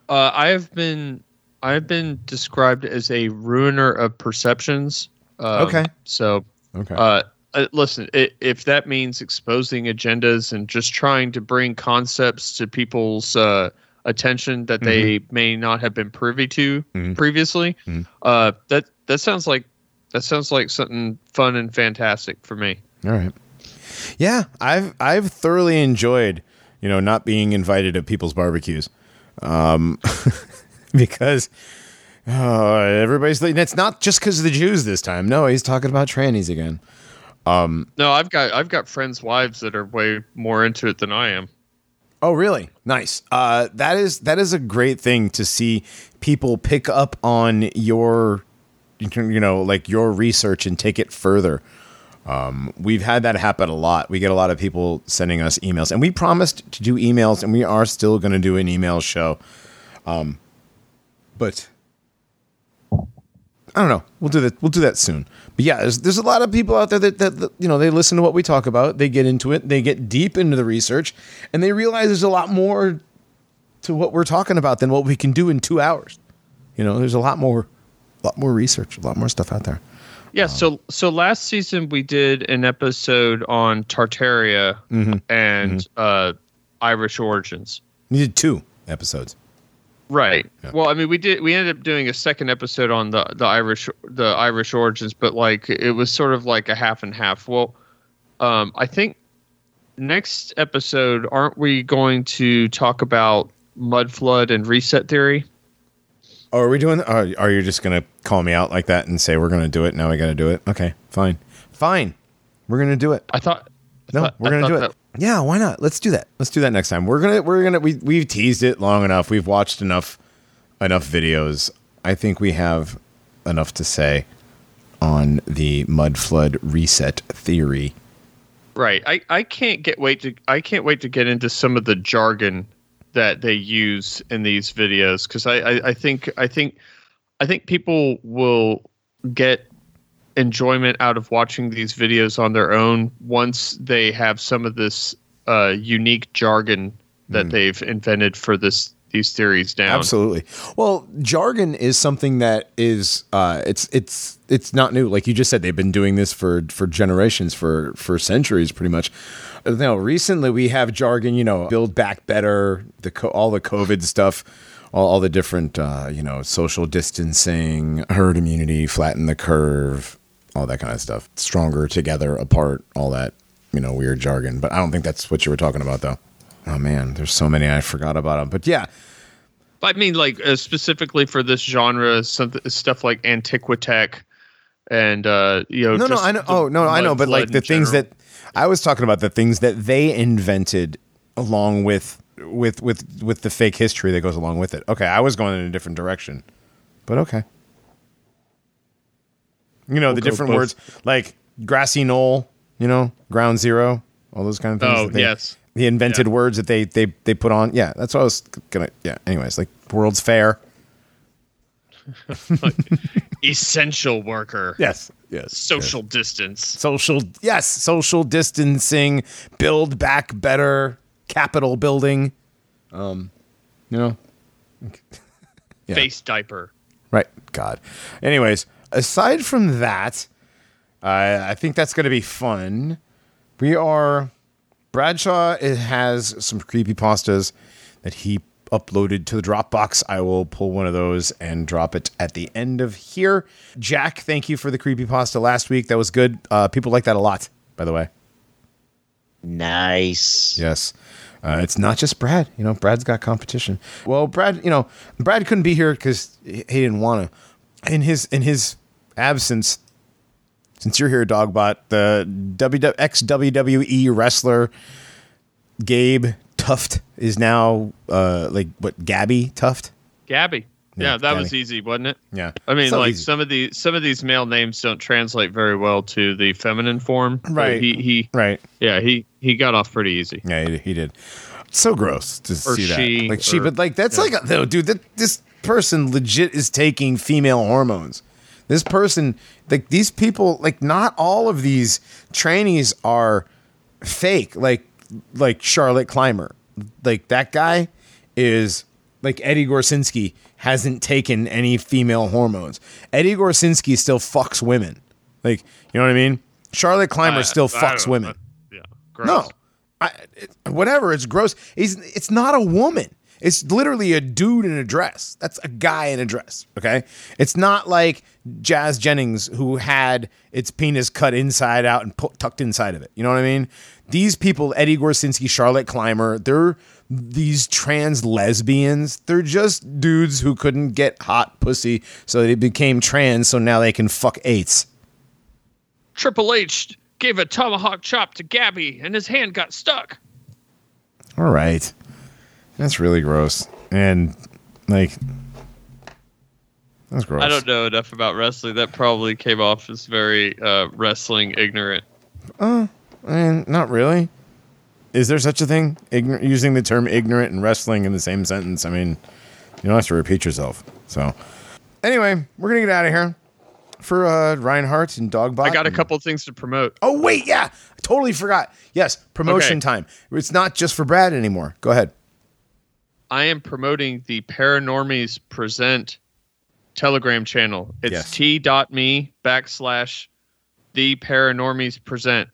Uh, I have been I have been described as a ruiner of perceptions. Um, Okay. So, Okay. uh, uh, listen, i if that means exposing agendas and just trying to bring concepts to people's uh, attention that they may not have been privy to Mhm. previously, Mhm. uh, that that sounds like that sounds like something fun and fantastic for me. All right. Yeah, I've I've thoroughly enjoyed, you know, not being invited to people's barbecues, um, because uh, everybody's. And it's not just because of the Jews this time. No, he's talking about trannies again. No, I've got I've got friends' wives that are way more into it than I am. Oh, really? Nice. Uh, that is that is a great thing to see people pick up on your, you know, like your research and take it further. Um, we've had that happen a lot. We get a lot of people sending us emails, and we promised to do emails, and we are still going to do an email show. Um, but I don't know. We'll do that. We'll do that soon. But yeah, there's, there's a lot of people out there that, that, that you know they listen to what we talk about. They get into it. They get deep into the research, and they realize there's a lot more to what we're talking about than what we can do in two hours. You know, there's a lot more, a lot more research, a lot more stuff out there. Yeah, so so last season we did an episode on Tartaria and uh, Irish origins. We did two episodes. Right. Yeah. Well, I mean, we did. We ended up doing a second episode on the the Irish the Irish origins, but like it was sort of like a half and half. Well, um, I think next episode, aren't we going to talk about mud flood and reset theory? Oh, are we doing? Are, are you just gonna call me out like that and say we're gonna do it? Now we gotta do it. Okay, fine, fine. We're gonna do it. I thought. I No, thought- we're gonna do it. that- Yeah, why not? Let's do that. Let's do that next time. We're gonna we're gonna we we've teased it long enough. We've watched enough enough videos. I think we have enough to say on the mud flood reset theory. Right. I, I can't get wait to I can't wait to get into some of the jargon that they use in these videos because I, I, I think I think I think people will get enjoyment out of watching these videos on their own once they have some of this uh, unique jargon that they've invented for this these theories down. Absolutely. Well, jargon is something that is uh, it's it's it's not new. Like you just said, they've been doing this for for generations, for for centuries, pretty much. Uh, Now, recently we have jargon. You know, build back better. The co- all the COVID stuff. All, all the different, uh, you know, social distancing, herd immunity, flatten the curve, all that kind of stuff. Stronger together, apart, all that, you know, weird jargon. But I don't think that's what you were talking about, though. Oh man, there's so many I forgot about them. But yeah, I mean, like uh, specifically for this genre, some, stuff like Antiquitech and uh, you know. no, no, I know. Oh, no, I know. But like the in things that I was talking about, the things that they invented along with with with with the fake history that goes along with it. Okay, I was going in a different direction, but okay. You know the different both. words like grassy knoll. You know, ground zero. All those kind of things. Oh, that they- yes. The invented Yeah. words that they they they put on. Yeah, that's what I was gonna. Yeah. Anyways, like World's Fair. Essential worker. Yes, yes. Social distance. social yes social distancing build back better capital building um you know Yeah. Face diaper. right god anyways aside from that i i think that's going to be fun we are bradshaw it has some creepy pastas that he uploaded to the dropbox i will pull one of those and drop it at the end of here jack thank you for the creepy pasta last week that was good uh, people like that a lot by the way Nice. Yes. Uh, it's not just Brad. You know, Brad's got competition. Well, Brad, you know, Brad couldn't be here because he didn't want to. In his in his absence, since you're here, Dogbot, the WW, ex WWE wrestler Gabe Tuft is now uh, like what Gabbi Tuft. Gabbi. Yeah, Yeah, that was easy, wasn't it? Yeah, I mean, So like easy. some of the some of these male names don't translate very well to the feminine form. Right. He he right. yeah, he he got off pretty easy. Yeah, he, he did. So gross to Or see she, that. Like she, or- but like that's like no, dude. That this person legit is taking female hormones. This person, like these people, like not all of these trainees are fake. Like like Charlotte Clymer, like that guy is like Eddie Gorsinski hasn't taken any female hormones. Eddie Gorsinski still fucks women. Like you know what I mean? Charlotte Clymer I- still I fucks don't- women. Yeah. Gross. No, I, it, whatever. It's gross. He's, it's not a woman. It's literally a dude in a dress. That's a guy in a dress. Okay. It's not like Jazz Jennings who had its penis cut inside out and put, tucked inside of it. You know what I mean? These people, Eddie Gorsinski, Charlotte Clymer, they're these trans lesbians. They're just dudes who couldn't get hot pussy, so they became trans. So now they can fuck eights. Triple H gave a tomahawk chop to Gabbi, and his hand got stuck. All right. That's really gross. And like that's gross. I don't know enough about wrestling. That probably came off as very uh, wrestling ignorant. I mean, not really. Is there such a thing? Ignor- using the term ignorant and wrestling in the same sentence. I mean, you don't have to repeat yourself. So, anyway, we're gonna get out of here for uh, Reinhardt and Dogbot. I got a couple things to promote. Oh wait, yeah, I totally forgot. Yes, promotion Okay. time. It's not just for Brad anymore. Go ahead. I am promoting the Paranormies Present Telegram channel. It's Yes. t.me backslash the Paranormies Present.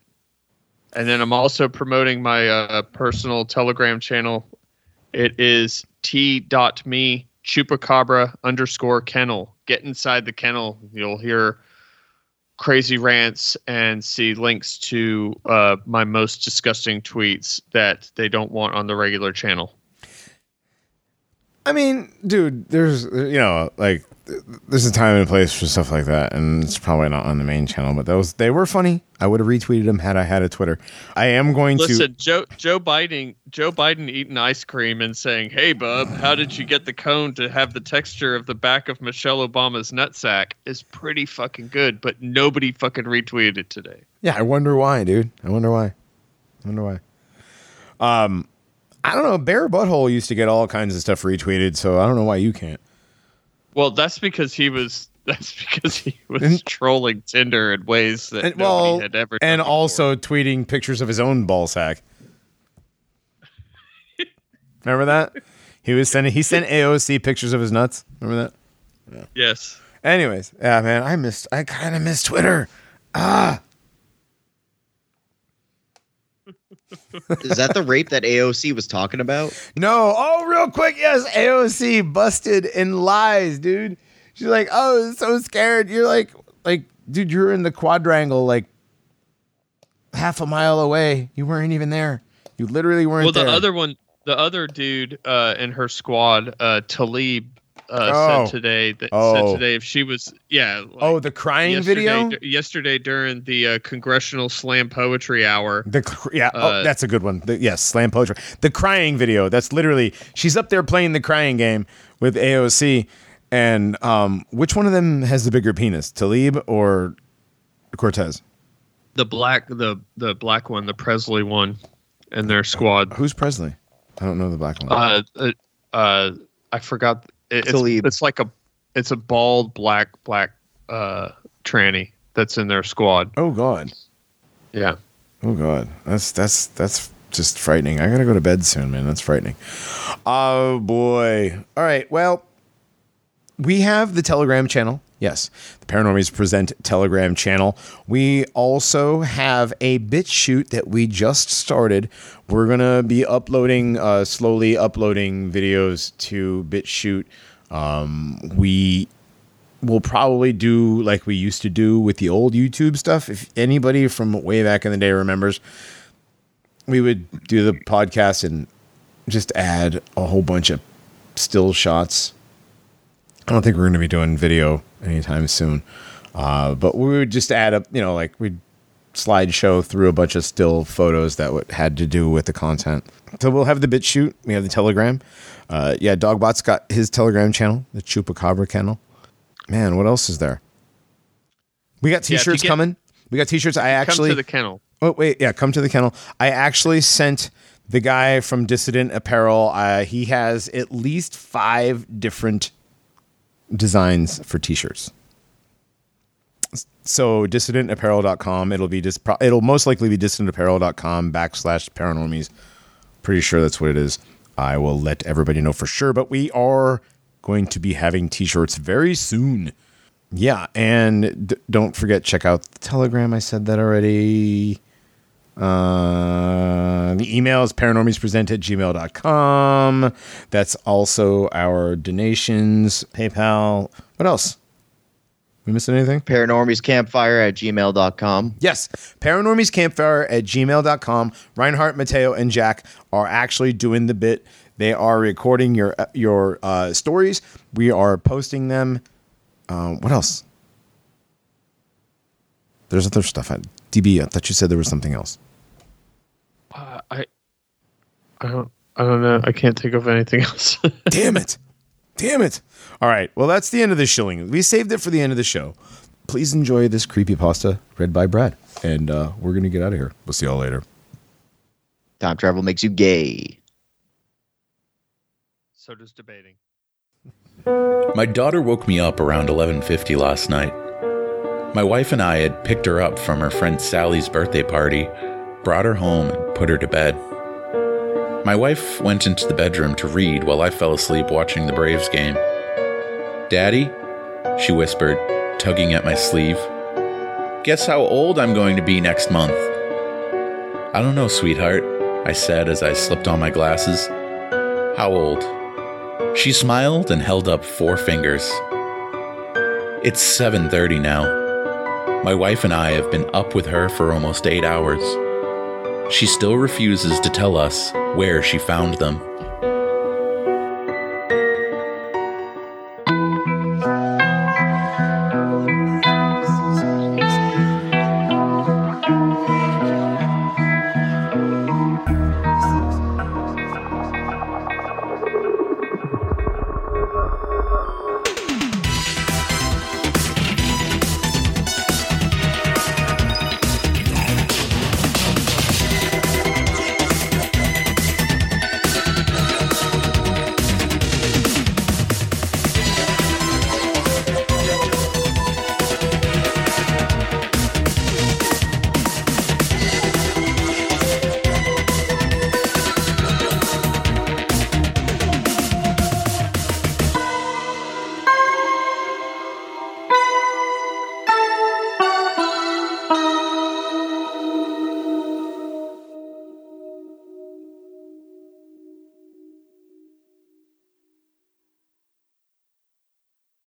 And then I'm also promoting my uh, personal Telegram channel. It is t.me chupacabra underscore kennel. Get inside the kennel. You'll hear crazy rants and see links to uh, my most disgusting tweets that they don't want on the regular channel. I mean, dude, there's you know like there's a time and a place for stuff like that, and it's probably not on the main channel. But those they were funny. I would have retweeted them had I had a Twitter. I am going to. Listen, Joe Joe Biden Joe Biden eating ice cream and saying, "Hey, bub, how did you get the cone to have the texture of the back of Michelle Obama's nutsack?" is pretty fucking good, but nobody fucking retweeted it today. Yeah, I wonder why, dude. I wonder why. I wonder why. Um, I don't know. Bear Butthole used to get all kinds of stuff retweeted, so I don't know why you can't. Well, that's because he was that's because he was And- trolling Tinder in ways that And, nobody well, had ever done and before. also tweeting pictures of his own ball sack. Remember that? He was sending. He sent AOC pictures of his nuts. Remember that? Yeah. yes. Anyways, yeah, man, I missed. I kind of miss Twitter. Ah, Is that the rape that AOC was talking about? no. Oh, real quick, yes, AOC busted in lies, dude. She's like, oh, so scared. You're like, like, dude, you're in the quadrangle, like half a mile away. You weren't even there. You literally weren't Well, the there. other one, the other dude uh, in her squad, uh, Tlaib, uh, Oh. said today that Oh. said today if she was yeah. like, oh, the crying yesterday, video. yesterday during the uh, congressional slam poetry hour. The yeah, oh, Uh, that's a good one. The, yes, slam poetry. The crying video. That's literally she's up there playing the crying game with AOC, and um, which one of them has the bigger penis, Tlaib or Cortez? The black, the the black one, the Pressley one, and their squad. Who's Pressley? I don't know the black one. Uh, uh, uh I forgot. It, it's, Tlaib. it's like a, it's a bald black black uh, tranny that's in their squad. Oh God. Yeah. Oh God. That's that's that's just frightening. I gotta go to bed soon, man. That's frightening. Oh boy. All right. Well, we have the Telegram channel. Yes, the Paranormies Present Telegram channel. We also have a BitChute that we just started. We're gonna be uploading, uh, slowly uploading videos to BitChute. Um, we will probably do like we used to do with the old YouTube stuff. If anybody from way back in the day remembers, we would do the podcast and just add a whole bunch of still shots. I don't think we're going to be doing video anytime soon, uh, but we would just add up, you know, like we'd slideshow through a bunch of still photos that would, had to do with the content. So we'll have the BitChute. we have the Telegram. Uh, yeah, Dogbot's got his Telegram channel, the Chupacabra channel. Man, what else is there? We got Yeah, t-shirts get- coming. We got t-shirts. I actually Come to the kennel. Oh wait, yeah, come to the kennel. I actually sent the guy from Dissident Apparel. Uh, he has at least five different designs for t-shirts. So dissidentapparel.com. It'll be just. Pro- it'll most likely be dissidentapparel.com backslash paranormies. Pretty sure that's what it is. I will let everybody know for sure. But we are going to be having t-shirts very soon. Yeah, and d- don't forget check out the Telegram. I said that already. Uh, the email is paranormiespresent at gmail.com. That's also our donations, PayPal. What else? We missing anything? Paranormies Campfire at gmail.com. Yes, Paranormies Campfire at gmail.com. Reinhardt, Mateo, and Jack are actually doing the bit. They are recording your your uh, stories. We are posting them. Uh, what else? There's other stuff. I, DB, I thought you said there was something else. Uh, I, I don't, I don't know. I can't think of anything else. Damn it. Damn it. All right. Well, that's the end of the shilling. We saved it for the end of the show. Please enjoy this creepy pasta read by Brad. And uh, we're going to get out of here. We'll see y'all later. Time travel makes you gay. so does debating. My daughter woke me up around 11:50 last night. My wife and I had picked her up from her friend Sally's birthday party, brought her home and put her to bed. My wife went into the bedroom to read while I fell asleep watching the Braves game. "Daddy?" she whispered, tugging at my sleeve. "Guess how old I'm going to be next month?" "I don't know, sweetheart," I said as I slipped on my glasses. "How old?" She smiled and held up four fingers. It's 7:30 now. My wife and I have been up with her for almost 8 hours. She still refuses to tell us where she found them.